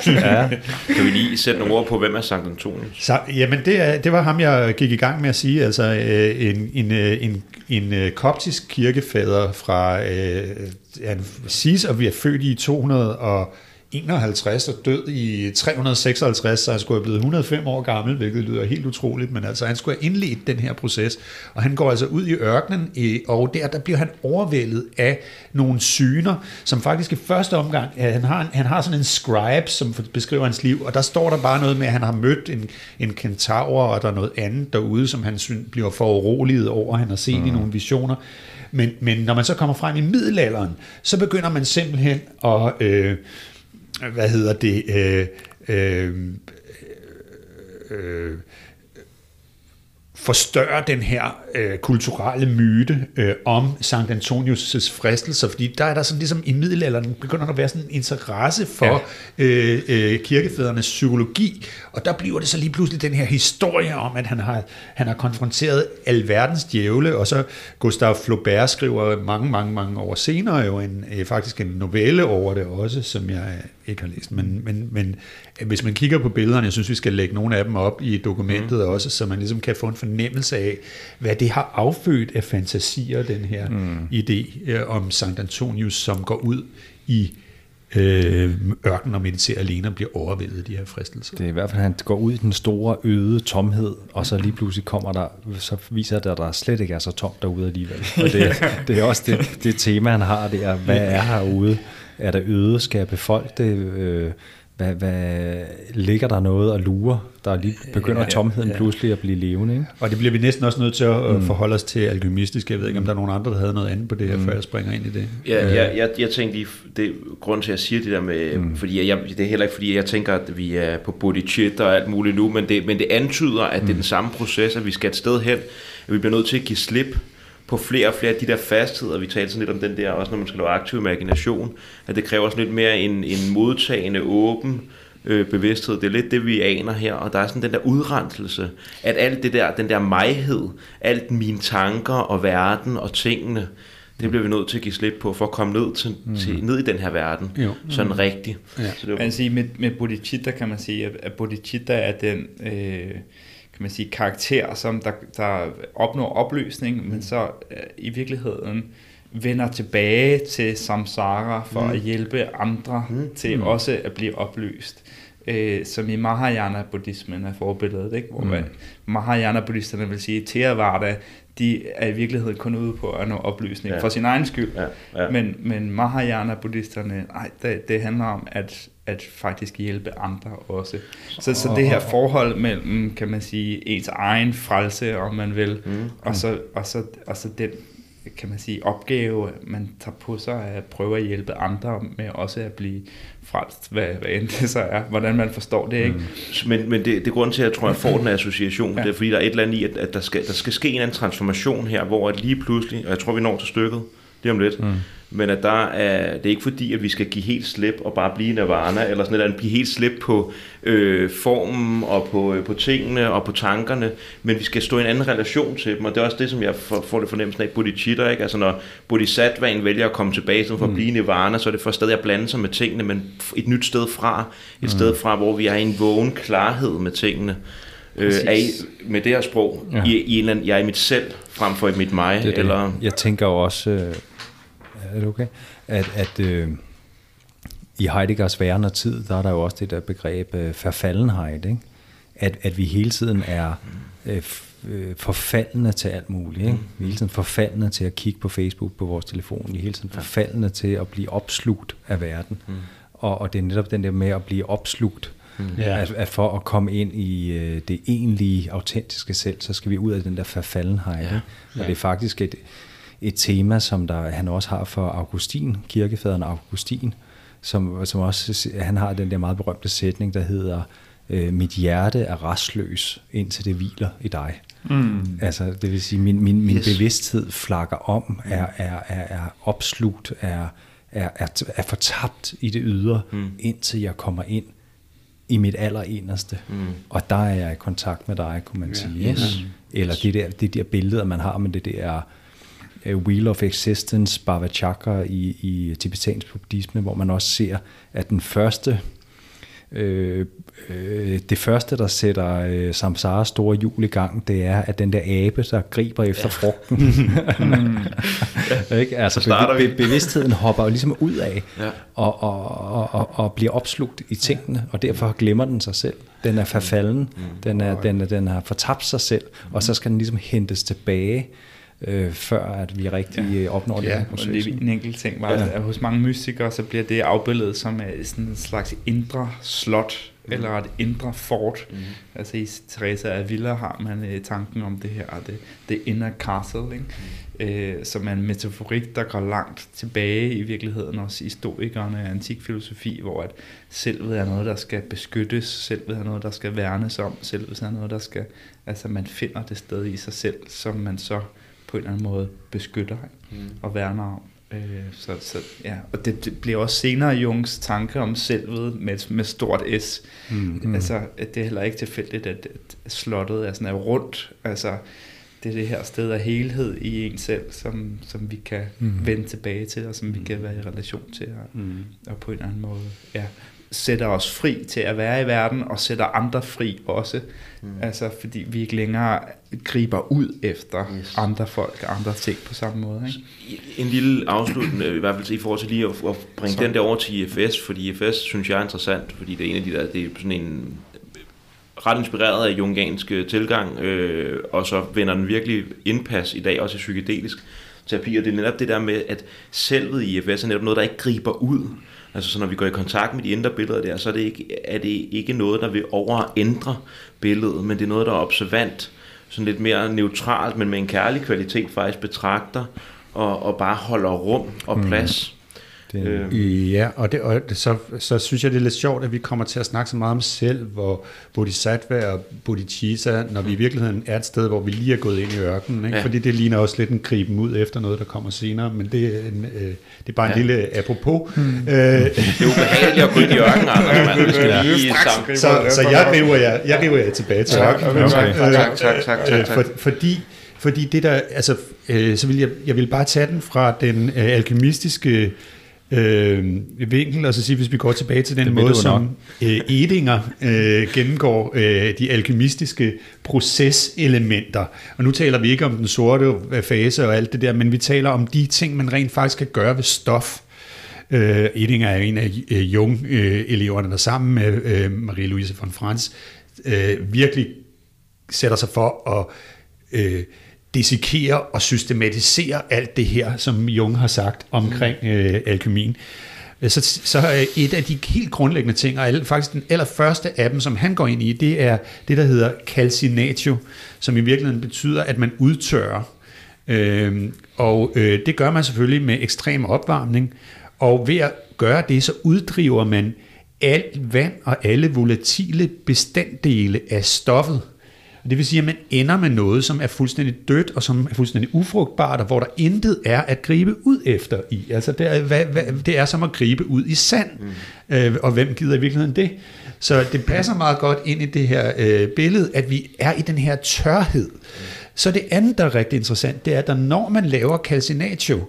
ja. Kan vi lige sætte nogle ord på, hvem er Sankt Antonius? Så, jamen, det, er, det var ham, jeg gik i gang med at sige, altså øh, en, en, øh, en, en, øh, koptisk kirkefader fra, øh, han siges at vi er født i 200 og 51 og død i 356, så han skulle have blevet 105 år gammel, hvilket lyder helt utroligt, men altså han skulle have indledt den her proces, og han går altså ud i ørkenen, og der, der bliver han overvældet af nogle syner, som faktisk i første omgang, han har, han har sådan en scribe, som beskriver hans liv, og der står der bare noget med, at han har mødt en, en kentaur, og der er noget andet derude, som han bliver for uroliget over, han har set mm. i nogle visioner, men, men når man så kommer frem i middelalderen, så begynder man simpelthen at... Øh, hvad hedder det, øh, øh, øh, forstørre den her øh, kulturelle myte øh, om Sankt Antonius' fristelser, fordi der er der sådan ligesom i middelalderen begynder der at være sådan en interesse for ja. øh, øh, kirkefædrenes psykologi, og der bliver det så lige pludselig den her historie om, at han har, han har konfronteret alverdens djævle, og så Gustave Flaubert skriver mange, mange, mange år senere jo en, øh, faktisk en novelle over det også, som jeg ikke har læst, men, men, men hvis man kigger på billederne, jeg synes, vi skal lægge nogle af dem op i dokumentet mm. også, så man ligesom kan få en fornemmelse af, hvad det har affødt af fantasier, den her mm. idé øh, om Sankt Antonius, som går ud i øh, ørkenen og mediterer alene og bliver overvældet af de her fristelser. Det er i hvert fald, at han går ud i den store øde tomhed, og så lige pludselig kommer der, så viser det, at der slet ikke er så tomt derude alligevel. Og det, det er også det, det tema, han har der. Hvad er herude? Er der øde? Skal jeg befolke det? Øh, hvad, hvad, ligger der noget og lurer, der lige begynder ja, tomheden ja. pludselig at blive levende. Ikke? Og det bliver vi næsten også nødt til at mm. forholde os til alkymistisk. Jeg ved ikke, om der er nogen andre, der havde noget andet på det her, mm. før jeg springer ind i det. Ja, øh. jeg, jeg, jeg tænkte lige, det grund til, at jeg siger det der med, mm. fordi jeg, det er heller ikke, fordi jeg tænker, at vi er på bodhicitta og alt muligt nu, men det, men det antyder, at mm. det er den samme proces, at vi skal et sted hen, at vi bliver nødt til at give slip på flere og flere af de der fastheder, vi talte sådan lidt om den der, også når man skal lave aktiv imagination, at det kræver sådan lidt mere en, en modtagende, åben øh, bevidsthed. Det er lidt det, vi aner her, og der er sådan den der udrenselse, at alt det der, den der maghed, alt mine tanker og verden og tingene, det bliver vi nødt til at give slip på, for at komme ned, til, mm. til, ned i den her verden, jo. sådan mm. rigtigt. Ja. Så det var... Man sige, med, med bodhicitta kan man sige, at bodhicitta er den... Øh, kan man sige, karakter, som der, der opnår opløsning, mm. men så øh, i virkeligheden vender tilbage til samsara for mm. at hjælpe andre mm. til mm. også at blive opløst. Øh, som i Mahayana-buddhismen er forbilledet, ikke? hvor mm. Mahayana-buddhisterne vil sige, Theravada, de er i virkeligheden kun ude på at nå opløsning ja. for sin egen skyld. Ja. Ja. Men, men Mahayana-buddhisterne, nej, det, det handler om at, at faktisk hjælpe andre også. Så, så det her forhold mellem, kan man sige, ens egen frelse, om man vil, mm. og, så, og, så, og så den kan man sige, opgave, man tager på sig at prøve at hjælpe andre med også at blive frelst, hvad, hvad end det så er, hvordan man forstår det, ikke? Mm. Men, men det, det er grunden til, at jeg tror, at jeg får den association, ja. det er fordi, der er et eller andet i, at, at der, skal, der skal ske en anden transformation her, hvor at lige pludselig, og jeg tror, vi når til stykket, lige om lidt, mm men at der er, det er ikke fordi, at vi skal give helt slip og bare blive nirvana, eller sådan noget, blive helt slip på øh, formen og på, øh, på tingene og på tankerne, men vi skal stå i en anden relation til dem, og det er også det, som jeg får, får det fornemmelsen af bodhicitta, ikke? Altså når bodhisattvaen vælger at komme tilbage for at mm. blive nirvana, så er det for stadig at blande sig med tingene, men et nyt sted fra, et mm. sted fra, hvor vi er i en vågen klarhed med tingene. Øh, er I, med det her sprog, ja. i, i en eller anden, jeg er i mit selv, frem for i mit mig, det, det. eller... Jeg tænker jo også... Er det okay? At, at øh, i Heideggers væren og tid, der er der jo også det der begreb øh, forfaldenhed, ikke? At, at vi hele tiden er øh, øh, forfaldende til alt muligt. Ikke? Vi er hele tiden forfaldende til at kigge på Facebook på vores telefon. Vi er hele tiden forfaldende til at blive opslugt af verden. Mm. Og, og det er netop den der med at blive opslugt. Mm. At, at for at komme ind i øh, det egentlige, autentiske selv, så skal vi ud af den der forfaldenhed. Ja. Og ja. det er faktisk et, et tema, som der, han også har for Augustin, kirkefaderen Augustin, som, som også, han har den der meget berømte sætning, der hedder, øh, mit hjerte er restløs, indtil det hviler i dig. Mm. Altså, det vil sige, min, min, min yes. bevidsthed flakker om, er, er, er, er opslugt, er, er, er, er fortabt i det ydre, mm. indtil jeg kommer ind i mit allerinderste. Mm. Og der er jeg i kontakt med dig, kunne man yeah. sige. Yes. Eller det der, det der billeder, man har med det der Wheel of Existence, Bhava Chakra i, i tibetansk buddhisme, hvor man også ser, at den første øh, øh, det første, der sætter øh, samsara store hjul i gang, det er, at den der abe, der griber efter ja. frugten. mm. ikke? Altså, be- be- bevidstheden hopper jo ligesom ud af, ja. og, og, og, og, og bliver opslugt i tingene, og derfor glemmer den sig selv. Den er forfalden, mm. den, er, den, er, den har fortabt sig selv, mm. og så skal den ligesom hentes tilbage øh, før at vi rigtig ja. Øh, opnår ja, det proces. det er en enkelt ting, var, ja. at hos mange mystikere, så bliver det afbildet som sådan en slags indre slot, mm. eller et indre fort. Mm. Altså i Teresa af Villa har man øh, tanken om det her, det, det inner castle, ikke? Mm. Øh, som er en metaforik, der går langt tilbage i virkeligheden, også historikerne af antik filosofi, hvor at selvet er noget, der skal beskyttes, selvet er noget, der skal værnes om, selvet er noget, der skal, altså man finder det sted i sig selv, som man så på en eller anden måde beskytter mm. og værner om. Øh, så, så, ja. Og det, det bliver også senere Jungs tanke om selvet med, med stort S. Mm. mm. Altså, det er heller ikke tilfældigt, at, at slottet er sådan er rundt. Altså, det er det her sted af helhed i en selv, som, som vi kan mm. vende tilbage til, og som vi kan være i relation til, og, mm. og på en eller anden måde ja, sætter os fri til at være i verden, og sætter andre fri også. Mm. Altså, fordi vi ikke længere griber ud efter yes. andre folk og andre ting på samme måde. Ikke? En lille afslutning, i hvert fald i forhold til lige at, at bringe Så. den der over til IFS, fordi IFS synes jeg er interessant, fordi det er en af de der, det er sådan en ret inspireret af jungiansk tilgang, øh, og så vender den virkelig indpas i dag, også i psykedelisk terapi, og det er netop det der med, at selvet i IFS er netop noget, der ikke griber ud. Altså så når vi går i kontakt med de indre billeder der, så er det ikke, er det ikke noget, der vil overændre billedet, men det er noget, der er observant, sådan lidt mere neutralt, men med en kærlig kvalitet faktisk betragter og, og bare holder rum og mm. plads. Mm. Det, øh. Ja, og, det, og så, så synes jeg, det er lidt sjovt, at vi kommer til at snakke så meget om selv, hvor Bodhisattva og Bodhicitta, når vi i virkeligheden er et sted, hvor vi lige er gået ind i ørkenen. Ikke? Ja. Fordi det ligner også lidt en griben ud efter noget, der kommer senere, men det, er, en, øh, det er bare en ja. lille apropos. Mm. Øh, det er ubehageligt at gå ind i ørkenen, Anders, ja. så, så jeg river jer, jeg river jer tilbage til ørkenen. Okay. Okay. Tak, tak, tak, tak, tak. For, fordi fordi det der, altså, øh, så vil jeg, jeg vil bare tage den fra den øh, alkemistiske øh, vinkel, og så sige, hvis vi går tilbage til den det måde, som øh, Edinger øh, gennemgår øh, de alkemistiske proceselementer. Og nu taler vi ikke om den sorte fase og alt det der, men vi taler om de ting, man rent faktisk kan gøre ved stof. Øh, Edinger er en af øh, Jung-eleverne, der sammen med øh, Marie-Louise von Franz øh, virkelig sætter sig for at øh, dissekere og systematisere alt det her, som Jung har sagt omkring mm. øh, alkemien. Så, så er et af de helt grundlæggende ting, og faktisk den allerførste af dem, som han går ind i, det er det, der hedder calcinatio, som i virkeligheden betyder, at man udtørrer Øh, og øh, det gør man selvfølgelig med ekstrem opvarmning, og ved at gøre det, så uddriver man alt vand og alle volatile bestanddele af stoffet. Det vil sige, at man ender med noget, som er fuldstændig dødt og som er fuldstændig ufrugtbart, og hvor der intet er at gribe ud efter i. Altså det er, hvad, hvad, det er som at gribe ud i sand, mm. øh, og hvem gider i virkeligheden det? Så det passer meget godt ind i det her øh, billede, at vi er i den her tørhed. Mm. Så det andet, der er rigtig interessant, det er, at når man laver calcinatio,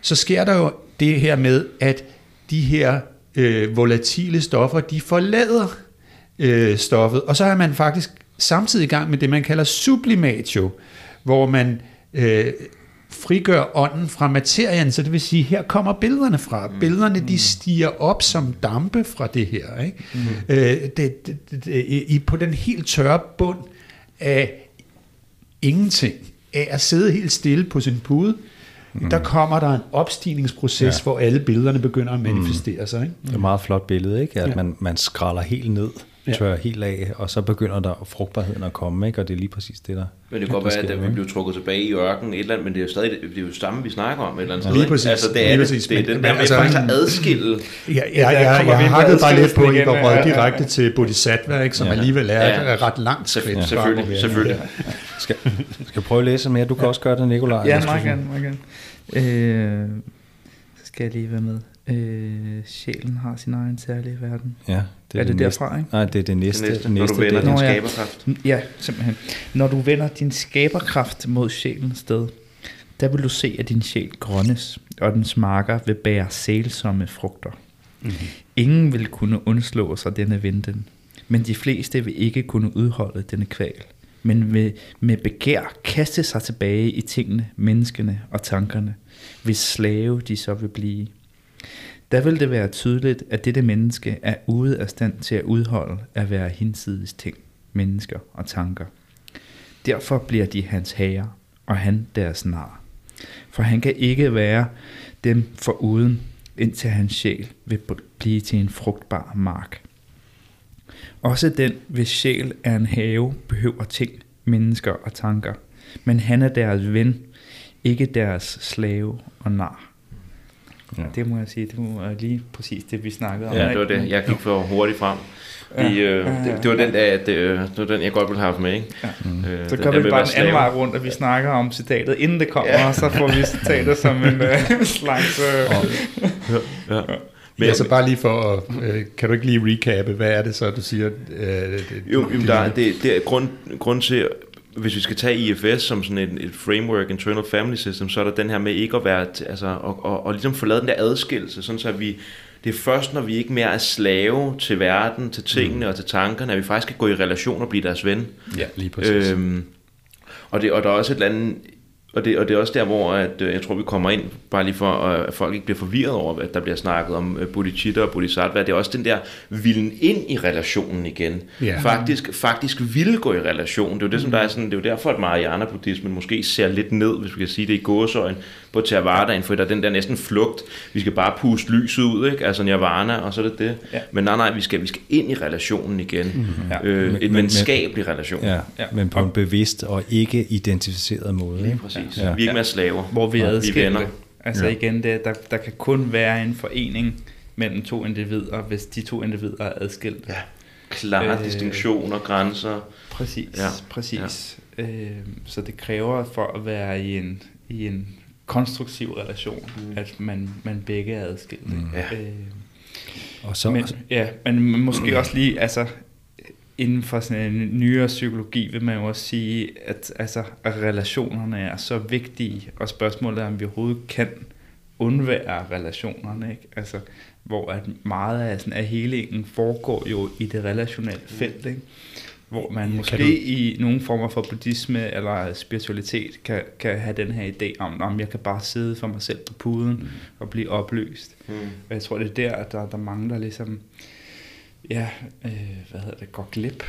så sker der jo det her med, at de her øh, volatile stoffer, de forlader øh, stoffet, og så er man faktisk samtidig i gang med det, man kalder sublimatio, hvor man øh, frigør ånden fra materien, så det vil sige, her kommer billederne fra. Mm. Billederne, de stiger op som dampe fra det her. Ikke? Mm. Øh, det, det, det, i, på den helt tørre bund af ingenting, af at sidde helt stille på sin pude, mm. der kommer der en opstigningsproces, ja. hvor alle billederne begynder at manifestere mm. sig. Ikke? Det er et meget flot billede, ikke? at ja. man, man skralder helt ned tørrer ja. helt af, og så begynder der frugtbarheden at komme, ikke? og det er lige præcis det, der Men det kan godt være, at vi bliver trukket tilbage i ørken et eller andet, men det er jo stadig det er jo samme, vi snakker om et eller andet ja. Lige præcis. Altså, det er, lige præcis. Det, det er den der altså, faktisk at adskille. Ja, ja, ja, jeg, jeg hakkede bare lidt på, at I var røget direkte til Bodhisattva, ikke, som ja. alligevel er ja. ret langt skridt. Ja. Selvfølgelig, selvfølgelig. Skal, skal prøve at læse mere? Du kan også gøre det, Nikolaj. Ja, meget gerne, meget gerne. Øh, så skal jeg lige være med. Øh, sjælen har sin egen særlige verden. Ja, det er, er det, det derfra, ikke? Nej, det er det næste. Det næste, når du vender din skaberkraft. Ja, simpelthen. Når du vender din skaberkraft mod sjælens sted, der vil du se, at din sjæl grønnes, og dens marker vil bære sælsomme frugter. Mm-hmm. Ingen vil kunne undslå sig denne vinden, men de fleste vil ikke kunne udholde denne kval, men vil med begær kaste sig tilbage i tingene, menneskene og tankerne, hvis slave de så vil blive der vil det være tydeligt, at dette menneske er ude af stand til at udholde at være hinsides ting, mennesker og tanker. Derfor bliver de hans herre, og han deres nar. For han kan ikke være dem foruden, indtil hans sjæl vil blive til en frugtbar mark. Også den, hvis sjæl er en have, behøver ting, mennesker og tanker. Men han er deres ven, ikke deres slave og nar. Ja. Det må jeg sige, det var lige præcis det, vi snakkede om. Ja, det var det. Jeg gik for hurtigt frem. Vi, øh, det, det, var den, der, det, øh, det var den, jeg godt ville have haft med. Ikke? Ja. Mm. Øh, så gør vi bare en anden vej rundt, at vi snakker om citatet, inden det kommer, ja. og så får vi citatet som en uh, slags... Uh, ja. ja. Men altså bare lige for at, øh, kan du ikke lige recappe, hvad er det så, du siger? Øh, det, jo, det, der, det, det er grund, grund til, hvis vi skal tage IFS som sådan et, et framework, internal family system, så er der den her med ikke at være, altså, og, og, og ligesom få lavet den der adskillelse, sådan så vi, det er først, når vi ikke mere er slave til verden, til tingene mm. og til tankerne, at vi faktisk kan gå i relation og blive deres ven. Ja, lige præcis. Øhm, og, det, og der er også et eller andet og det, og det er også der, hvor at, øh, jeg tror, vi kommer ind, bare lige for, at folk ikke bliver forvirret over, at der bliver snakket om uh, bodhicitta og bodhisattva. Det er også den der vilden ind i relationen igen. Yeah. Faktisk, faktisk ville gå i relation. Det er jo det, som der er sådan, det er jo derfor, at Mariana-buddhismen måske ser lidt ned, hvis vi kan sige det i gåsøjen, på Theravadaen, for der er den der næsten flugt. Vi skal bare puste lyset ud, ikke? altså nirvana, og så er det det. Ja. Men nej, nej, vi skal, vi skal ind i relationen igen. Mm-hmm. Ja. Øh, et venskabelig relation. Ja, ja, men på en bevidst og ikke identificeret måde. Lige præcis. Ja. Vi er ikke mere slaver. Hvor vi adskiller. Altså ja. igen, det, der, der kan kun være en forening mellem to individer, hvis de to individer er adskilt. Ja. Klare øh, distinktioner, grænser. Præcis, ja. præcis. Ja. Øh, så det kræver for at være i en, i en konstruktiv relation, mm. at man, man begge er adskilt. Mm. Ja. Øh, og så, men, ja, men måske også lige, altså inden for sådan en nyere psykologi vil man jo også sige, at, altså, at relationerne er så vigtige, og spørgsmålet er, om vi overhovedet kan undvære relationerne, ikke? Altså, hvor at meget af, sådan, af helingen foregår jo i det relationelle felt, ikke? hvor man måske du... i nogle former for buddhisme eller spiritualitet kan, kan have den her idé om, om jeg kan bare sidde for mig selv på puden mm. og blive opløst. Mm. Og jeg tror, det er der, at der, der er mange, der ligesom, ja, øh, hvad hedder det, går glip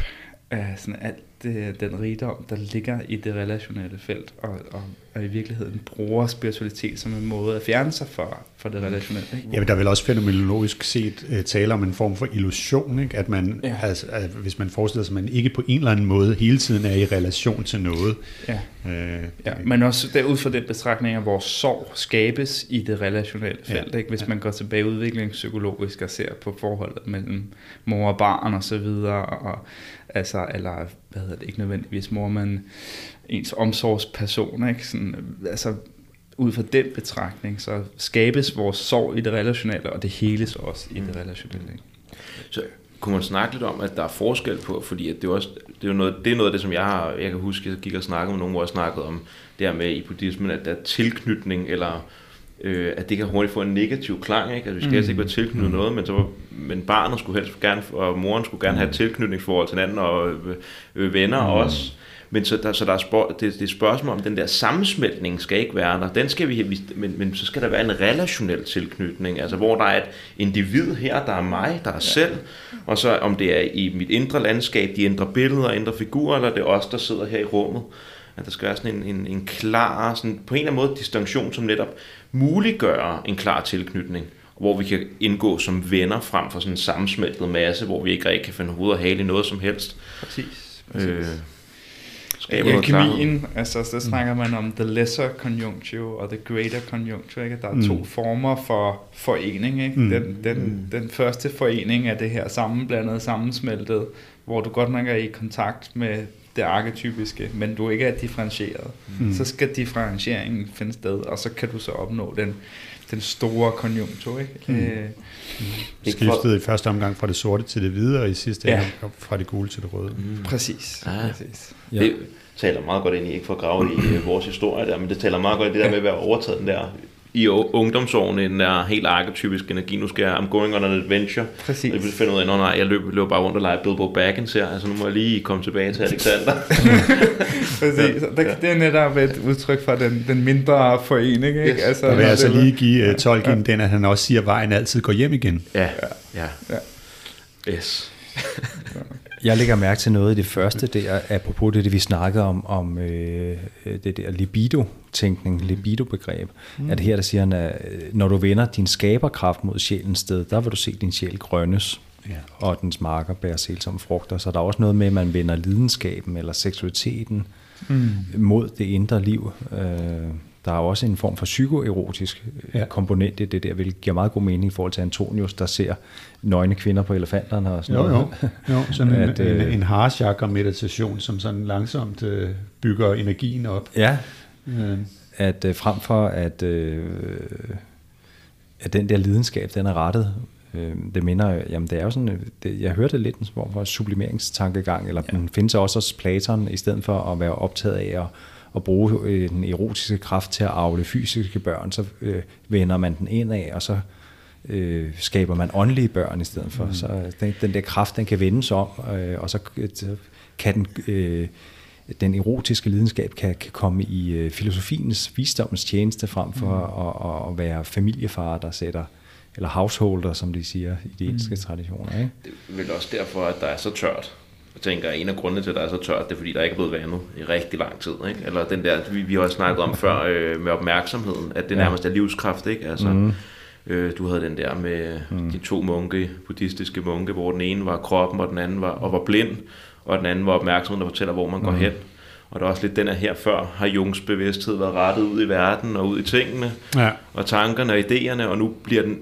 af sådan alt, det, den rigdom, der ligger i det relationelle felt, og, og, og i virkeligheden bruger spiritualitet som en måde at fjerne sig fra, fra det relationelle. Ikke? Ja, men der er vel også fænomenologisk set uh, tale om en form for illusion, ikke? at man, ja. altså, at hvis man forestiller sig, at man ikke på en eller anden måde hele tiden er i relation til noget. Ja, uh, ja men også der, ud fra den betragtning, at vores sorg skabes i det relationelle felt. Ja. Ikke? Hvis ja. man går tilbage udviklingspsykologisk og ser på forholdet mellem mor og barn og så videre, og, altså, eller hvad hedder det, ikke nødvendigvis mor, men ens omsorgsperson, ikke? Sådan, altså, ud fra den betragtning, så skabes vores sorg i det relationelle, og det heles også i det mm. relationelle. Ikke? Så kunne man snakke lidt om, at der er forskel på, fordi at det, er også, det, er noget, det er noget af det, som jeg har, jeg kan huske, jeg gik og snakkede med nogen, hvor jeg snakkede om det her med i buddhismen, at der er tilknytning, eller øh, at det kan hurtigt få en negativ klang, ikke? Altså, vi skal mm. altså ikke være tilknyttet mm. noget, men, så men barnet skulle helst gerne, og moren skulle gerne have et tilknytningsforhold til hinanden, og øh, øh, venner mm. også. Men så der, så der er spørg, det, det er spørgsmål om, den der sammensmeltning skal ikke være der. Den skal vi, men, men så skal der være en relationel tilknytning, altså hvor der er et individ her, der er mig, der er ja. selv, og så om det er i mit indre landskab, de indre billeder, indre figurer, eller det er os, der sidder her i rummet. At der skal være sådan en, en, en klar, sådan, på en eller anden måde distinktion, som netop muliggør en klar tilknytning hvor vi kan indgå som venner frem for sådan en sammensmeltet masse, hvor vi ikke rigtig kan finde hovedet og hale i noget som helst. Præcis. præcis. Øh, skaber ja, kemien, altså så snakker man om the lesser conjuncture og the greater conjuncture, ikke? Der er mm. to former for forening, ikke? Mm. Den, den, mm. den første forening er det her sammenblandede, sammensmeltet, hvor du godt nok er i kontakt med det arketypiske, men du ikke er differentieret. Mm. Så skal differentieringen finde sted, og så kan du så opnå den, den store konjunktur. Ikke? Mm. Øh, mm. Skiftet i første omgang fra det sorte til det hvide, og i sidste ja. omgang fra det gule til det røde. Mm. Præcis. Ah. Præcis. Ja. Det taler meget godt ind i, ikke for at grave i øh, vores historie der, men det taler meget godt i det der med at være overtaget den der i ungdomsårene den der helt arketypisk energi. Nu skal jeg, I'm going on an adventure. Præcis. Og jeg vil finde ud af, at nej, jeg løber, løber bare rundt og leger Bilbo Baggins her. Altså nu må jeg lige komme tilbage til Alexander. Præcis. Ja. Det, det er netop et udtryk for den, den mindre forening. Ikke? Yes. Altså, jeg vil altså lige give uh, Tolkien ja. den, at han også siger, at vejen altid går hjem igen. Ja, ja. ja. ja. Yes. Jeg lægger mærke til noget i det første der, apropos det, det vi snakkede om, om øh, det der libido-tænkning, libido-begreb, mm. at her der siger han, at øh, når du vender din skaberkraft mod sjælens sted, der vil du se din sjæl grønnes, ja. og dens marker bærer selsomme frugter. Så der er også noget med, at man vender lidenskaben eller seksualiteten mm. mod det indre liv. Øh, der er også en form for psykoerotisk øh, ja. komponent i det der, hvilket giver meget god mening i forhold til Antonius, der ser nøgne kvinder på elefanterne og sådan jo, noget. Jo, jo. sådan at, en, øh, en, en harchakra meditation, som sådan langsomt øh, bygger energien op. Ja, øh. at øh, frem for at, øh, at den der lidenskab, den er rettet Øh, det minder, jamen det er jo sådan, det, jeg hørte lidt en form for sublimeringstankegang, eller ja. den findes også hos Platon, i stedet for at være optaget af at at bruge øh, den erotiske kraft til at afle fysiske børn, så øh, vender man den ind af, og så øh, skaber man åndelige børn i stedet for. Mm. Så den, den der kraft, den kan vendes om, øh, og så kan den, øh, den erotiske lidenskab kan, kan komme i øh, filosofiens visdommens tjeneste frem for mm. at, at, at være familiefar, der sætter eller householder, som de siger i de engelske mm. traditioner. Ikke? Det er vel også derfor, at der er så tørt jeg tænker, at en af grundene til, at der er så tørt, det er, fordi der ikke er blevet vandet i rigtig lang tid. Ikke? Eller den der, vi, vi har snakket om før øh, med opmærksomheden, at det nærmest er livskraft. Ikke? Altså, mm. øh, du havde den der med mm. de to munke, buddhistiske munke, hvor den ene var kroppen, og den anden var, og var blind, og den anden var opmærksomheden, der fortæller, hvor man mm. går hen. Og der er også lidt den her her før, har Jungs bevidsthed været rettet ud i verden og ud i tingene, ja. og tankerne og idéerne, og nu bliver den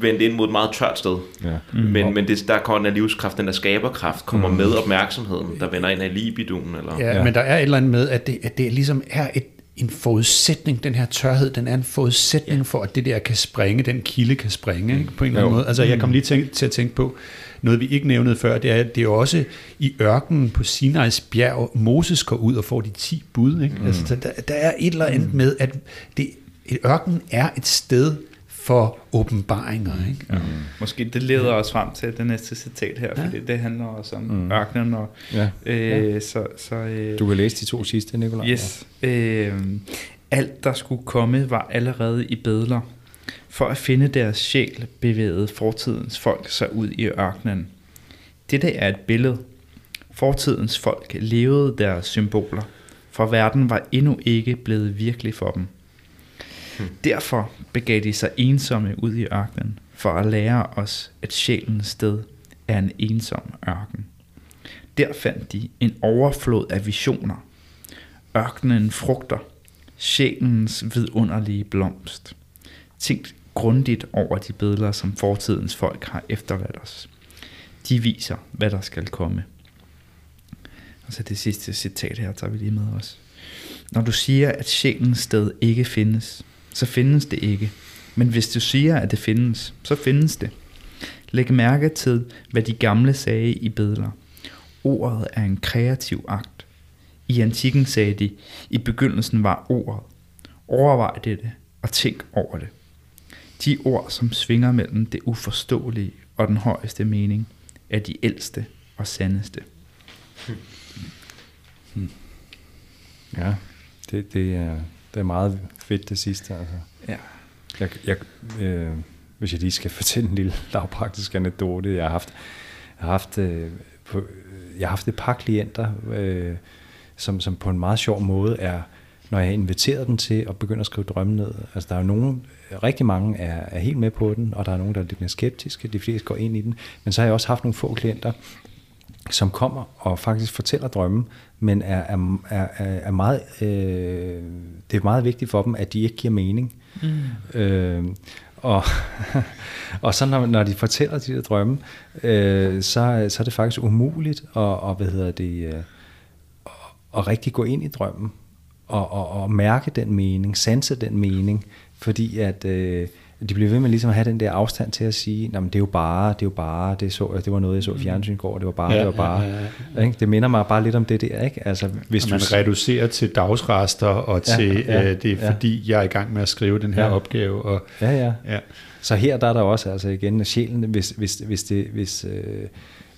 vendt ind mod et meget tørt sted. Ja. Mm. Men, men det, der kommer den livskraft, den der skaberkraft, kommer mm. med opmærksomheden, der vender ind af libiduen. Eller? Ja, ja, men der er et eller andet med, at det, at det ligesom er et, en forudsætning, den her tørhed, den er en forudsætning ja. for, at det der kan springe, den kilde kan springe, ikke, på en eller anden måde. Altså, jeg kom lige til, til at tænke på, noget vi ikke nævnede før, det er, det er også i ørkenen på Sinais bjerg, Moses går ud og får de 10 bud. Ikke? Mm. Altså, der, der er et eller andet mm. med, at det, et ørken er et sted, for åbenbaringer. Ikke? Ja. Mm. Måske det leder os frem til det næste citat her, ja. fordi det handler også om mm. ørkenen. Og, ja. Øh, så, så, øh, du kan læse de to sidste, Nicolaj. Yes. Ja. Øh, alt, der skulle komme, var allerede i bedler. For at finde deres sjæl bevægede fortidens folk sig ud i ørkenen. Dette er et billede. Fortidens folk levede deres symboler, for verden var endnu ikke blevet virkelig for dem. Derfor begav de sig ensomme ud i ørkenen, for at lære os, at sjælens sted er en ensom ørken. Der fandt de en overflod af visioner. Ørkenen frugter, sjælens vidunderlige blomst. Tænk grundigt over de billeder, som fortidens folk har efterladt os. De viser, hvad der skal komme. Og så det sidste citat her, tager vi lige med os. Når du siger, at sjælens sted ikke findes, så findes det ikke. Men hvis du siger, at det findes, så findes det. Læg mærke til, hvad de gamle sagde i billeder. Ordet er en kreativ akt. I antikken sagde de, i begyndelsen var ordet. Overvej dette og tænk over det. De ord, som svinger mellem det uforståelige og den højeste mening, er de ældste og sandeste. Hmm. hmm. Ja, det, det, er, det er meget fedt det sidste. Altså. Ja. Jeg, jeg, øh, hvis jeg lige skal fortælle en lille lavpraktisk anekdote, jeg har haft, jeg har haft, øh, på, jeg har haft et par klienter, øh, som, som på en meget sjov måde er, når jeg har inviteret dem til at begynde at skrive drømme ned. Altså der er nogen, rigtig mange er, er helt med på den, og der er nogen, der er lidt mere skeptiske, de fleste går ind i den. Men så har jeg også haft nogle få klienter, som kommer og faktisk fortæller drømmen, men er, er, er, er meget, øh, det er meget vigtigt for dem, at de ikke giver mening. Mm. Øh, og, og så når, når de fortæller de der drømme, øh, så, så er det faktisk umuligt at, og, hvad hedder det, øh, at, at rigtig gå ind i drømmen og, og, og mærke den mening, sanse den mening, fordi at øh, de bliver ved med ligesom at have den der afstand til at sige, men det er jo bare, det er jo bare, det, så, det var noget, jeg så i fjernsyn går, det var bare, ja, det var bare. Ja, ja, ja. Ikke? Det minder mig bare lidt om det der, ikke? Altså, hvis man du... reducerer til dagsrester og ja, til, ja, øh, det er ja. fordi, jeg er i gang med at skrive den her ja. opgave. Og, ja, ja, ja. Så her der er der også, altså igen, sjælen, hvis, hvis, hvis, det, hvis, øh,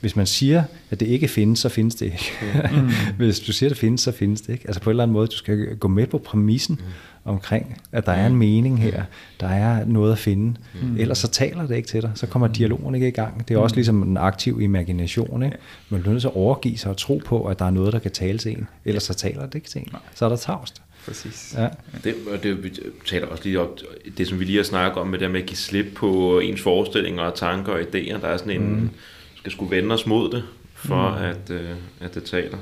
hvis man siger, at det ikke findes, så findes det ikke. Mm. hvis du siger, at det findes, så findes det ikke. Altså på en eller anden måde, du skal gå med på præmissen, mm omkring, at der er en mm. mening her, mm. der er noget at finde. Mm. Ellers så taler det ikke til dig, så kommer mm. dialogen ikke i gang. Det er også ligesom en aktiv imagination. Ikke? Man bliver nødt til at overgive sig og tro på, at der er noget, der kan tale til en. Ellers så taler det ikke til en. Så er der tavst. Præcis. Ja. Det, og det, vi taler også lige op, det som vi lige har snakket om, med det med at give slip på ens forestillinger og tanker og idéer, der er sådan en, mm. Skal skulle vende os mod det, for mm. at, øh, at det taler.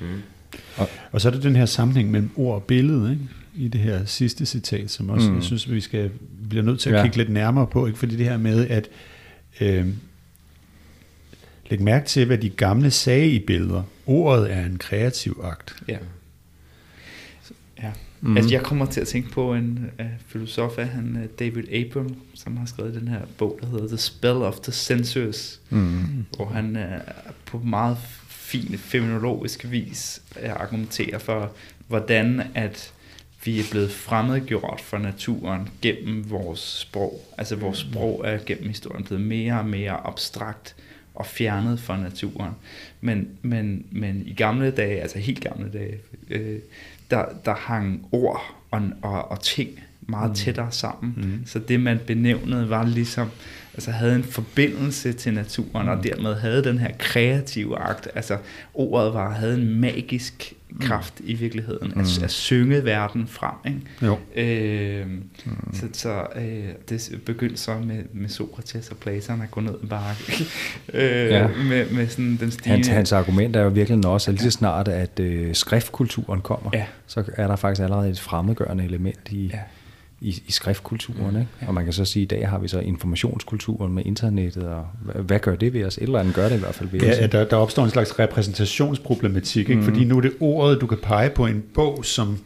Mm. Og, og så er det den her sammenhæng mellem ord og billede, ikke? i det her sidste citat, som også mm. jeg synes, vi skal bliver nødt til at ja. kigge lidt nærmere på, ikke? fordi det her med, at øh, lægge mærke til, hvad de gamle sagde i billeder. Ordet er en kreativ akt. Ja. Mm. Altså, jeg kommer til at tænke på en uh, filosof af han, uh, David Abram, som har skrevet den her bog, der hedder The Spell of the Senses, mm. hvor han uh, på meget fin feminologisk vis uh, argumenterer for, hvordan at vi er blevet fremmedgjort for naturen gennem vores sprog. Altså vores mm. sprog er gennem historien blevet mere og mere abstrakt og fjernet fra naturen. Men, men, men i gamle dage, altså helt gamle dage, øh, der, der hang ord og, og, og ting meget mm. tættere sammen. Mm. Så det man benævnede var ligesom, altså havde en forbindelse til naturen, mm. og dermed havde den her kreative akt. Altså ordet var, havde en magisk kraft mm. i virkeligheden, mm. at, at synge verden frem. Ikke? Jo. Øh, mm. Så, så øh, det begyndte så med, med Sokrates og Platon at gå ned bare øh, ja. med, med sådan den stigende... Hans, hans argument er jo virkelig også, at lige så snart at øh, skriftkulturen kommer, ja. så er der faktisk allerede et fremmedgørende element i... Ja i, i skriftkulturen. Ikke? Ja. Og man kan så sige, at i dag har vi så informationskulturen med internettet, og hvad, hvad gør det ved os? Et eller andet gør det i hvert fald ved ja, os. Ja, der, der opstår en slags repræsentationsproblematik, ikke? Mm. fordi nu er det ordet, du kan pege på en bog, som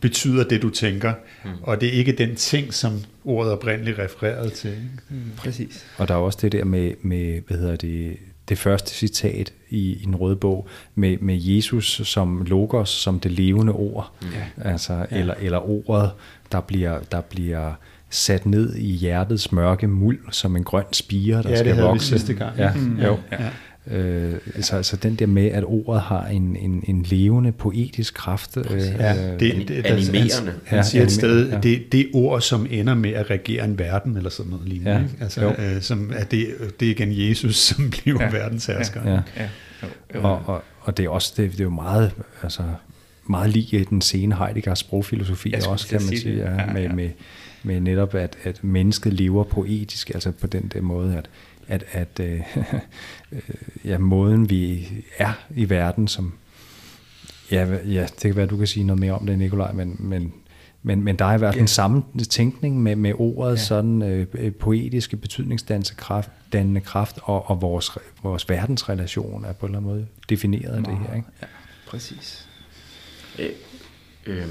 betyder det, du tænker, mm. og det er ikke den ting, som ordet oprindeligt refereret til. Ikke? Mm. Præcis. Og der er også det der med, med hvad hedder det, det første citat i, i den røde bog med, med Jesus som logos, som det levende ord, ja. altså, ja. Eller, eller ordet, der bliver, der bliver sat ned i hjertets mørke muld som en grøn spire, der ja, skal det vokse. vi sidste gang. Ja, mm, jo. Ja. Øh, så altså den der med, at ordet har en, en, en levende poetisk kraft. Øh, ja, det, det, det, animerende. Han, han siger ja, et sted, ja. det, det ord, som ender med at regere en verden, eller sådan noget lignende. Ja, ikke? Altså, øh, som, at det, det er igen Jesus, som bliver ja, verdenshersker. Ja, ja. Ja. Jo, jo. Og, og, og det er også det, det er jo meget, altså, meget lige den sene Heideggers sprogfilosofi også, kan man sige, ja, ja, ja. Med, med, med netop, at, at mennesket lever poetisk, altså på den der måde, at, at, at øh, ja, måden vi er i verden, som ja, ja, det kan være, du kan sige noget mere om det, Nikolaj, men, men, men, men der er i hvert fald en samme tænkning med, med ordet, ja. sådan øh, poetiske betydningsdannende kraft, dannende kraft og, og vores, vores verdensrelation er på en eller anden måde defineret af det her. Ikke? Ja, præcis. Øh, øh,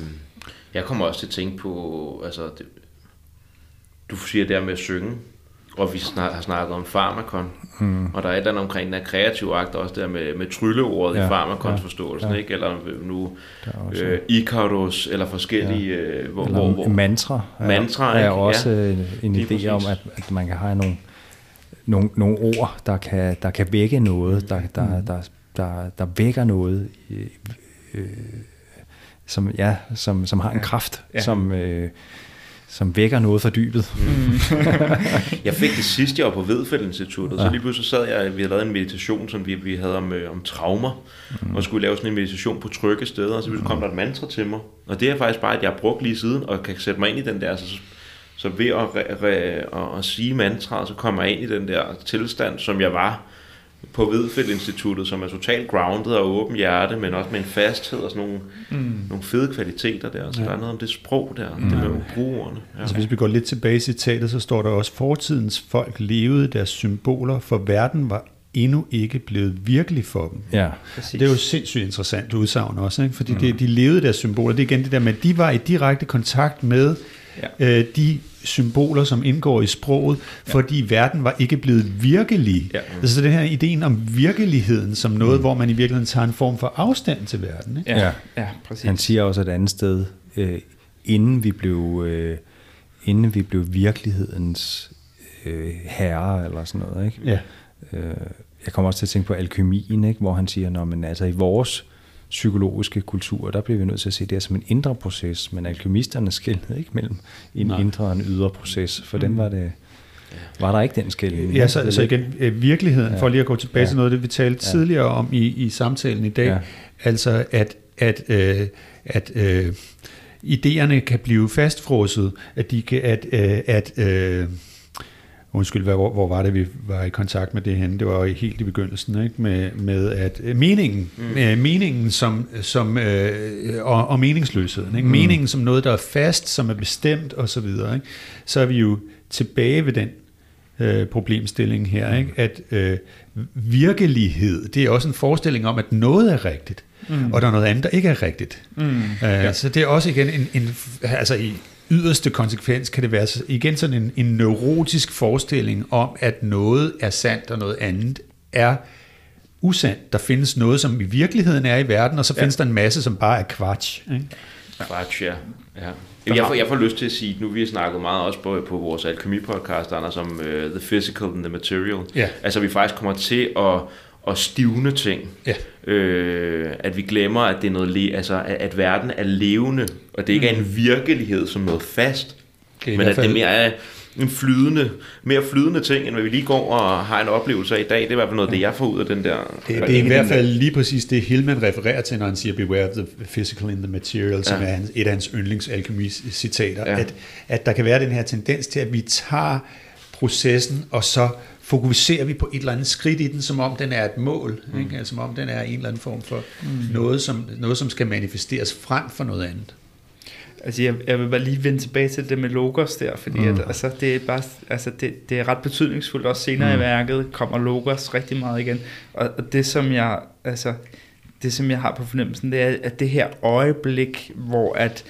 jeg kommer også til at tænke på, altså, det, du siger der med at synge, og vi snak, har snakket om farmakon, mm. og der er et eller andet omkring den her kreative akt, også der med, med trylleordet ja, i farmakons ja, forståelsen, ja. ikke? eller nu øh, Icarus, eller forskellige... Ja. Øh, hvor, eller hvor, hvor, mantra. Mantra, er, er også ja, en idé om, at, at man kan have nogle, nogle, nogle ord, der kan, der kan vække noget, der, der, mm. der, der, der vækker noget, øh, som, ja, som, som har en kraft, ja. som... Øh, som vækker noget for dybet. Mm. jeg fik det sidste, jeg var på Vedfældt Instituttet, ja. så lige pludselig sad jeg, vi havde lavet en meditation, som vi, vi havde om, øh, om traumer, mm. og skulle lave sådan en meditation på trygge steder, og så kom der et mantra til mig, og det er faktisk bare, at jeg har brugt lige siden, og kan sætte mig ind i den der, så, så ved at, re, re, at, at sige mantraet, så kommer jeg ind i den der tilstand, som jeg var, på Vedfeldt Instituttet, som er totalt grounded og åben hjerte, men også med en fasthed og sådan nogle, mm. nogle fede kvaliteter der. Så ja. der er noget om det sprog der, mm. det med at bruge ordene. Ja. Altså hvis vi går lidt tilbage i citatet, så står der også, fortidens folk levede deres symboler, for verden var endnu ikke blevet virkelig for dem. Ja, Det er jo sindssygt interessant udsagn også, ikke? fordi mm. det, de levede deres symboler. Det er igen det der med, at de var i direkte kontakt med ja. øh, de symboler, som indgår i sproget, ja. fordi verden var ikke blevet virkelig. Ja. Mm. Altså den her ideen om virkeligheden som noget, mm. hvor man i virkeligheden tager en form for afstand til verden. Ikke? Ja. ja, præcis. Han siger også et andet sted, øh, inden vi blev... Øh, inden vi blev virkelighedens øh, herre eller sådan noget. Ikke? Ja. Øh, jeg kommer også til at tænke på alkymien, ikke? hvor han siger, at altså i vores psykologiske kultur, der bliver vi nødt til at se det her som en indre proces, men alkemisterne skældede ikke mellem en Nej. indre og en ydre proces, for mm. dem var det var der ikke den skældning. Ja, så, så igen, øh, virkeligheden, ja. for lige at gå tilbage ja. til noget af det, vi talte ja. tidligere om i, i samtalen i dag, ja. altså at, at, øh, at øh, idéerne kan blive fastfrosset, at de kan, at, øh, at øh, undskyld, hvor, hvor var det, vi var i kontakt med det henne? Det var helt i begyndelsen, ikke? Med, med at øh, meningen, mm. øh, meningen som, som øh, og, og meningsløsheden, ikke? Mm. meningen som noget, der er fast, som er bestemt og så videre, ikke? så er vi jo tilbage ved den øh, problemstilling her, ikke? at øh, virkelighed, det er også en forestilling om, at noget er rigtigt, mm. og der er noget andet, der ikke er rigtigt. Mm. Øh, ja. Så det er også igen en, en altså i yderste konsekvens kan det være igen sådan en, en neurotisk forestilling om, at noget er sandt, og noget andet er usandt. Der findes noget, som i virkeligheden er i verden, og så ja. findes der en masse, som bare er kvatsch. Ikke? Kvatsch, ja. ja. Jeg får, jeg får lyst til at sige, nu vi har snakket meget også på, på vores alkemi-podcast, Anders, om uh, The Physical and the Material. Ja. Altså vi faktisk kommer til at, at stivne ting. Ja. Øh, at vi glemmer, at det er noget, altså, at, at verden er levende, og det ikke mm. er en virkelighed som noget fast, okay, men at det mere er en flydende, mere flydende ting, end hvad vi lige går og har en oplevelse af i dag. Det er i hvert fald noget, det jeg får ud af den der... Det, det er i hvert fald lige præcis det, Hillman refererer til, når han siger, beware of the physical in the material, ja. som er et af hans yndlingsalkemi-citater, ja. at, at der kan være den her tendens til, at vi tager processen, og så fokuserer vi på et eller andet skridt i den, som om den er et mål, mm. ikke? Altså, som om den er en eller anden form for mm. noget, som, noget, som skal manifesteres frem for noget andet. Altså, jeg, jeg vil bare lige vende tilbage til det med logos der, fordi mm. at, altså, det, er bare, altså, det, det er ret betydningsfuldt. Også senere mm. i værket kommer logos rigtig meget igen. Og, og det, som jeg, altså, det, som jeg har på fornemmelsen, det er, at det her øjeblik, hvor at,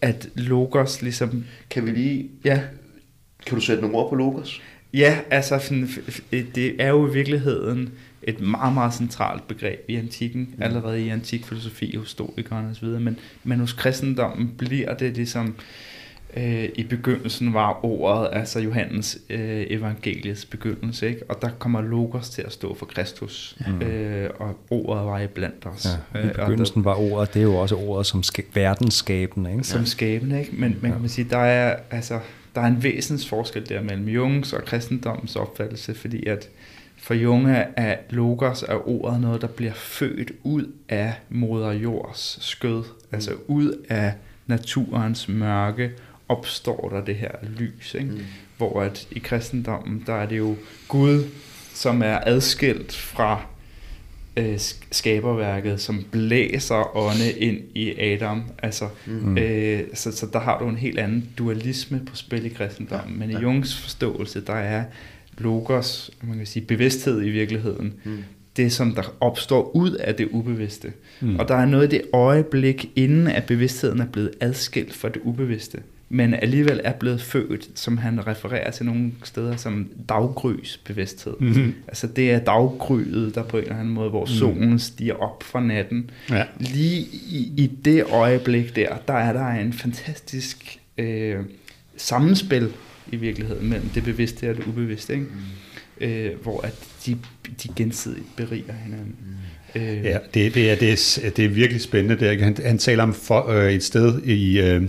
at logos ligesom... Kan vi lige... Ja. Kan du sætte nogle ord på logos? Ja, altså det er jo i virkeligheden et meget, meget centralt begreb i antikken, mm. allerede i antik filosofi, historikerne osv., men, men hos kristendommen bliver det ligesom øh, i begyndelsen var ordet, altså Johannes øh, evangeliets begyndelse, ikke? og der kommer logos til at stå for Kristus, mm. øh, og ordet var i blandt os. Ja, I begyndelsen var ordet, det er jo også ordet som ska- verdensskabende. Ikke? Som skabende, ikke? men, ja. kan man sige, der er, altså, der er en væsens forskel der mellem Jungs og kristendommens opfattelse, fordi at for Junge er logos er ordet noget, der bliver født ud af moder jords skød, mm. altså ud af naturens mørke, opstår der det her lys, ikke? Mm. hvor at i kristendommen, der er det jo Gud, som er adskilt fra øh, skaberværket, som blæser ånde ind i Adam. Altså, mm. øh, så, så der har du en helt anden dualisme på spil i kristendommen. Men i Jungs forståelse, der er logos, man kan sige bevidsthed i virkeligheden, mm. det som der opstår ud af det ubevidste. Mm. Og der er noget i det øjeblik, inden at bevidstheden er blevet adskilt fra det ubevidste, men alligevel er blevet født, som han refererer til nogle steder som daggrys bevidsthed. Mm-hmm. Altså det er daggryet, der på en eller anden måde, hvor mm. solen stiger op fra natten. Ja. Lige i, i det øjeblik der, der er der en fantastisk øh, sammenspil i virkeligheden mellem det bevidste og det ubevidste, ikke? Mm. Øh, hvor at de, de gensidigt beriger hinanden. Mm. Øh. Ja, det, det, er, det, er, det er virkelig spændende. Det han, han taler om for, øh, et sted i... Øh,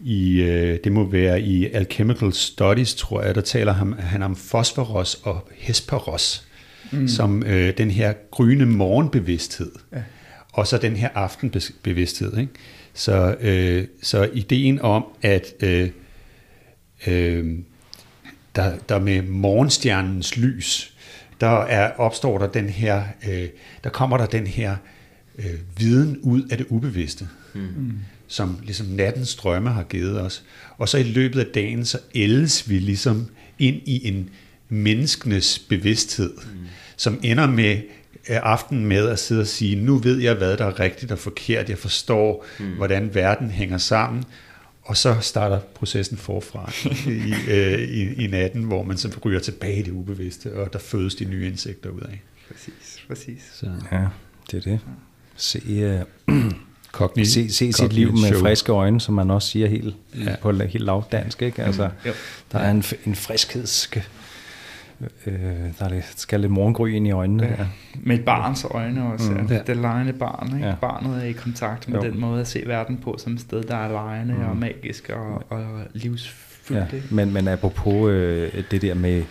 i, øh, det må være i Alchemical Studies, tror jeg, der taler han, han om fosforos og hesperos, mm. som øh, den her gryne morgenbevidsthed, ja. og så den her aftenbevidsthed. Ikke? Så, øh, så ideen om, at øh, øh, der, der med morgenstjernens lys, der er, opstår der den her, øh, der kommer der den her øh, viden ud af det ubevidste. Mm som ligesom nattens drømme har givet os. Og så i løbet af dagen, så ældes vi ligesom ind i en menneskenes bevidsthed, mm. som ender med øh, aften med at sidde og sige, nu ved jeg, hvad der er rigtigt og forkert, jeg forstår, mm. hvordan verden hænger sammen, og så starter processen forfra i, øh, i, i natten, hvor man så ryger tilbage i det ubevidste, og der fødes de nye indsigter ud af. Præcis, præcis. Så, ja, det er det. Se, Cognitive, se, se sit liv med show. friske øjne, som man også siger helt, ja. på helt lavdansk. Ikke? Altså, mm. Der er en, en friskhed, øh, der er det, skal lidt morgengry ind i øjnene. Ja. Ja. Med et barns øjne også. Mm. Ja. Det lejende barn. Ikke? Ja. Barnet er i kontakt med jo. den måde at se verden på, som et sted, der er lejende mm. og magisk og, og livsfuldt Ja, men, men apropos øh, det der med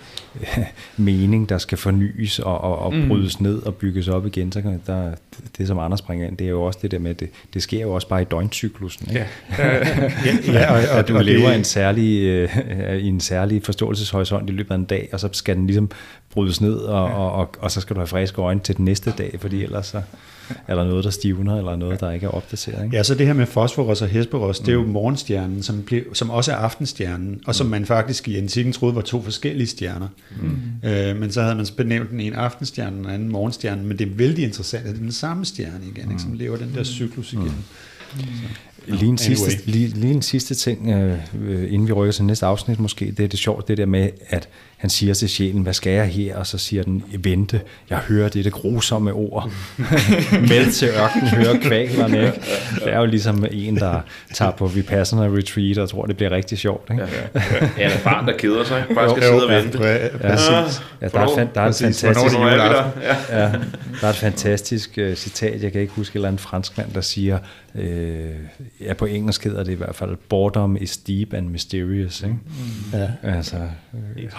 øh, mening, der skal fornyes og, og, og mm. brydes ned og bygges op igen, så kan der, det som Anders springer ind, det er jo også det der med, det, det sker jo også bare i døgncyklusen. Ikke? Ja. ja, ja, og, og, at du og lever det... en særlig, øh, i en særlig forståelseshorisont i løbet af en dag, og så skal den ligesom brydes ned, og, ja. og, og, og så skal du have friske øjne til den næste dag, fordi ellers så er der noget, der stivner, eller noget, der ikke er opdateret. Ikke? Ja, så det her med Fosforos og Hesperos, mm. det er jo mm. morgenstjernen, som, blev, som også er aftenstjernen, og som mm. man faktisk i antikken troede var to forskellige stjerner. Mm. Øh, men så havde man benævnt den ene aftenstjerne og den anden morgenstjerne, men det er vældig interessant, at det er den samme stjerne igen, mm. ikke, som lever den der cyklus igen. Mm. Så. Lige en, sidste, lige, lige en sidste ting, øh, inden vi rykker til næste afsnit måske, det er det sjovt, det der med, at han siger til sjælen, hvad skal jeg her? Og så siger den, vente, jeg hører det, det grusomme ord. Med til ørkenen, hører kvalerne, ikke? Det er jo ligesom en, der tager på Vipassana Retreat, og tror, det bliver rigtig sjovt, ikke? Ja, ja. ja eller barn, der keder sig, bare skal sidde og vente. Ja, ja, præcis. Ja, der er, der er et fantastisk, ja, der er et fantastisk uh, citat, jeg kan ikke huske, eller en franskmand, der siger, uh, ja, på engelsk hedder det i hvert fald, boredom is deep and mysterious, ikke? Mm. Ja. Altså,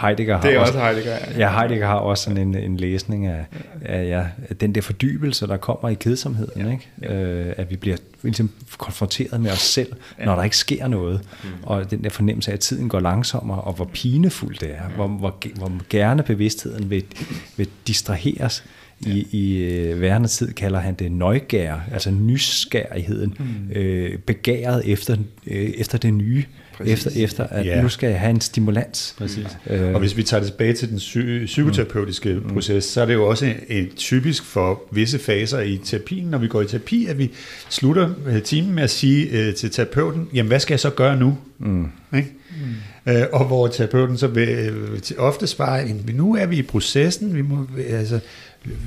Heidegger har det er også, også Heidegger, ja. ja. Heidegger har også sådan en, en læsning af, af ja, den der fordybelse, der kommer i kedsomheden. Ja. Ikke? Ja. Øh, at vi bliver ligesom konfronteret med os selv, ja. når der ikke sker noget. Mm. Og den der fornemmelse af, at tiden går langsommere, og hvor pinefuldt det er. Ja. Hvor, hvor, hvor gerne bevidstheden vil, vil distraheres i, i øh, værende tid kalder han det nøjgær, altså nysgerrigheden, mm. øh, begæret efter, øh, efter det nye, efter, efter at ja. nu skal jeg have en stimulans. Præcis. Øh, og hvis vi tager det tilbage til den psy- psykoterapeutiske mm. proces, så er det jo også en, typisk for visse faser i terapien, når vi går i terapi, at vi slutter øh, timen med at sige øh, til terapeuten, jamen hvad skal jeg så gøre nu? Mm. Ikke? Mm. Øh, og hvor terapeuten så vil, øh, ofte svarer, nu er vi i processen, vi må, altså,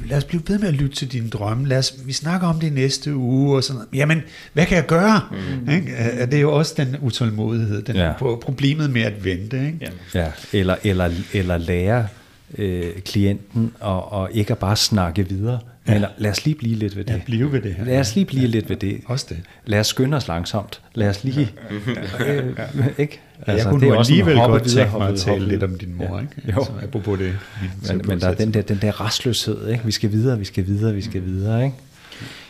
lad os blive ved med at lytte til dine drømme, lad os, vi snakker om det næste uge, og sådan noget. Jamen, hvad kan jeg gøre? Mm. Ikke? Det er jo også den utålmodighed, den, ja. problemet med at vente. Ikke? Ja. ja, eller, eller, eller lære øh, klienten og, og ikke at bare snakke videre. Ja. Men lad os lige blive lidt ved det. Ja, blive ved det her. Lad os lige blive ja, lidt ved det. Også det. Lad os skynde os langsomt. Lad os lige... Ja. Øh, ikke? Altså, jeg kunne det er også alligevel godt tænke mig at tale lidt om din mor, ja. ikke? Jo. Altså, apropos det. Men, men der er den der, den der restløshed, ikke? Vi skal videre, vi skal videre, vi skal videre, ikke?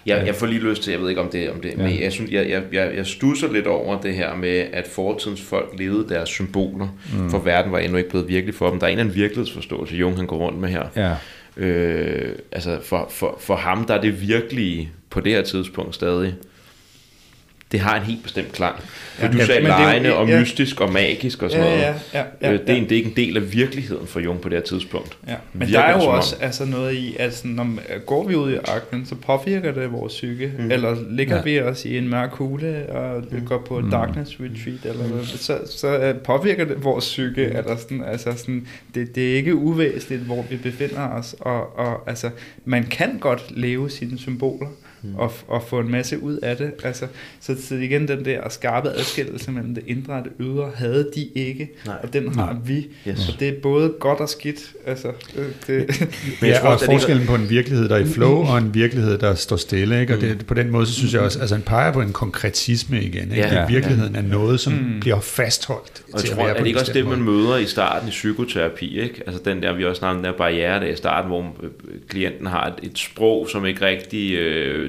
Jeg, jeg får lige lyst til, jeg ved ikke om det, om det ja. men jeg, synes, jeg, jeg, jeg, jeg stusser lidt over det her med, at fortidens folk levede deres symboler, mm. for verden var endnu ikke blevet virkelig for dem. Der er en eller anden virkelighedsforståelse, Jung han går rundt med her. Ja. Øh, altså for, for, for ham, der er det virkelige på det her tidspunkt stadig det har en helt bestemt klang. For ja, du sagde lejende og ja. mystisk og magisk og sådan ja, noget. Ja, ja, ja, øh, det, er en, det er ikke en del af virkeligheden for Jung på det her tidspunkt. Ja. Men Virker der er jo også altså noget i, at sådan, når går vi ud i ørkenen, så påvirker det vores psyke. Mm. Eller ligger ja. vi os i en mørk kugle og mm. går på mm. darkness retreat, eller mm. så, så uh, påvirker det vores psyke. Mm. Eller sådan, altså sådan, det, det er ikke uvæsentligt, hvor vi befinder os. Og, og altså, man kan godt leve sine symboler mm. Og, og få en masse ud af det. Altså, så, så igen den der skarpe adskillelse mellem det indre og det ydre, havde de ikke, Nej. og den har Nej. vi. Yes. Og det er både godt og skidt. Altså, det, Men ja, tror, og forskellen på en virkelighed, der er i flow, og en virkelighed, der står stille. Ikke? Og det, på den måde, så synes jeg også, altså en peger på en konkretisme igen. Ikke? Ja, I virkeligheden ja. er noget, som mm. bliver fastholdt. Og jeg tror, er det ikke også det, man møder i starten i psykoterapi? Ikke? Altså den der, vi også snakkede den der barriere der i starten, hvor øh, klienten har et, et sprog, som ikke rigtig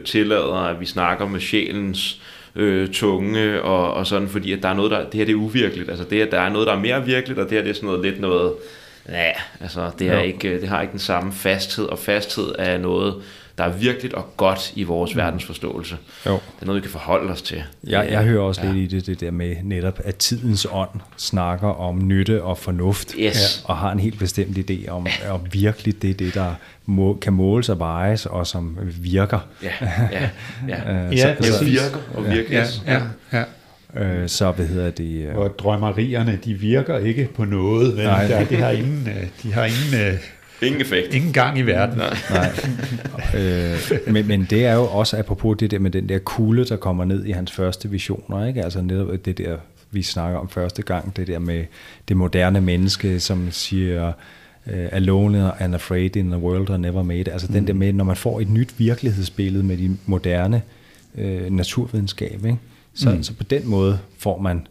øh, tillader, at vi snakker med sjælens øh, tunge og, og sådan, fordi at der er noget, der, det her det er uvirkeligt. Altså det, at der er noget, der er mere virkeligt, og det her det er sådan noget lidt noget, ja, altså det, er ikke, det har ikke den samme fasthed, og fasthed er noget, der er virkelig og godt i vores mm. verdensforståelse. Jo. Det er noget, vi kan forholde os til. Jeg, jeg hører også ja. lidt i det, det der med netop, at tidens ånd snakker om nytte og fornuft, yes. og har en helt bestemt idé om, at virkelig det er det, der må, kan måles og vejes, og som virker. Ja, ja, ja. Øh, ja så, det virker og virker. Ja, ja, ja. Øh, så hvad hedder det? Øh... Og drømmerierne, de virker ikke på noget. Vel? Nej. Der, de har ingen, øh, de har ingen øh, Ingen effekt. Ingen gang i verden. Nej. Nej. øh, men, men det er jo også apropos det der med den der kugle, der kommer ned i hans første visioner. Ikke? Altså netop det der, vi snakker om første gang, det der med det moderne menneske, som siger, uh, alone and afraid in a world I never made. Altså mm. den der med, når man får et nyt virkelighedsbillede med de moderne uh, naturvidenskab, ikke? Så, mm. så på den måde får man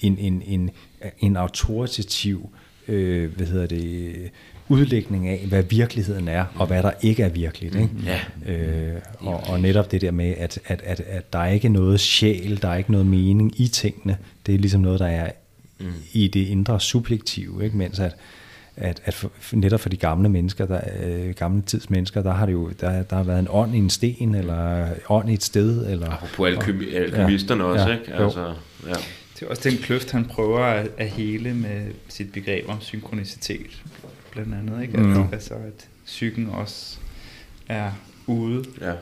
en, en, en, en autoritativ øh, hvad hedder det, udlægning af, hvad virkeligheden er, og hvad der ikke er virkeligt. Ikke? Ja. Øh, og, og netop det der med, at, at, at, at der er ikke noget sjæl, der er ikke noget mening i tingene. Det er ligesom noget, der er mm. i det indre subjektive, ikke? mens at, at, at for, netop for de gamle mennesker, der, øh, gamle tids mennesker, der har det jo der, der har været en ånd i en sten, eller ånd i et sted. Eller, på alkymisterne ja, også, ja, ikke? Altså, ja. Det er også den kløft, han prøver at, at hele med sit begreb om synkronicitet blandt andet. Ikke? Mm. At, altså at psyken også er ude ja.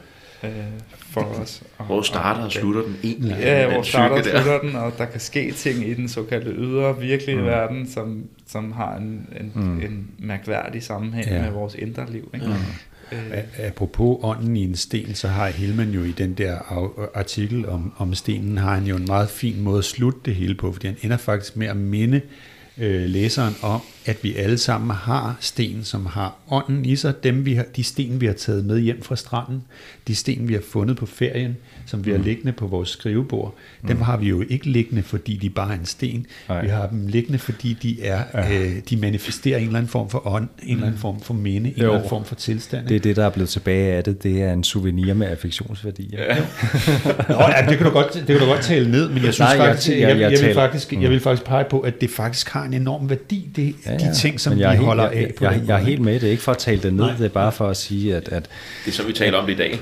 øh, for os. Og, hvor starter og, og slutter den egentlig? Ja, hvor starter og slutter den, og der kan ske ting i den såkaldte ydre virkelige mm. verden, som, som har en, en, mm. en mærkværdig sammenhæng ja. med vores indre liv. Ikke? Mm. Øh. Apropos ånden i en sten, så har Helman jo i den der artikel om, om stenen, har han jo en meget fin måde at slutte det hele på, fordi han ender faktisk med at minde øh, Øh, læseren om, at vi alle sammen har sten, som har ånden i sig. Dem, vi har, de sten, vi har taget med hjem fra stranden, de sten, vi har fundet på ferien, som vi har mm. liggende på vores skrivebord, mm. dem har vi jo ikke liggende, fordi de bare er en sten. Vi har dem liggende, fordi de er, ja. øh, de manifesterer en eller anden form for ånd, en eller anden mm. form for minde, en jo. eller anden form for tilstand. Det er det, der er blevet tilbage af det. Det er en souvenir med affektionsværdi. Ja. Nå, ja, det kan du godt, det kan du godt tale ned, men jeg synes Nej, faktisk, jeg, jeg, jeg, jeg, vil faktisk, jeg vil faktisk pege på, at det faktisk har en enorm værdi, det, ja, ja. de ting, som vi holder helt, af på jeg, jeg, jeg er helt med det, ikke for at tale det ned, Nej. det er bare for at sige, at... at det er så, vi taler om det i dag.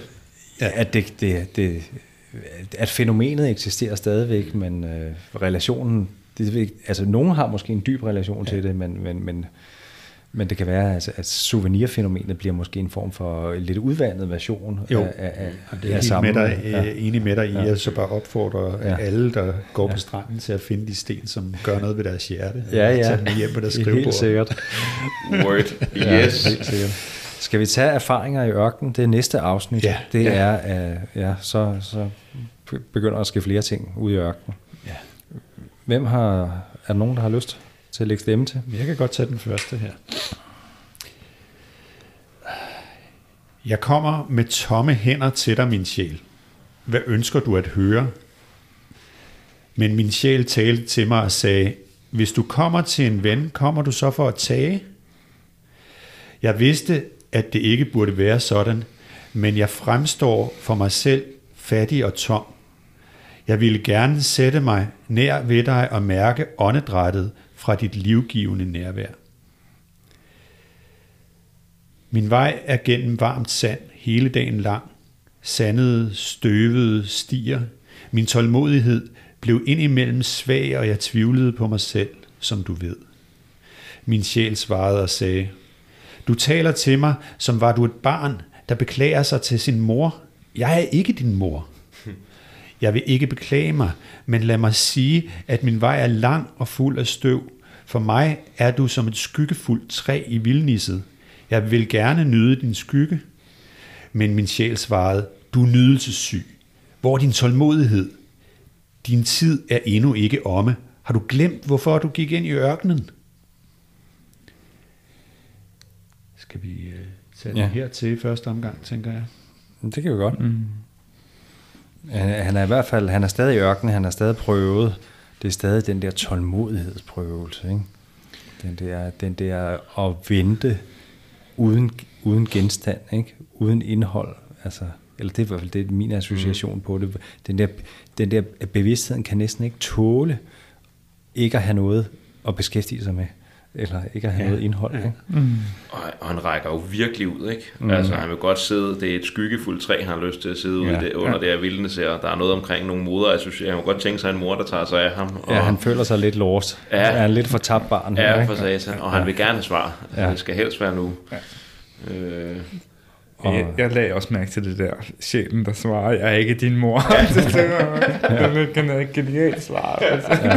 Ja. At, det, det, det, at fænomenet eksisterer stadigvæk, men øh, relationen... Det, altså, nogen har måske en dyb relation ja. til det, men, men, men Men det kan være, at, at souvenirfænomenet bliver måske en form for en lidt udvandet version jo. af, af, af det er af samme. Med dig, ja. enig med dig i, ja. at så bare opfordrer Ja. alle, der går på Ja. stranden, til at finde de sten, som gør noget ved deres hjerte. Ja, ja. Tage dem hjem på deres skrivebord. Helt sikkert. Word. Ja, Yes. helt sikkert. Skal vi tage erfaringer i ørkenen? Det er næste afsnit. Ja. Det Ja. er, at ja, så, så begynder der at ske flere ting ude i ørkenen. Ja. Hvem har, er der nogen, der har lyst til at lægge stemme til? Jeg kan godt tage den første her. Jeg kommer med tomme hænder til dig, min sjæl. Hvad ønsker du at høre? Men min sjæl talte til mig og sagde, hvis du kommer til en ven, kommer du så for at tage? Jeg vidste, at det ikke burde være sådan, men jeg fremstår for mig selv fattig og tom. Jeg ville gerne sætte mig nær ved dig og mærke åndedrættet fra dit livgivende nærvær. Min vej er gennem varmt sand hele dagen lang. Sandede, støvede stier. Min tålmodighed blev indimellem svag, og jeg tvivlede på mig selv, som du ved. Min sjæl svarede og sagde, du taler til mig, som var du et barn, der beklager sig til sin mor. Jeg er ikke din mor. Jeg vil ikke beklage mig, men lad mig sige, at min vej er lang og fuld af støv. For mig er du som et skyggefuldt træ i vildnisset. Jeg vil gerne nyde din skygge. Men min sjæl svarede, du er nydelsessyg. Hvor er din tålmodighed? Din tid er endnu ikke omme. Har du glemt, hvorfor du gik ind i ørkenen? Skal vi øh, tage Ja. den her til første omgang, tænker jeg. Det kan vi godt. Mm. Han er i hvert fald, han er stadig i ørkenen, han er stadig prøvet. Det er stadig den der tålmodighedsprøvelse, ikke? Den der, den der at vente uden, uden genstand, ikke? Uden indhold, altså, eller det er i hvert fald det er min association mm. på det. Den der, den der bevidstheden kan næsten ikke tåle ikke at have noget at beskæftige sig med, eller ikke at have ja. noget indhold, ikke? Og, og han rækker jo virkelig ud, ikke? Mm. Altså, han vil godt sidde, det er et skyggefuldt træ, han har lyst til at sidde ja. Ja. ude det, under ja. det her vildnes her. Der er noget omkring nogle moder, associeret. Han kunne godt tænke sig en mor, der tager sig af ham. Og, Ja, han føler sig lidt lost. Ja. Ja. Er han lidt for tabt barn her, Ja, ikke? for satan. Og han vil gerne have svar. Ja. Ja. Det skal helst være nu. Ja. Øh, Og- Jeg, jeg lagde også mærke til det der sjælen, der svarer, jeg er ikke din mor. det, det, var, det var et genialt svar. Altså.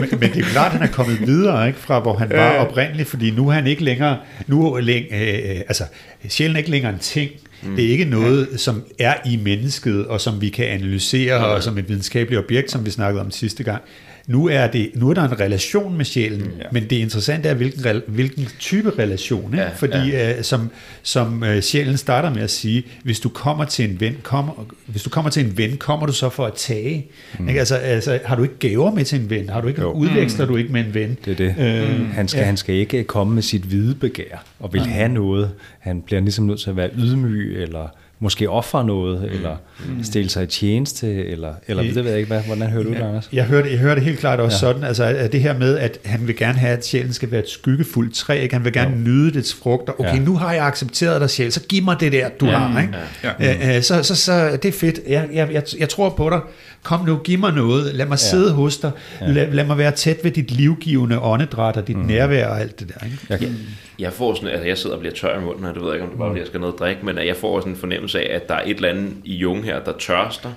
men, men det er klart, at han er kommet videre ikke, fra, hvor han var oprindeligt, fordi nu er han ikke længere, nu er læng, øh, øh, altså, sjælen er ikke længere en ting. Mm. Det er ikke noget, som er i mennesket, og som vi kan analysere, mm. og som et videnskabeligt objekt, som vi snakkede om sidste gang. Nu er, det, nu er der en relation med sjælen, mm, ja. men det interessante er, hvilken, hvilken type relation. Ikke? Ja, Fordi ja. Øh, som, som øh, sjælen starter med at sige, hvis du kommer til en ven, kommer, hvis du kommer til en ven, kommer du så for at tage. Mm. Ikke? Altså, altså, har du ikke gaver med til en ven? Har du ikke, Jo. udveksler du ikke med en ven? Det er det. Øh, Mm. Han, skal, ja. ja. han skal ikke komme med sit hvide begær og vil have noget. Han bliver ligesom nødt til at være ydmyg, eller måske ofre noget, mm. eller stille sig i tjeneste, eller, eller det ved jeg ikke, hvad, hvordan hører du det, Anders? Jeg hørte, jeg hørte helt klart også ja. sådan, altså at det her med, at han vil gerne have, at sjælen skal være et skyggefuldt træ, ikke? han vil gerne jo. nyde dets frugter. Okay, ja. Ja. nu har jeg accepteret dig sjæl, så giv mig det der, du ja. har. Ikke? Ja. Ja. Så, så, så det er fedt. Jeg, jeg, jeg, jeg tror på dig. Kom nu, giv mig noget. Lad mig ja. sidde hos dig. Ja. Lad, lad mig være tæt ved dit livgivende åndedræt og dit mm. nærvær og alt det der. Ikke? Jeg, jeg, får sådan, altså jeg sidder og bliver tør i munden, og det ved jeg ikke, om det bare fordi jeg skal noget drikke, men jeg får sådan en fornemmelse af, at der er et eller andet i Jung her, der tørster,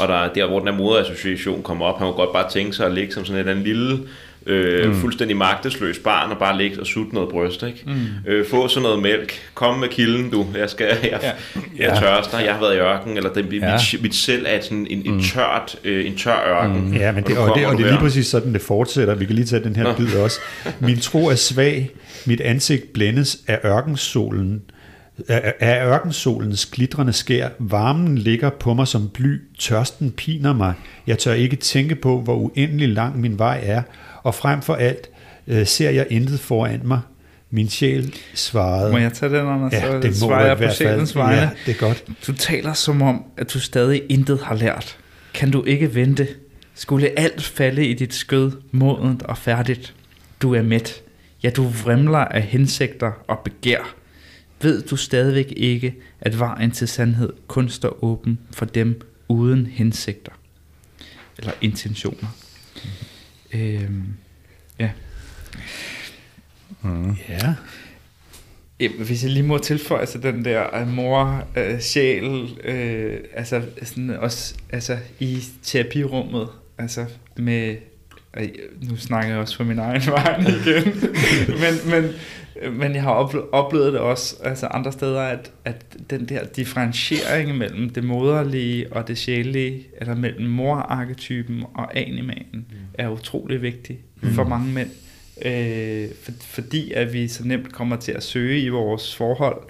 og der er der, hvor den her moderassociation kommer op, han må godt bare tænke sig at ligge som sådan et eller andet lille, øh, mm. fuldstændig magtesløs barn, og bare ligge og sutte noget bryst, ikke? Mm. Øh, få sådan noget mælk, kom med kilden, du, jeg skal, jeg, ja. jeg tørster, jeg har været i ørken, eller det, ja. mit, mit selv er sådan en, en, tørt, øh, en tør ørken. Mm. Ja, men det, og, det, og det er lige præcis sådan, det fortsætter. Vi kan lige tage den her bid også. Min tro er svag, mit ansigt blændes af ørkensolen, af ørkensolens glitrende skær. Varmen ligger på mig som bly, tørsten piner mig. Jeg tør ikke tænke på, hvor uendelig lang min vej er, og frem for alt øh, ser jeg intet foran mig. Min sjæl svarede... Må jeg tage den, Anders? Ja, Så det må svarer jeg på sjælens vegne. Ja, det er godt. Du taler som om, at du stadig intet har lært. Kan du ikke vente? Skulle alt falde i dit skød, modent og færdigt? Du er mæt. Ja, du vrimler af hensigter og begær. Ved du stadigvæk ikke, at vejen til sandhed kun står åben for dem uden hensigter? Eller intentioner. Øhm, ja. Mm. Ja. Jamen, hvis jeg lige må tilføje sig den der uh, mor uh, sjæl, uh, altså sådan også altså i terapirummet, altså med nu snakker jeg også for min egen vej igen, men, men, men jeg har oplevet det også altså andre steder, at, at den der differentiering mellem det moderlige og det sjælige, eller mellem morarketypen og animanen, mm. er utrolig vigtig mm. for mange mænd. Øh, for, fordi at vi så nemt kommer til at søge i vores forhold,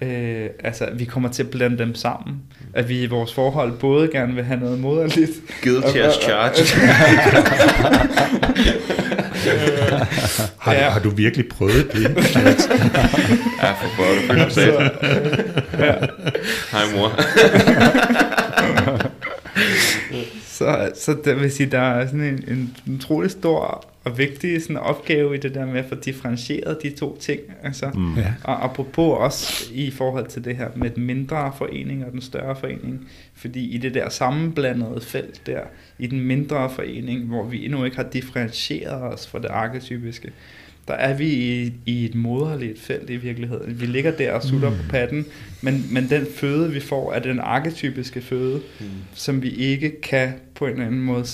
Øh, altså, vi kommer til at blande dem sammen. At vi i vores forhold både gerne vil have noget moderligt. Guilty as charged. har, ja. har du virkelig prøvet det? ja, for. Så, ja. Hej mor. så, så det vil sige, der er sådan en, en utrolig stor og vigtig sådan opgave i det der med at få differentieret de to ting. Altså, mm. ja. Og apropos også i forhold til det her med den mindre forening og den større forening. Fordi i det der sammenblandede felt der, i den mindre forening, hvor vi endnu ikke har differentieret os fra det arketypiske, der er vi i, i et moderligt felt i virkeligheden. Vi ligger der og sutter mm. på patten, men, men den føde, vi får, er den arketypiske føde, mm. som vi ikke kan på en eller anden måde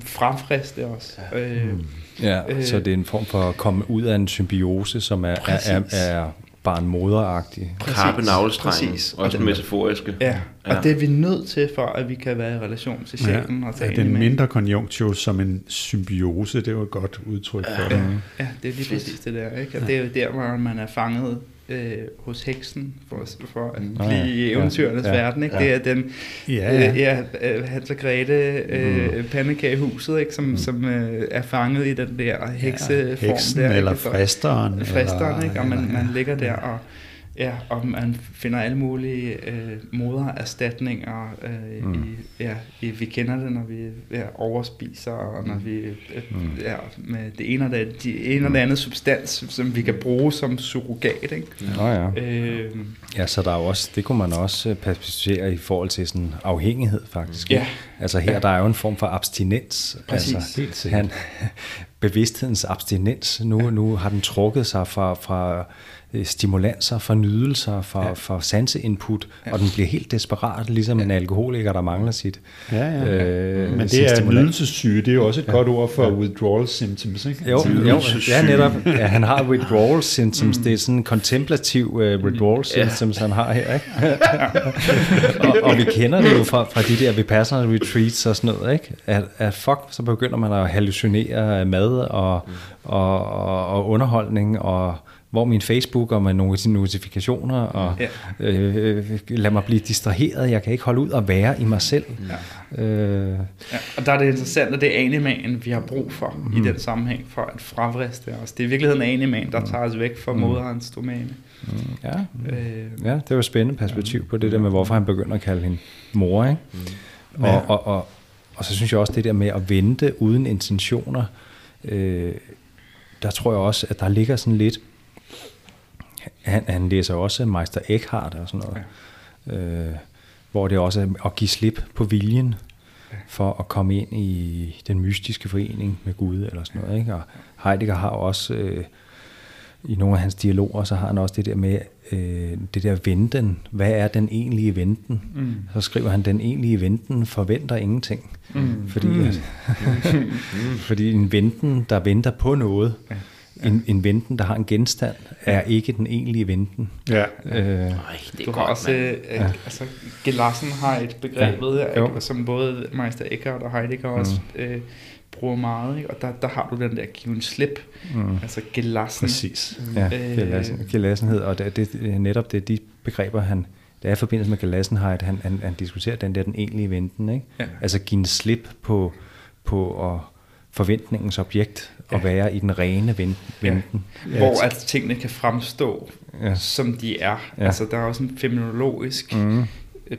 fremfriste os. Ja. Øh, mm. Ja, øh, så det er en form for at komme ud af en symbiose, som er, er, er, er barnmoderagtig. Karpe navlestrengen, også den metaforiske. Ja, og ja. det er vi nødt til, for at vi kan være i relation til sjælen. Ja, og ja, den mindre konjunktiv som en symbiose, det er jo et godt udtryk for ja, det. Ja, det er lige præcis det der. Ikke? Og det er jo der, hvor man er fanget øh, hos heksen, for, for at blive ja, i eventyrenes ja, verden. Ikke? Ja. Det er den, ja, ja. Øh, ja, øh, Hans og Grete øh, mm. pandekagehuset, ikke? som, mm. som øh, er fanget i den der hekseform. Ja, heksen der, eller fristeren. Fristeren, eller, ikke? og man, man ligger der og Ja, og man finder alle mulige øh, modererstatninger. Øh, mm. i, ja, i, vi kender det, når vi ja, overspiser, og når vi øh, mm. ja, med det ene og det, de ene og det andet substans, som vi kan bruge som surrogat. Ikke? Ja, ja. Øh, ja, så der er også, det kunne man også perspektivere i forhold til sådan afhængighed faktisk. Ja. Altså her, ja. der er jo en form for abstinens. Præcis. Altså, Helt han, bevidsthedens abstinens, nu, ja. nu har den trukket sig fra, fra Øh, stimulanser, for nydelser, for, ja. for sanseinput, ja. og den bliver helt desperat, ligesom ja. en alkoholiker, der mangler sit Ja, ja. Øh, Men det er nydelsessyge, det er jo også et ja. godt ord for ja. withdrawal symptoms, ikke? Jo, jo ja, netop. Ja, han har withdrawal symptoms, mm. det er sådan en kontemplativ uh, withdrawal symptoms, ja. han har her, ikke? og, og vi kender det jo fra, fra de der Vipassana retreats og sådan noget, ikke? At, at fuck, så begynder man at hallucinere mad og, mm. og, og, og underholdning og hvor min Facebook og med nogle notifikationer, og ja. øh, lad mig blive distraheret, jeg kan ikke holde ud og være i mig selv. Ja. Øh. Ja, og der er det interessant, at det er animaen, vi har brug for mm. i den sammenhæng, for at fravriste os. Det er i virkeligheden animaen, der mm. tager os væk fra mm. moderens domæne. Mm. Ja. Øh. ja, det var et spændende perspektiv på det der med, hvorfor han begynder at kalde hende mor. Ikke? Mm. Og, og, og, og så synes jeg også det der med at vente uden intentioner, øh, der tror jeg også, at der ligger sådan lidt han, han læser også Meister Eckhart og sådan noget, ja. øh, hvor det også er at give slip på viljen for at komme ind i den mystiske forening med Gud eller sådan noget. Ikke? Og Heidegger har også øh, i nogle af hans dialoger, så har han også det der med øh, det der venten. Hvad er den egentlige venten? Mm. Så skriver han, den egentlige venten forventer ingenting. Mm. Fordi, mm. At, fordi en venten, der venter på noget, ja en, en venten, der har en genstand, er ikke den egentlige venten. Ja. Øh, Øj, det er du godt, har også, øh, ja. altså, Gelassen har et begreb, ja. som både Meister Eckhart og Heidegger mm. også øh, bruger meget, ikke? og der, der har du den der give en slip, mm. altså gelassen. Præcis, mm. ja, gelassen, gelassenhed, og det, det, netop det de begreber, han, det er i forbindelse med Gelassenheit, han, han, han diskuterer den der den egentlige venten, ikke? Ja. altså give en slip på, på at forventningens objekt ja. at være i den rene venten. Ja. Hvor at tingene kan fremstå, ja. som de er. Ja. Altså, der er også en feminologisk mm.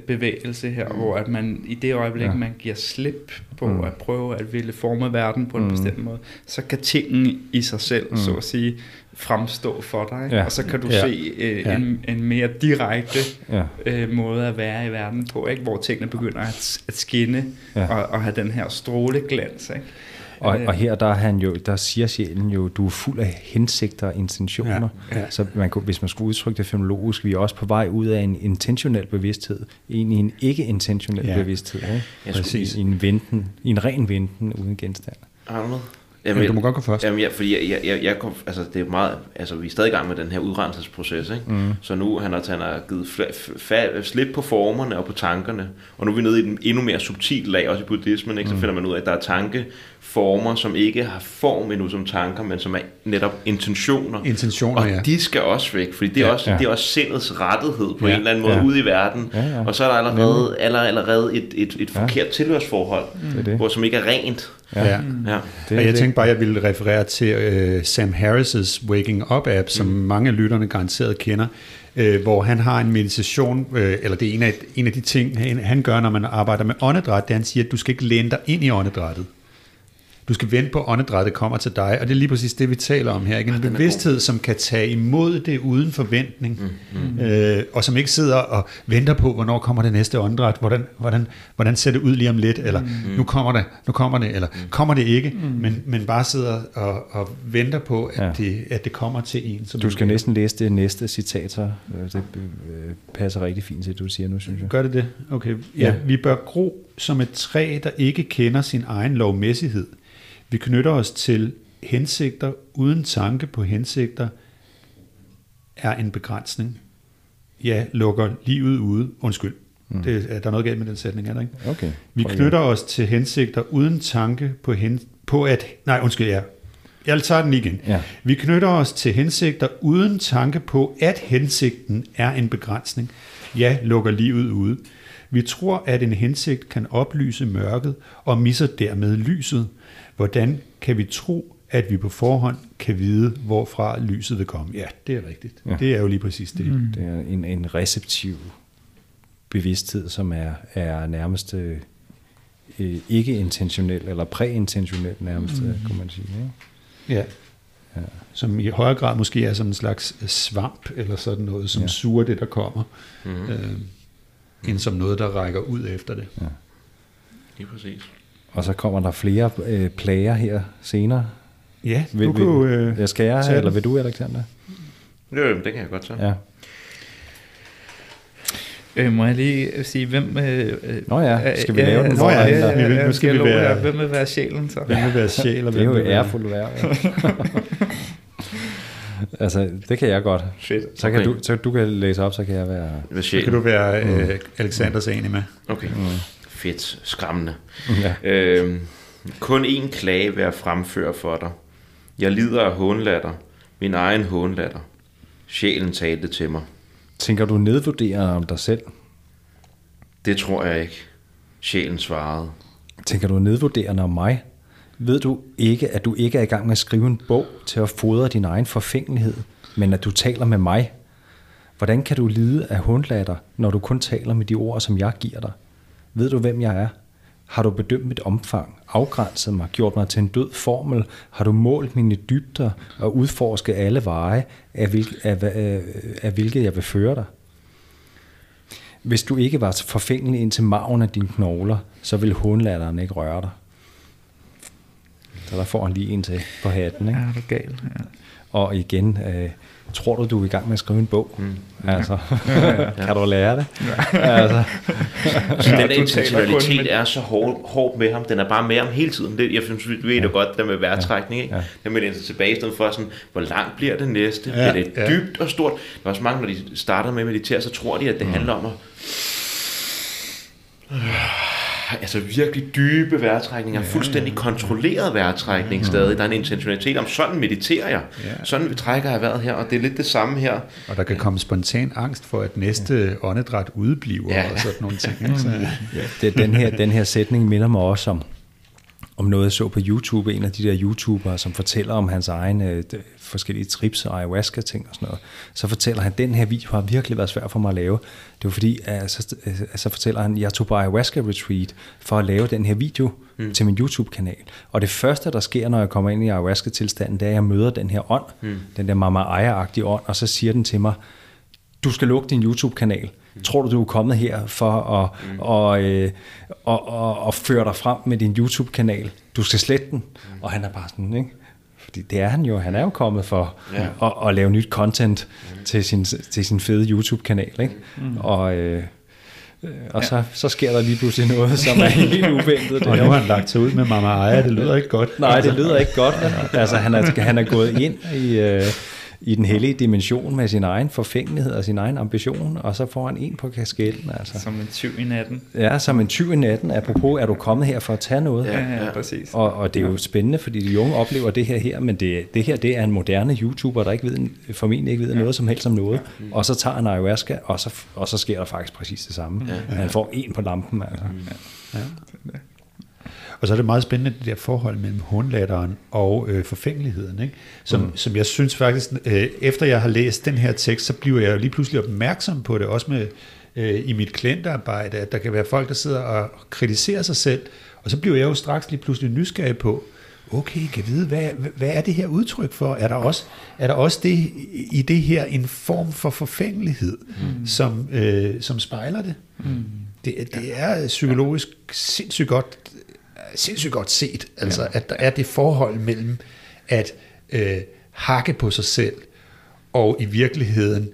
bevægelse her, mm. hvor at man i det øjeblik, ja. man giver slip på mm. at prøve at ville forme verden på en mm. bestemt måde, så kan tingene i sig selv, mm. så at sige, fremstå for dig. Ja. Og så kan du ja. se øh, ja. en, en mere direkte ja. øh, måde at være i verden på, ikke? hvor tingene begynder at, at skinne ja. og, og have den her stråleglans. Ikke? Og, og her der, er han jo, der siger sjælen jo, du er fuld af hensigter og intentioner. Ja, ja. Så man kunne, hvis man skulle udtrykke det fenomenologisk, vi er også på vej ud af en intentionel bevidsthed, ind i en ikke-intentionel ja. bevidsthed. Ikke? Ja, Præcis. I, i, en venten, I en ren venten uden genstand. Noget? Jamen, du må godt gå først. Jamen, ja, fordi jeg, jeg, jeg, kom, altså, det er meget, altså, vi er stadig i gang med den her udrenselsesproces, ikke? Mm. Så nu han har, han har givet fla, slip på formerne og på tankerne, og nu er vi nede i den endnu mere subtil lag, også i buddhismen, ikke? Så mm. finder man ud af, at der er tankeformer, som ikke har form endnu som tanker, men som er netop intentioner. Intentioner, og ja. de skal også væk, fordi det er, ja, også, ja. det er også sindets rettighed på ja, en eller anden måde ja. ude i verden, ja, ja. og så er der allerede, allerede, allerede et, et, et forkert ja. tilhørsforhold, mm. hvor som ikke er rent. Ja. ja. ja. Det, og jeg tænkte bare, at jeg ville referere til uh, Sam Harris' Waking Up app, som mm. mange af lytterne garanteret kender, uh, hvor han har en meditation, uh, eller det er en af, en af de ting, han, han gør, når man arbejder med åndedræt, det han siger, at du skal ikke læne dig ind i åndedrættet. Du skal vente på, at åndedrættet kommer til dig, og det er lige præcis det, vi taler om her. Ikke? En bevidsthed, som kan tage imod det uden forventning, mm, mm. Øh, og som ikke sidder og venter på, hvornår kommer det næste åndedræt, hvordan, hvordan, hvordan ser det ud lige om lidt, eller mm. nu kommer det, nu kommer det, eller mm. kommer det ikke, mm. men, men bare sidder og, og venter på, at, ja. det, at det kommer til en. Som du skal næsten læse det næste citat, så øh, det øh, passer rigtig fint til det, du siger nu, synes jeg. Gør det det? Okay. Ja, ja. Vi bør gro som et træ, der ikke kender sin egen lovmæssighed. Vi knytter os til hensigter uden tanke på hensigter er en begrænsning. Ja, lukker livet ude. Undskyld. Mm. Det, er der noget galt med den sætning, er der ikke? Okay. Vi knytter os til hensigter uden tanke på, hen, på at... Nej, undskyld, ja. Jeg tager den igen. Ja. Vi knytter os til hensigter uden tanke på, at hensigten er en begrænsning. Ja, lukker livet ude. Vi tror, at en hensigt kan oplyse mørket og misser dermed lyset. Hvordan kan vi tro, at vi på forhånd kan vide, hvorfra lyset vil komme? Ja, det er rigtigt. Ja. Det er jo lige præcis det. Mm. Det er en, en receptiv bevidsthed, som er, er nærmest øh, ikke intentionel, eller præintentionel nærmest, mm. kunne man sige. Ja. ja. Ja. Som i højere grad måske er som en slags svamp, eller sådan noget, som ja. suger det, der kommer, mm. øh, end som noget, der rækker ud efter det. Ja. Lige præcis. Og så kommer der flere øh, plager her senere. Ja, vil, du kunne øh, jeg skal jeg, eller vil du, Alexander? Jo, det kan jeg godt så. Ja. Øh, må jeg lige sige, hvem... Øh, øh Nå ja, skal vi lave den? Nå ja, ja, ja, ja, nu skal vi være... Hvem vil være sjælen så? Hvem vil være sjæl, og hvem Det er jo ærefuldt værd. Ja. altså, det kan jeg godt. Fedt. Så kan du, så du kan læse op, så kan jeg være... Så kan du være øh, Alexanders enig med. Okay. Mm fedt, skræmmende. Ja. Øh, kun én klage vil jeg fremføre for dig. Jeg lider af hånlatter, min egen hånlatter. Sjælen talte til mig. Tænker du nedvurderer om dig selv? Det tror jeg ikke. Sjælen svarede. Tænker du nedvurderende om mig? Ved du ikke, at du ikke er i gang med at skrive en bog til at fodre din egen forfængelighed, men at du taler med mig? Hvordan kan du lide af hundlatter, når du kun taler med de ord, som jeg giver dig? Ved du, hvem jeg er? Har du bedømt mit omfang, afgrænset mig, gjort mig til en død formel? Har du målt mine dybder og udforsket alle veje, af, hvilke, af, af, af hvilke jeg vil føre dig? Hvis du ikke var forfængelig ind til maven af dine knogler, så ville hundlatteren ikke røre dig. Så der får han lige en til på hatten. Ikke? Ja, det er galt. Ja. Og igen, øh, tror du, du er i gang med at skrive en bog? Mm. Altså, ja. kan du lære det? Ja. altså. så den der intentionalitet er så hård, hård med ham. Den er bare med ham hele tiden. Det, jeg synes, vi ved ja. jo godt, der med værtrækning. Ikke? Ja. Den med det tilbage i stedet for sådan, hvor langt bliver det næste? Ja. Er det ja. dybt og stort? Der er også mange, når de starter med at meditere, så tror de, at det mm. handler om at altså virkelig dybe vejrtrækninger, ja, fuldstændig kontrolleret vejrtrækning ja, stadig. Der er en intentionalitet om, sådan mediterer jeg. Ja. Sådan vi trækker jeg vejret her, og det er lidt det samme her. Og der kan komme spontan angst for, at næste ja. åndedræt udbliver ja. og sådan nogle ting. Så, ja. det, den, her, den her sætning minder mig også om, om noget, jeg så på YouTube, en af de der YouTubere, som fortæller om hans egen øh, forskellige trips og ayahuasca-ting og sådan noget, så fortæller han, at den her video har virkelig været svær for mig at lave. Det var fordi, at så, så fortæller han, at jeg tog på ayahuasca-retreat for at lave den her video mm. til min YouTube-kanal. Og det første, der sker, når jeg kommer ind i ayahuasca-tilstanden, det er, at jeg møder den her ånd, mm. den der Mama Aya-agtige ånd, og så siger den til mig, du skal lukke din YouTube-kanal, Tror du, du er kommet her for at, mm. og, øh, og, og, og føre dig frem med din YouTube-kanal? Du skal slette den. Mm. Og han er bare sådan, ikke? Fordi det er han jo. Han er jo kommet for ja. at, at lave nyt content mm. til, sin, til sin fede YouTube-kanal. Ikke? Mm. Og, øh, og så, så sker der lige pludselig noget, som er helt uventet. og nu har han lagt sig ud med Mama Aya. Det lyder ikke godt. Nej, det lyder ikke godt. Altså, han er, han er gået ind i... Øh, i den hellige dimension med sin egen forfængelighed og sin egen ambition, og så får han en på kasketten. Altså. Som en tyv i natten. Ja, som en tyv i natten. Apropos, er du kommet her for at tage noget? Ja, ja, ja. præcis. Og, og det er jo spændende, fordi de unge oplever det her her, men det, det her det er en moderne YouTuber, der ikke ved, formentlig ikke ved ja. noget som helst om noget, ja. og så tager han ayahuasca, og så, og så sker der faktisk præcis det samme. Ja. Han får en på lampen. Altså. Ja. Ja. Og så er det meget spændende, det der forhold mellem håndlatteren og øh, forfængeligheden, ikke? Som, mm. som jeg synes faktisk, øh, efter jeg har læst den her tekst, så bliver jeg lige pludselig opmærksom på det, også med øh, i mit klientarbejde, at der kan være folk, der sidder og kritiserer sig selv, og så bliver jeg jo straks lige pludselig nysgerrig på, okay, kan vide, hvad, hvad er det her udtryk for? Er der også, er der også det, i det her en form for forfængelighed, mm. som, øh, som spejler det? Mm. Det, det er psykologisk sindssygt godt sindssygt godt set, altså ja. at der er det forhold mellem at øh, hakke på sig selv og i virkeligheden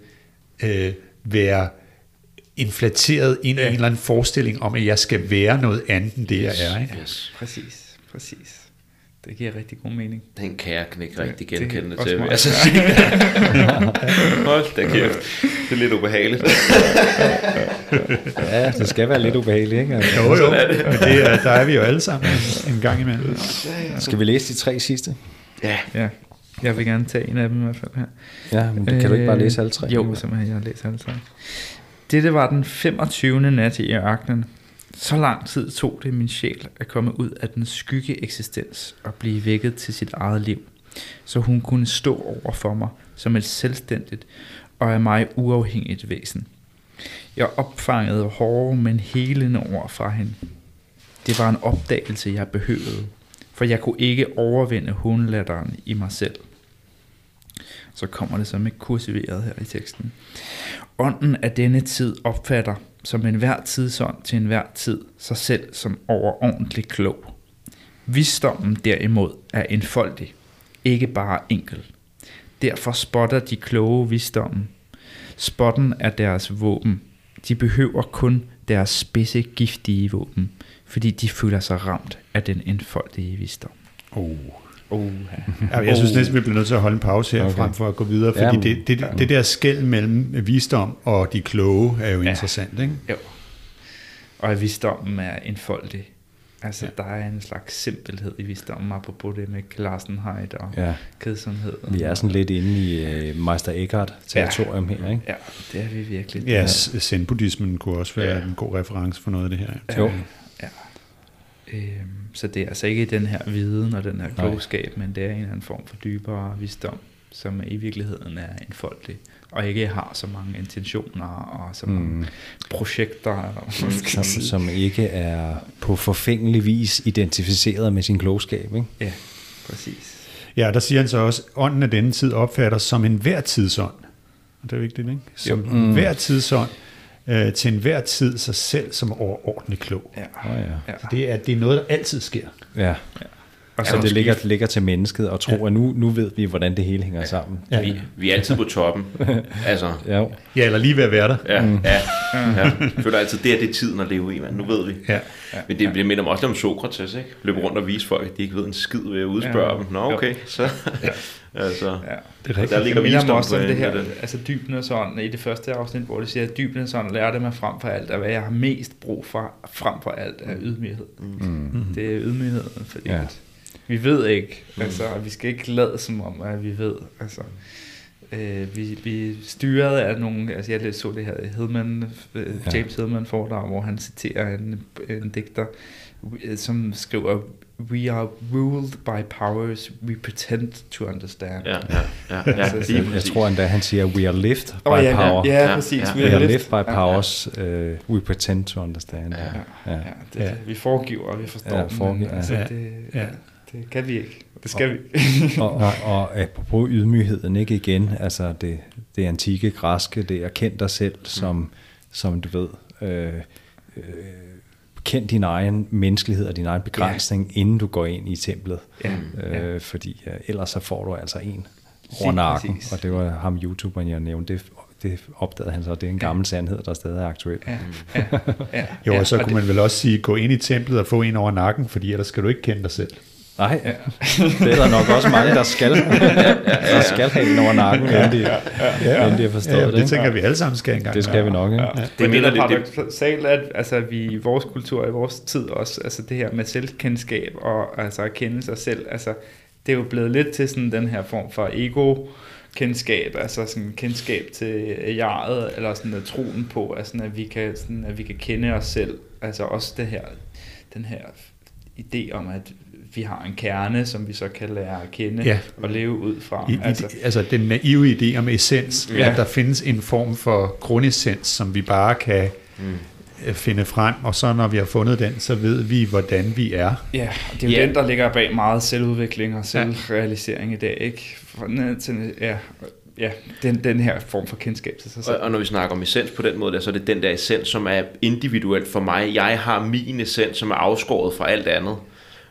øh, være inflateret ind i ja. en eller anden forestilling om, at jeg skal være noget andet end det, jeg er. Ikke? Yes. Præcis, præcis. Det giver rigtig god mening. Den kan jeg ikke rigtig genkende det, til, vil jeg så sige. Hold da kæft. Det er lidt ubehageligt. ja, det skal være lidt ubehageligt, ikke? Altså, jo, jo. Er det. Men det er, der er vi jo alle sammen en gang imellem. Skal vi læse de tre sidste? Ja. ja. Jeg vil gerne tage en af dem i hvert fald her. Ja, men kan du ikke bare læse alle tre? Jo, simpelthen, jeg har læst alle tre. Dette var den 25. nat i ørkenen. Så lang tid tog det min sjæl at komme ud af den skygge eksistens og blive vækket til sit eget liv, så hun kunne stå over for mig som et selvstændigt og af mig uafhængigt væsen. Jeg opfangede hårde, men helende ord fra hende. Det var en opdagelse, jeg behøvede, for jeg kunne ikke overvinde hundlatteren i mig selv. Så kommer det så med kursiveret her i teksten. Ånden af denne tid opfatter som enhver tidsånd til enhver tid sig selv som overordentlig klog. Visdommen derimod er enfoldig, ikke bare enkel. Derfor spotter de kloge visdommen. Spotten er deres våben. De behøver kun deres spidse giftige våben, fordi de føler sig ramt af den enfoldige visdom. Oh. Uh, ja. jeg synes næsten, vi bliver nødt til at holde en pause her, okay. frem for at gå videre, fordi ja, det, det, det der skæld mellem visdom og de kloge er jo ja. interessant, ikke? Jo. Og at visdommen er enfoldig. Altså, ja. der er en slags simpelhed i visdommen, apropos det med Klassenheit og ja. kedsomhed. Vi er sådan lidt inde i uh, Meister Eckhart-territorium ja. her, ikke? Ja, det er vi virkelig. Ja, zen-buddhismen kunne også være ja. en god reference for noget af det her. Ja. Jo. Øhm, så det er altså ikke den her viden og den her klogskab, men det er en eller anden form for dybere visdom, som i virkeligheden er enfoldig, og ikke har så mange intentioner og så mange mm. projekter. Som, som ikke er på forfængelig vis identificeret med sin klogskab. Ikke? Ja, præcis. Ja, der siger han så også, ånden af denne tid opfatter som en hver tidsånd. Og det er vigtigt, ikke? Som jo. mm. hver tidsånd øh, til enhver tid sig selv som overordentlig klog. Ja. Oh, ja. Det, er, det er noget, der altid sker. Ja. ja. Og så ja, det ligger, ligger til mennesket og tro, ja. at nu, nu ved vi, hvordan det hele hænger ja. sammen. Ja. Vi, vi er altid på toppen. altså. ja. ja, eller lige ved at være der. Ja, mm. ja. ja. Jeg føler altid, det er det tiden at leve i, man. Nu ved vi. Ja. Ja. Men det, det minder mig også om Sokrates, ikke? Løbe rundt og vise folk, at de ikke ved en skid ved at udspørge ja. dem. Nå, okay, så... Ja. Altså, ja. Det er rigtigt. Der ligger det også om det her, det. altså dybden sådan, i det første afsnit, hvor det siger, at dybden sådan lærte mig frem for alt, at hvad jeg har mest brug for, frem for alt, er ydmyghed. Mm. Mm. Det er ydmygheden, fordi ja vi ved ikke, mm. altså, vi skal ikke lade som om, at vi ved, altså, øh, vi, vi styret af nogle, altså jeg så det her Hedman, øh, James ja. Hedman foredrag, hvor han citerer en, en digter, som skriver, we are ruled by powers we pretend to understand. Ja, ja, ja. ja. altså, jeg, jeg tror endda, han siger, we are lived by oh, ja, power. Ja, ja, præcis. Ja. We, we are lived by powers ja, ja. Uh, we pretend to understand. Ja, ja. ja. det, ja. Vi foregiver, og vi forstår. Ja, foregiver, men, altså, ja. Det, ja. Det kan vi ikke. Det skal og, vi. og, og, og apropos ydmygheden, ikke igen, altså det, det antikke græske, det er kendt dig selv som, som du ved, øh, øh, kend din egen menneskelighed og din egen begrænsning, ja. inden du går ind i templet. Ja. Øh, fordi øh, ellers så får du altså en over nakken, og det var ham YouTuberen, jeg nævnte, det, det opdagede han så, det er en gammel ja. sandhed, der stadig er aktuel. Ja. Ja. Ja. jo, og så ja, og kunne det, man vel også sige, gå ind i templet og få en over nakken, fordi ellers skal du ikke kende dig selv. Nej, ja. det er der nok også mange, der skal, der skal have en over nakken, ja, inden de, ja, ja, inden de har forstået ja, det. Det tænker vi alle sammen skal engang. Det skal vi nok, ja. ja. Det, det er paradoxalt, at altså, vi i vores kultur, i vores tid også, altså det her med selvkendskab og altså at kende sig selv, altså det er jo blevet lidt til sådan den her form for ego, kendskab, altså sådan kendskab til jeget, eller sådan at troen på, altså at vi kan, sådan, at vi kan kende os selv, altså også det her, den her idé om, at vi har en kerne, som vi så kan lære at kende ja. og leve ud fra. I, altså, altså den naive idé om essens, ja. at der findes en form for grundessens, som vi bare kan mm. finde frem, og så når vi har fundet den, så ved vi, hvordan vi er. Ja, og det er jo ja. den, der ligger bag meget selvudvikling og selvrealisering ja. i dag, ikke? Til, ja, ja, den, den her form for kendskab til sig selv. Og, og når vi snakker om essens på den måde, der, så er det den der essens, som er individuelt for mig. Jeg har min essens, som er afskåret fra alt andet.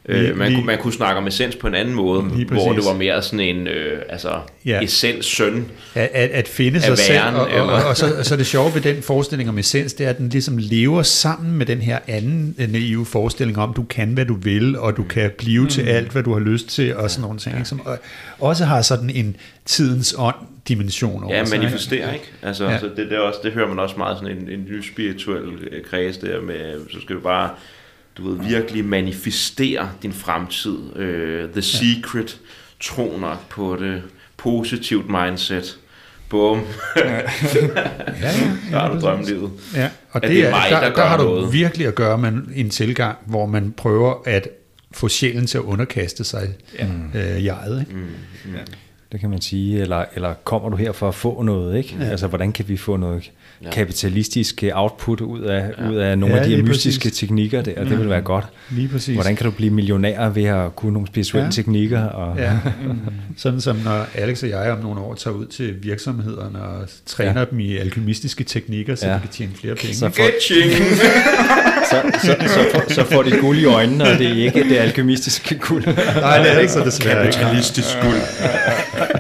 Øh, man, lige, kunne, man kunne snakke om essens på en anden måde, hvor det var mere sådan en øh, altså, ja. essens søn at, at, at finde sig selv. Og, og, og, og, så, så det sjove ved den forestilling om essens, det er, at den ligesom lever sammen med den her anden øh, naive forestilling om, du kan, hvad du vil, og du mm. kan blive mm. til alt, hvad du har lyst til, og sådan nogle ting, ja. som også har sådan en tidens ånd dimension over Ja, manifestere, ikke? Altså, ja. altså det, det, også, det hører man også meget sådan en, en ny spirituel øh, kreds der med, så skal vi bare du ved, virkelig manifestere din fremtid. Uh, the Secret, tro nok på det, positivt mindset. Bum. ja, ja, ja, der har du drømmelivet. Ja, og det, det er, mig, der, der, der har noget. du virkelig at gøre med en tilgang, hvor man prøver at få sjælen til at underkaste sig ja. øh, jeget. Ikke? Mm, mm. Ja. Det kan man sige, eller, eller kommer du her for at få noget, ikke? Ja. Altså, hvordan kan vi få noget ja. kapitalistisk output ud af, ja. ud af nogle ja, af de her mystiske præcis. teknikker der, det vil være godt. Lige præcis. Hvordan kan du blive millionær ved at kunne nogle spirituelle ja. teknikker? Og ja. Mm. Sådan som når Alex og jeg om nogle år tager ud til virksomhederne og træner ja. dem i alkemistiske teknikker, så ja. de kan tjene flere penge. Så får, så, så, så, får, så får de guld i øjnene, og det er ikke det alkemistiske guld. Nej, det er ikke så desværre. Kapitalistisk guld.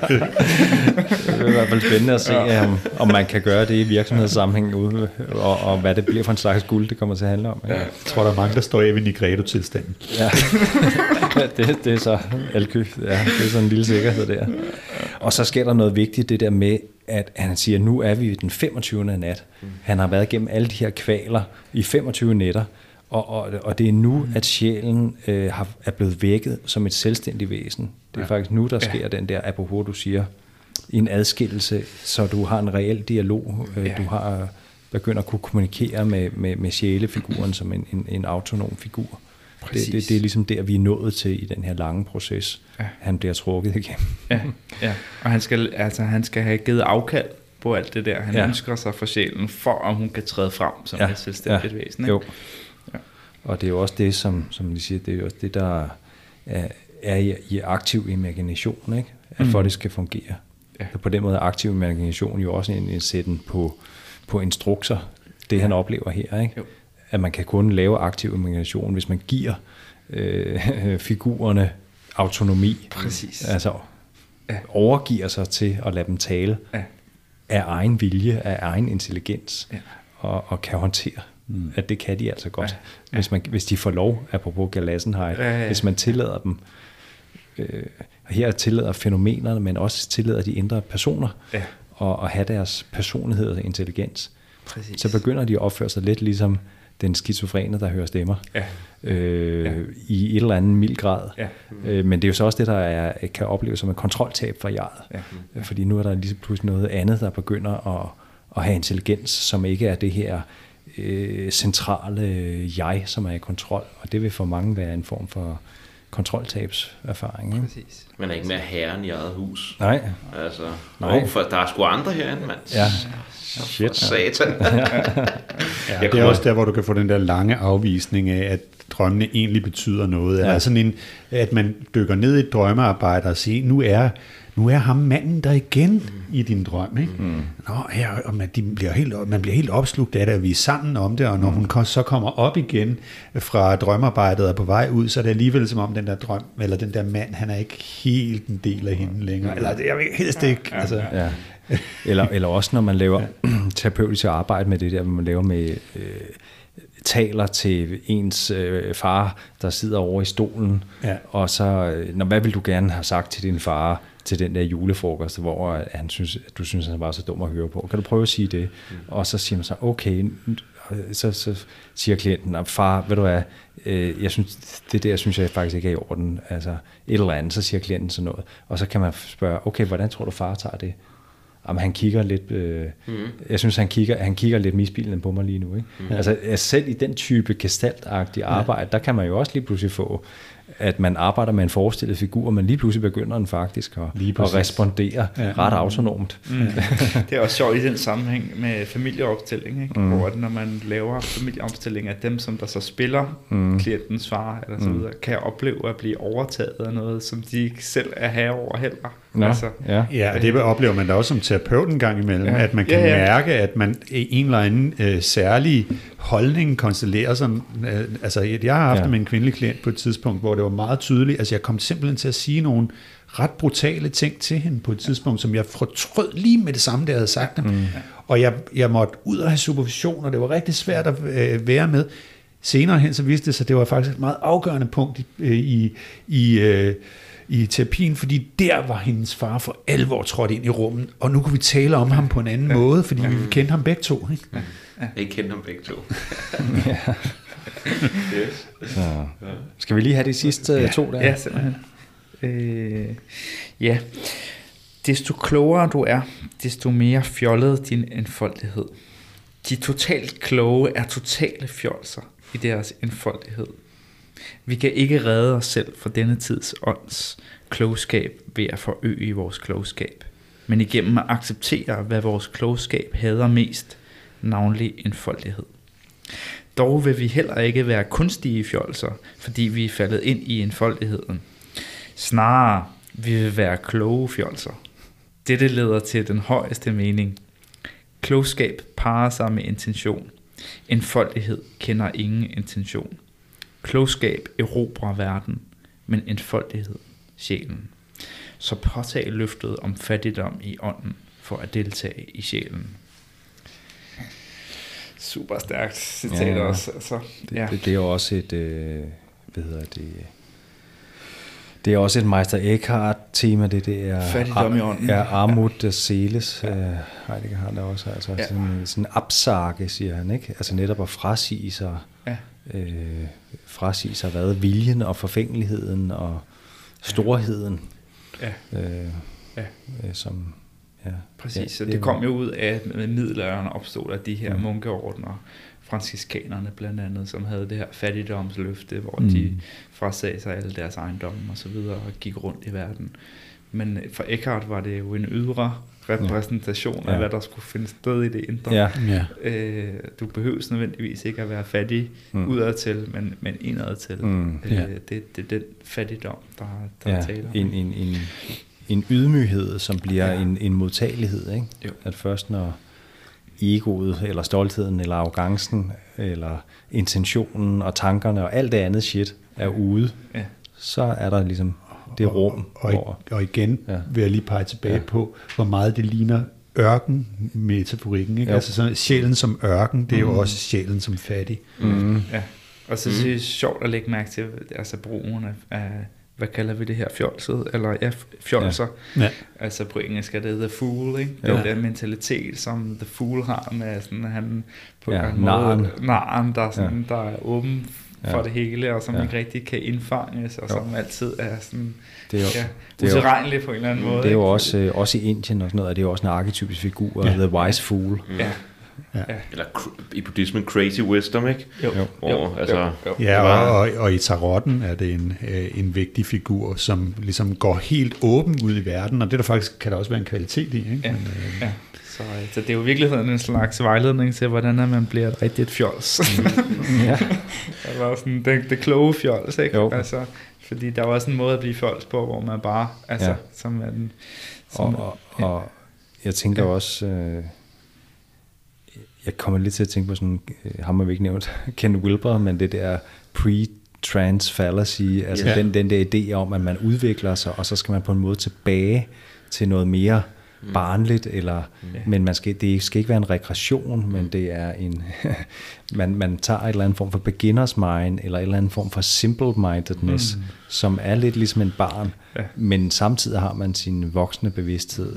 Det er i hvert fald spændende at se, ja. om, om man kan gøre det i virksomhedssammenhæng ude, og, og hvad det bliver for en slags guld, det kommer til at handle om. Ja. Jeg tror, der er mange, der står i Nigredo-tilstanden. Ja, det, det er så alky. Ja, det er sådan en lille sikkerhed der. Og så sker der noget vigtigt, det der med, at han siger, nu er vi den 25. nat. Han har været igennem alle de her kvaler i 25 nætter, og, og, og det er nu, at sjælen øh, har, er blevet vækket som et selvstændigt væsen. Det er ja. faktisk nu, der sker ja. den der, apropos du siger, en adskillelse, så du har en reel dialog. Øh, ja. Du har begynder at kunne kommunikere med, med, med sjælefiguren som en, en, en autonom figur. Det, det, det er ligesom der, vi er nået til i den her lange proces. Ja. Han bliver trukket igennem. Ja, ja. og han skal, altså, han skal have givet afkald på alt det der. Han ja. ønsker sig for sjælen, for om hun kan træde frem som ja. et selvstændigt ja. væsen. Ikke? Jo. Og det er jo også det, som, som de siger, det er jo også det, der er, er i, i aktiv imagination, ikke? at mm. for det skal fungere. Ja. Så på den måde er aktiv imagination jo også en, en sætten på, på instrukser, det han oplever her. Ikke? Jo. At man kan kun lave aktiv imagination, hvis man giver øh, figurerne autonomi. Præcis. Altså ja. overgiver sig til at lade dem tale ja. af egen vilje, af egen intelligens, ja. og, og kan håndtere mm. at det kan de altså godt, ja. Ja. Hvis, man, hvis de får lov, apropos Galassenheit, ja, ja. hvis man tillader dem øh, her tillader fænomenerne, men også tillader de indre personer ja. at, at have deres personlighed og intelligens. Præcis. Så begynder de at opføre sig lidt ligesom den skizofrene, der hører stemmer, ja. Øh, ja. i et eller andet mild grad. Ja. Mm. Øh, men det er jo så også det, der er, kan opleves som et kontroltab for jeget. Ja. Mm. Fordi nu er der lige pludselig noget andet, der begynder at, at have intelligens, som ikke er det her øh, centrale jeg, som er i kontrol. Og det vil for mange være en form for kontroltabserfaring. Ikke? Præcis. Man er ikke mere herren i eget hus. Nej. Altså, Nej. Oh, for der er sgu andre herinde, mand. Ja. Shit. Satan. ja, det er også der, hvor du kan få den der lange afvisning af, at drømmene egentlig betyder noget. Ja. Eller sådan en, at man dykker ned i et drømmearbejde og siger, nu er nu er ham manden der igen mm. i din drøm. Ikke? Mm. Nå, ja, og man, de bliver helt, man bliver helt opslugt af det, og vi er sammen om det, og når mm. hun så kommer op igen fra drømmearbejdet og på vej ud, så er det alligevel som om den der drøm, eller den der mand, han er ikke helt en del af hende længere. Eller jeg vil helst ikke. Ja, altså. ja. Eller, eller også når man laver ja. terapeutisk arbejde med det der, man laver med... Øh, taler til ens øh, far, der sidder over i stolen, ja. og så, øh, når, hvad vil du gerne have sagt til din far? Til den der julefrokost, hvor han synes, du synes, han var så dum at høre på. Kan du prøve at sige det? Mm. Og så siger man så, okay, så, så siger klienten, far, ved du hvad, øh, jeg synes, det der synes jeg faktisk ikke er i orden. Altså et eller andet, så siger klienten sådan noget. Og så kan man spørge, okay, hvordan tror du far tager det? Jamen, han kigger lidt, øh, mm. jeg synes, han kigger, han kigger lidt misbilende på mig lige nu. Ikke? Mm. Altså, selv i den type gestaltagtige arbejde, ja. der kan man jo også lige pludselig få at man arbejder med en forestillet figur, men lige pludselig begynder den faktisk at, at respondere ja. ret autonomt. Mm. det er også sjovt i den sammenhæng med familieopstilling, ikke? Mm. hvor når man laver familieopstilling af dem, som der så spiller mm. klientens far, eller så mm. videre, kan opleve at blive overtaget af noget, som de ikke selv er her over heller. Nå, altså, ja. ja, og det oplever man da også som terapeut en gang imellem, ja. at man kan ja, ja. mærke, at man i en eller anden øh, særlig holdning konstellerer sig. Øh, altså, jeg har haft ja. det med en kvindelig klient på et tidspunkt, hvor det var meget tydeligt. Altså, jeg kom simpelthen til at sige nogle ret brutale ting til hende på et tidspunkt, som jeg fortrød lige med det samme, det jeg havde sagt dem. Mm. Og jeg, jeg måtte ud og have supervision, og det var rigtig svært at øh, være med. Senere hen så viste det sig, at det var faktisk et meget afgørende punkt i, øh, i, i øh, i terapien, fordi der var hendes far for alvor trådt ind i rummet, og nu kunne vi tale om ham på en anden ja. måde, fordi ja. vi kendte ham begge to. Ikke? Ja. Ja. Jeg kendte ham begge to. ja. yes. Så. Skal vi lige have de sidste ja. to der? Ja, simpelthen. Øh, ja. Desto klogere du er, desto mere fjollet din enfoldighed. De totalt kloge er totale fjolser i deres enfoldighed. Vi kan ikke redde os selv fra denne tids ånds klogskab ved at forøge vores klogskab, men igennem at acceptere, hvad vores klogskab hader mest, navnlig enfoldighed. Dog vil vi heller ikke være kunstige fjolser, fordi vi er faldet ind i enfoldigheden. Snarere, vi vil være kloge fjolser. Dette leder til den højeste mening. Klogskab parer sig med intention. Enfoldighed kender ingen intention. Klogskab erobrer verden, men enfoldighed sjælen. Så påtag løftet om fattigdom i ånden for at deltage i sjælen. Super stærkt citat ja, også. Altså, det, ja. det, det er jo også et, øh, hvad hedder det, det er også et Meister Eckhart tema, det, det er Fattigdom i ånden. Ja, armut der seles. Ja. Øh, Heidegger har det også. Altså ja. sådan, sådan absage, siger han, ikke? Altså netop at frasige sig ja øh, frasige sig hvad? Viljen og forfængeligheden og storheden. Ja. Øh, ja. Øh, som, ja. Præcis, ja, så det, det kom jo ud af, at middelalderen opstod af de her mm. munkeordner, franciskanerne blandt andet, som havde det her fattigdomsløfte, hvor mm. de frasagde sig alle deres ejendomme og så videre og gik rundt i verden. Men for Eckhart var det jo en ydre repræsentation ja. af, hvad der skulle finde sted i det indre. Ja. Ja. Øh, du behøves nødvendigvis ikke at være fattig mm. udadtil, men, men indadtil. Mm. Øh, ja. det, det er den fattigdom, der, der ja. taler en, en, en, en ydmyghed, som bliver ja. en, en modtagelighed. Ikke? Jo. At først når egoet, eller stoltheden, eller arrogancen, eller intentionen og tankerne og alt det andet shit er ude, ja. så er der ligesom det rum. Og, og, og igen ja. vil jeg lige pege tilbage ja. på, hvor meget det ligner ørken metaforikken. Ikke? Altså sådan, sjælen som ørken, det er mm. jo også sjælen som fattig. Mm. Ja. Og så mm. det er sjovt at lægge mærke til, altså brugen af, af hvad kalder vi det her, fjolset, eller ja, fjolser. Ja. Ja. Altså på engelsk er det the fool, ikke? Det er ja. den mentalitet, som the fool har med sådan, han på ja, en måde, naren, der, sådan, ja. der er åben for ja. det hele, og som ja. ikke rigtig kan indfanges, og som jo. altid er sådan det er jo, ja, det er jo, på en eller anden måde. Det er jo også, øh, også i Indien og sådan noget, og det er jo også en arketypisk figur, ja. The Wise Fool. Mm. Ja. Ja. Eller i buddhismen crazy wisdom, ikke? Jo. jo. Hvor, jo. Altså, jo. jo. Ja, og, og, og i tarotten er det en, øh, en vigtig figur, som ligesom går helt åben ud i verden, og det der faktisk kan der også være en kvalitet i. Ikke? Ja. Men, øh, ja. Så, øh, så det er jo i virkeligheden en slags vejledning til, hvordan man bliver et rigtigt fjols. ja. det var sådan det, det kloge fjols, ikke? Jo. Altså, fordi der var også en måde at blive fjols på, hvor man bare, altså, ja. som man... Som, og, og, ja. og jeg tænker ja. også, øh, jeg kommer lidt til at tænke på sådan, øh, ham har vi ikke nævnt, Ken Wilber, men det der pre trans fallacy, altså yeah. den, den der idé om, at man udvikler sig, og så skal man på en måde tilbage til noget mere mm. barnligt, eller, mm. men man skal, det skal ikke være en regression, men det er en, man, man tager et eller andet form for beginners mind, eller en eller anden form for simple-mindedness, mm. som er lidt ligesom en barn, ja. men samtidig har man sin voksne bevidsthed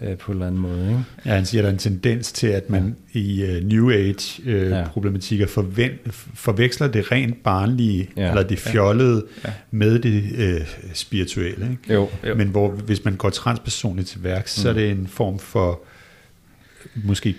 øh, på en eller anden måde. Ikke? Ja, han siger, at der er en tendens til, at man ja. i uh, New Age-problematikker uh, ja. forveksler det rent barnlige, ja. eller det fjollede, ja. med det uh, spirituelle. Ikke? Jo. jo. Men hvor, hvis man går transpersonligt til værks, mm. så er mm. det en form for, måske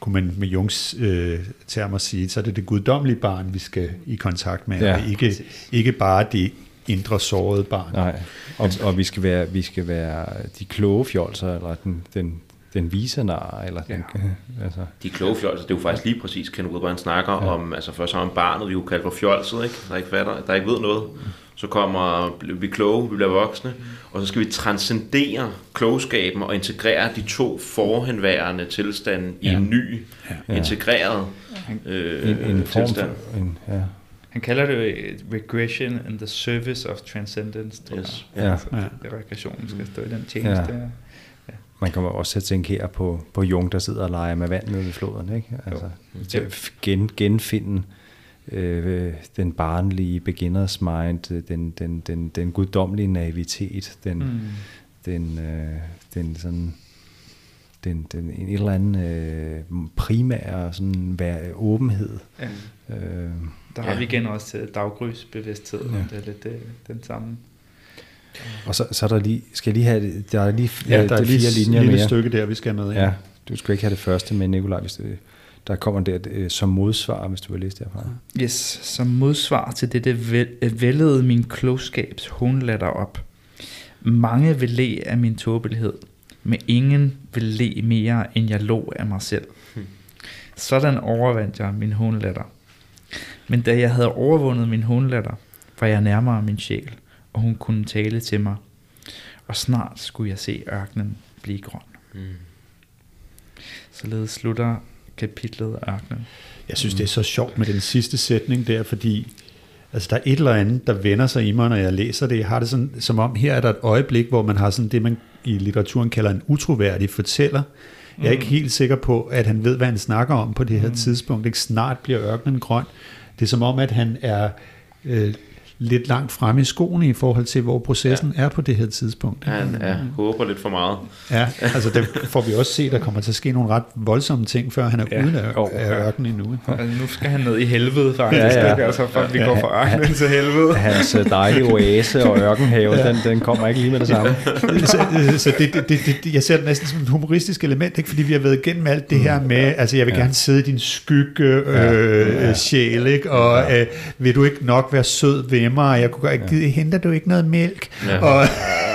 kunne man med Jungs øh, termer sige, så er det det guddommelige barn, vi skal i kontakt med, ja. og ikke, ikke bare det indre sårede barn. Nej, og, og vi, skal være, vi skal være de kloge fjolser, eller den, den, den vise nar, eller ja. den, altså. De kloge fjolser, det er jo faktisk lige præcis, Ken Woodburn snakker ja. om, altså først om barnet, vi jo kaldt for fjolset, ikke? Der, ikke fatter, der ikke ved noget. Så kommer vi kloge, vi bliver voksne, og så skal vi transcendere klogskaben og integrere de to forhenværende tilstande ja. i en ny, ja. integreret øh, en, en tilstand. For, en, ja han kalder det regression in the service of transcendence. Yes. Ja. Altså, ja. regressionen skal stå i den tjeneste. Ja. Ja. Man kommer også til at tænke her på, på Jung, der sidder og leger med vand nede ved floden. Ikke? Altså, til at gen, genfinde øh, den barnlige beginners mind, den, den, den, den guddommelige naivitet, den, mm. den, øh, den sådan den, den, en eller anden øh, primær sådan, være, åbenhed. Ja. Øh, der har ja. vi igen også til daggrysbevidsthed. Ja. Det er lidt det, den samme. Og så, så er der lige, skal jeg lige have, der er lige, ja, der er lige fire linjer lille mere. stykke der, vi skal med. Ja, du skal ikke have det første med, Nikolaj, hvis det, der kommer der øh, som modsvar, hvis du vil læse derfra. Yes, som modsvar til det, det vældede min klogskabs hånlatter op. Mange vil le af min tåbelighed, men ingen vil le mere, end jeg lå af mig selv. Hmm. Sådan overvandt jeg min hånlatter. Men da jeg havde overvundet min hundlatter, var jeg nærmere min sjæl, og hun kunne tale til mig. Og snart skulle jeg se ørkenen blive grøn. Mm. Således slutter kapitlet ørkenen. Jeg synes, det er så sjovt med den sidste sætning der, fordi altså, der er et eller andet, der vender sig i mig, når jeg læser det. Jeg har det sådan, som om, her er der et øjeblik, hvor man har sådan det, man i litteraturen kalder en utroværdig fortæller. Jeg er ikke mm. helt sikker på, at han ved, hvad han snakker om på det her mm. tidspunkt. Ikke snart bliver ørkenen grøn. Det er som om, at han er øh, lidt langt fremme i skoene i forhold til, hvor processen ja. er på det her tidspunkt. Han ja, håber lidt for meget. Ja, altså der får vi også se, der kommer til at ske nogle ret voldsomme ting, før han er ja. uden af, af ørkenen endnu. Altså, nu skal han ned i helvede faktisk, ja, ja. altså for vi går fra ørkenen ja, til helvede. Hans øh, dejlige oase og ørkenhave, ja. den, den kommer ikke lige med det samme. så så det, det, det, det, jeg ser det næsten som et humoristisk element, ikke? fordi vi har været igennem alt det her med, altså jeg vil ja. gerne sidde i din skygge øh, ja. Ja. sjæl, ikke? og ja. øh, vil du ikke nok være sød ved hjemme, og jeg kunne ikke, ja. henter du ikke noget mælk? Ja. Og,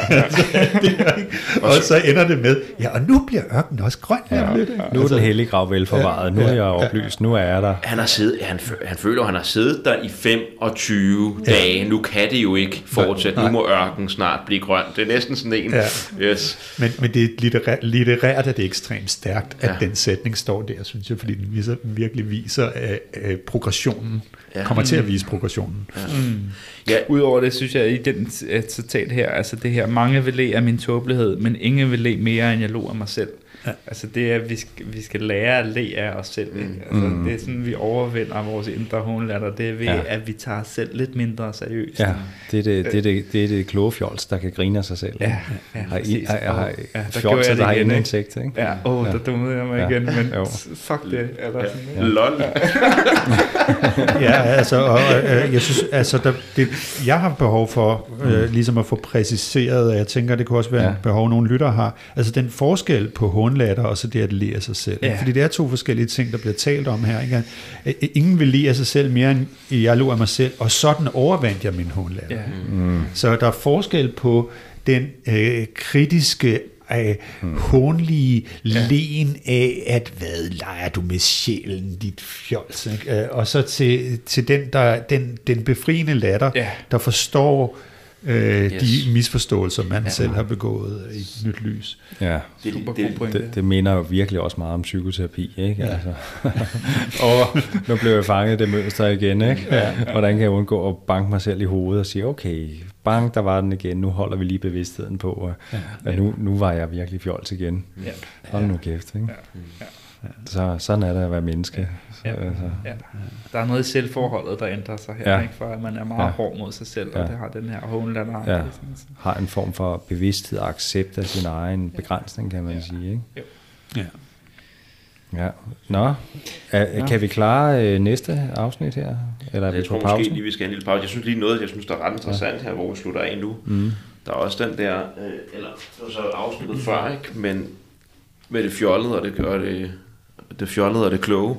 og så ender det med, ja, og nu bliver ørkenen også grøn. Ja, ja. Nu er altså, den hellige grav velforvaret, nu er jeg oplyst, nu er jeg der. Han, har siddet, han, han føler, at han har siddet der i 25 ja. dage, nu kan det jo ikke fortsætte, nu må ørkenen snart blive grøn. Det er næsten sådan en. Ja. Yes. Men, men det er litterært, litterært er det ekstremt stærkt, at ja. den sætning står der, synes jeg, fordi den viser, virkelig viser at, at progressionen, ja. kommer til at vise progressionen. Ja. Mm. Ja. Udover det, synes jeg, i den citat her, altså det her, mange vil le af min tåbelighed, men ingen vil le mere, end jeg lo af mig selv. Ja. Altså det er, at vi skal, vi skal lære at le af os selv. Ikke? Altså, mm. Det er sådan, vi overvinder vores indre håndlatter. Det er ved, ja. at vi tager os selv lidt mindre seriøst. Ja, det er det, det, er det, det, er det kloge fjols, der kan grine af sig selv. Ja, ja, har, I, har, har, ja, der fjols, der har indsigt. Ikke? Ja, åh, oh, ja. der dummede jeg mig ja. igen, men jo. fuck det. Eller ja. sådan, ja. Lol. ja, altså, og, øh, jeg synes, altså, der, det, jeg har behov for øh, ligesom at få præciseret, og jeg tænker, det kunne også være ja. en behov, nogle lytter har, altså den forskel på håndlatter og så det at lære sig selv. Ja. Fordi det er to forskellige ting, der bliver talt om her. Ikke? Ingen vil lære sig selv mere, end jeg lå af mig selv, og sådan overvandt jeg min håndlatter. Ja. Mm. Så der er forskel på den øh, kritiske øh, hmm. hånlige ja. len af, at hvad leger du med sjælen, dit fjols, ikke? Øh, og så til, til den, der, den, den befriende latter, ja. der forstår øh, yes. de misforståelser, man ja. selv har begået i et nyt lys. Ja, det, det, det, det, det minder jo virkelig også meget om psykoterapi. Ikke? Ja. Altså. og nu blev jeg fanget det mønster igen. Ikke? Ja. Hvordan kan jeg undgå at banke mig selv i hovedet og sige, okay, bang, der var den igen, nu holder vi lige bevidstheden på, og, ja. nu, nu var jeg virkelig fjols igen. Ja. Hold nu kæft. Ikke? Ja. Ja. Så sådan er det at være menneske. Ja. Så, altså. ja. Der er noget i selvforholdet, der ændrer sig her, ja. ikke? for at man er meget ja. hård mod sig selv, ja. og det har den her hånlander. Ja. Har en form for bevidsthed og accept af sin egen begrænsning, kan man ja. sige. Ikke? Jo. Ja. Ja. Nå, er, kan vi klare øh, næste afsnit her? Eller er jeg vi tror pause? måske lige, vi skal have en lille pause. Jeg synes lige noget, jeg synes, der er ret interessant ja. her, hvor vi slutter af nu. Mm. Der er også den der, øh, eller det var så afsnittet før, ikke? men med det fjollede og det, og det det fjollede og det kloge.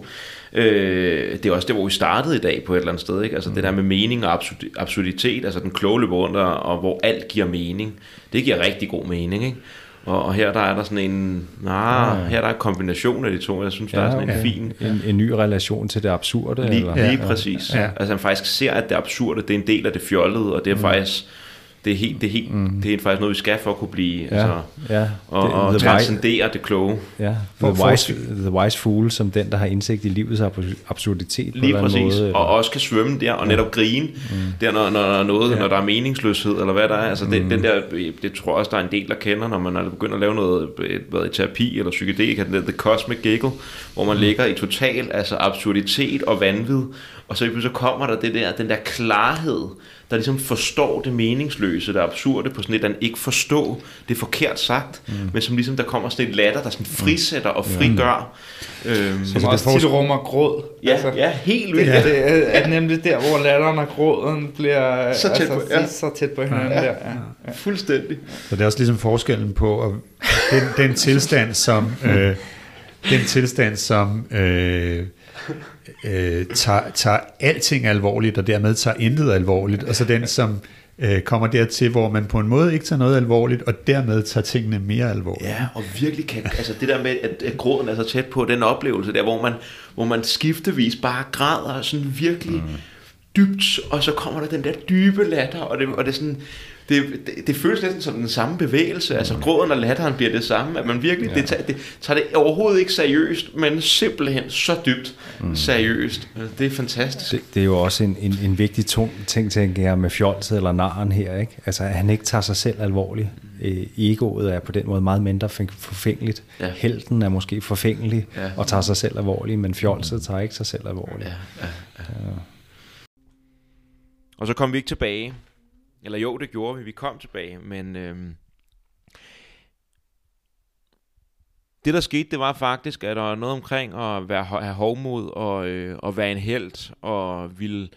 Øh, det er også det, hvor vi startede i dag på et eller andet sted. Ikke? Altså mm. det der med mening og absurditet, altså den kloge løber rundt, og hvor alt giver mening. Det giver rigtig god mening. Ikke? Og, og her der er der sådan en, nah, ja, ja. her der er en kombination af de to. Jeg synes, ja, der er sådan en fin... En, en ny relation til det absurde? Lige, eller? lige præcis. Ja. Altså han faktisk ser, at det absurde, det er en del af det fjollede, og det er mm. faktisk det er helt, det er helt, mm. det er faktisk noget, vi skal for at kunne blive, ja, altså, ja. og, og transcendere det kloge. Ja, the, wise, the wise fool, som den, der har indsigt i livets absurditet. Lige på præcis, måde, og også kan svømme der, og netop grine, mm. der når, når, noget, ja. når der er meningsløshed, eller hvad der er. Altså, det, mm. den der, det tror jeg også, der er en del, der kender, når man er begyndt at lave noget hvad, i terapi eller psykedelik, den der The Cosmic Giggle, hvor man mm. ligger i total altså absurditet og vanvid, og så så kommer der det der, den der klarhed, der ligesom forstår det meningsløse, det absurde på sådan et, den ikke forstå det forkert sagt, mm. men som ligesom der kommer sådan et latter, der sådan frisætter og frigør. Mm. Øhm, som så også tit rummer gråd. Ja, altså, ja helt vildt. Det, det er, er nemlig der, hvor latteren og gråden bliver så tæt, altså, på, ja. så tæt på hinanden ja, der. Ja. Ja. Fuldstændig. Så det er også ligesom forskellen på at, den, den tilstand, som øh, den tilstand, som øh, øh, tager, tager alting alvorligt, og dermed tager intet alvorligt, og så den, som øh, kommer dertil, hvor man på en måde ikke tager noget alvorligt, og dermed tager tingene mere alvorligt. Ja, og virkelig kan, altså det der med, at, at gråden er så tæt på, den oplevelse der, hvor man, hvor man skiftevis bare græder sådan virkelig mm. dybt, og så kommer der den der dybe latter, og det, og det er sådan, det, det, det føles næsten som den samme bevægelse. Altså gråden og latteren bliver det samme. At man virkelig, ja. det, tager, det tager det overhovedet ikke seriøst, men simpelthen så dybt mm. seriøst. Det er fantastisk. Det, det er jo også en, en, en vigtig tung ting, tænker jeg, med fjolset eller naren her. Ikke? Altså, at han ikke tager sig selv alvorligt. Mm. egoet er på den måde meget mindre forfængeligt. Ja. Helten er måske forfængelig ja. og tager sig selv alvorligt, men fjolset tager ikke sig selv alvorligt. Ja, ja, ja. Ja. Og så kom vi ikke tilbage eller jo, det gjorde vi. Vi kom tilbage, men... Øhm, det der skete, det var faktisk, at der var noget omkring at være, have hovmod og, øh, og være en held og ville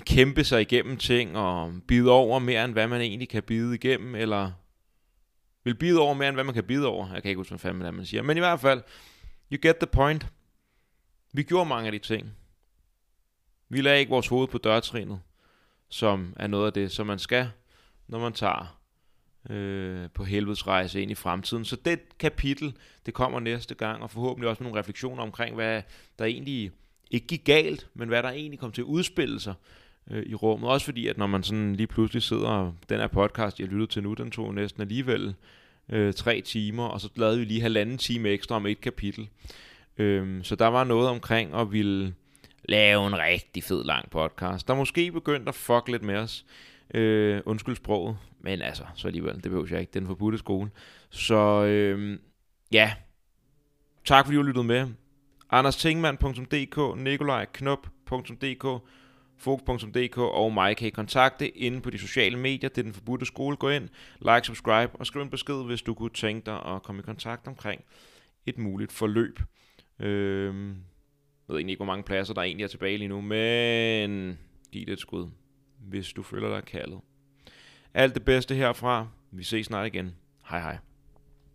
kæmpe sig igennem ting og bide over mere end hvad man egentlig kan bide igennem, eller vil bide over mere end hvad man kan bide over. Jeg kan ikke huske, hvad fanden det man siger. Men i hvert fald, you get the point. Vi gjorde mange af de ting. Vi lagde ikke vores hoved på dørtrinet som er noget af det, som man skal, når man tager øh, på helvedes rejse ind i fremtiden. Så det kapitel, det kommer næste gang, og forhåbentlig også med nogle refleksioner omkring, hvad der egentlig ikke gik galt, men hvad der egentlig kom til at udspille sig øh, i rummet. Også fordi, at når man sådan lige pludselig sidder, og den her podcast, jeg lyttede til nu, den tog næsten alligevel øh, tre timer, og så lavede vi lige halvanden time ekstra om et kapitel. Øh, så der var noget omkring at ville lave en rigtig fed lang podcast, der måske begyndte at fuck lidt med os. Øh, undskyld sproget, men altså, så alligevel, det behøver jeg ikke, den forbudte skole. Så øh, ja, tak fordi du lyttede med. anderstingman.dk, nikolajknop.dk, fokus.dk og mig kan I kontakte inde på de sociale medier. Det er den forbudte skole. Gå ind, like, subscribe og skriv en besked, hvis du kunne tænke dig at komme i kontakt omkring et muligt forløb. Øh, jeg ved egentlig ikke, hvor mange pladser, der egentlig er tilbage lige nu, men giv det et skud, hvis du føler dig kaldet. Alt det bedste herfra. Vi ses snart igen. Hej hej.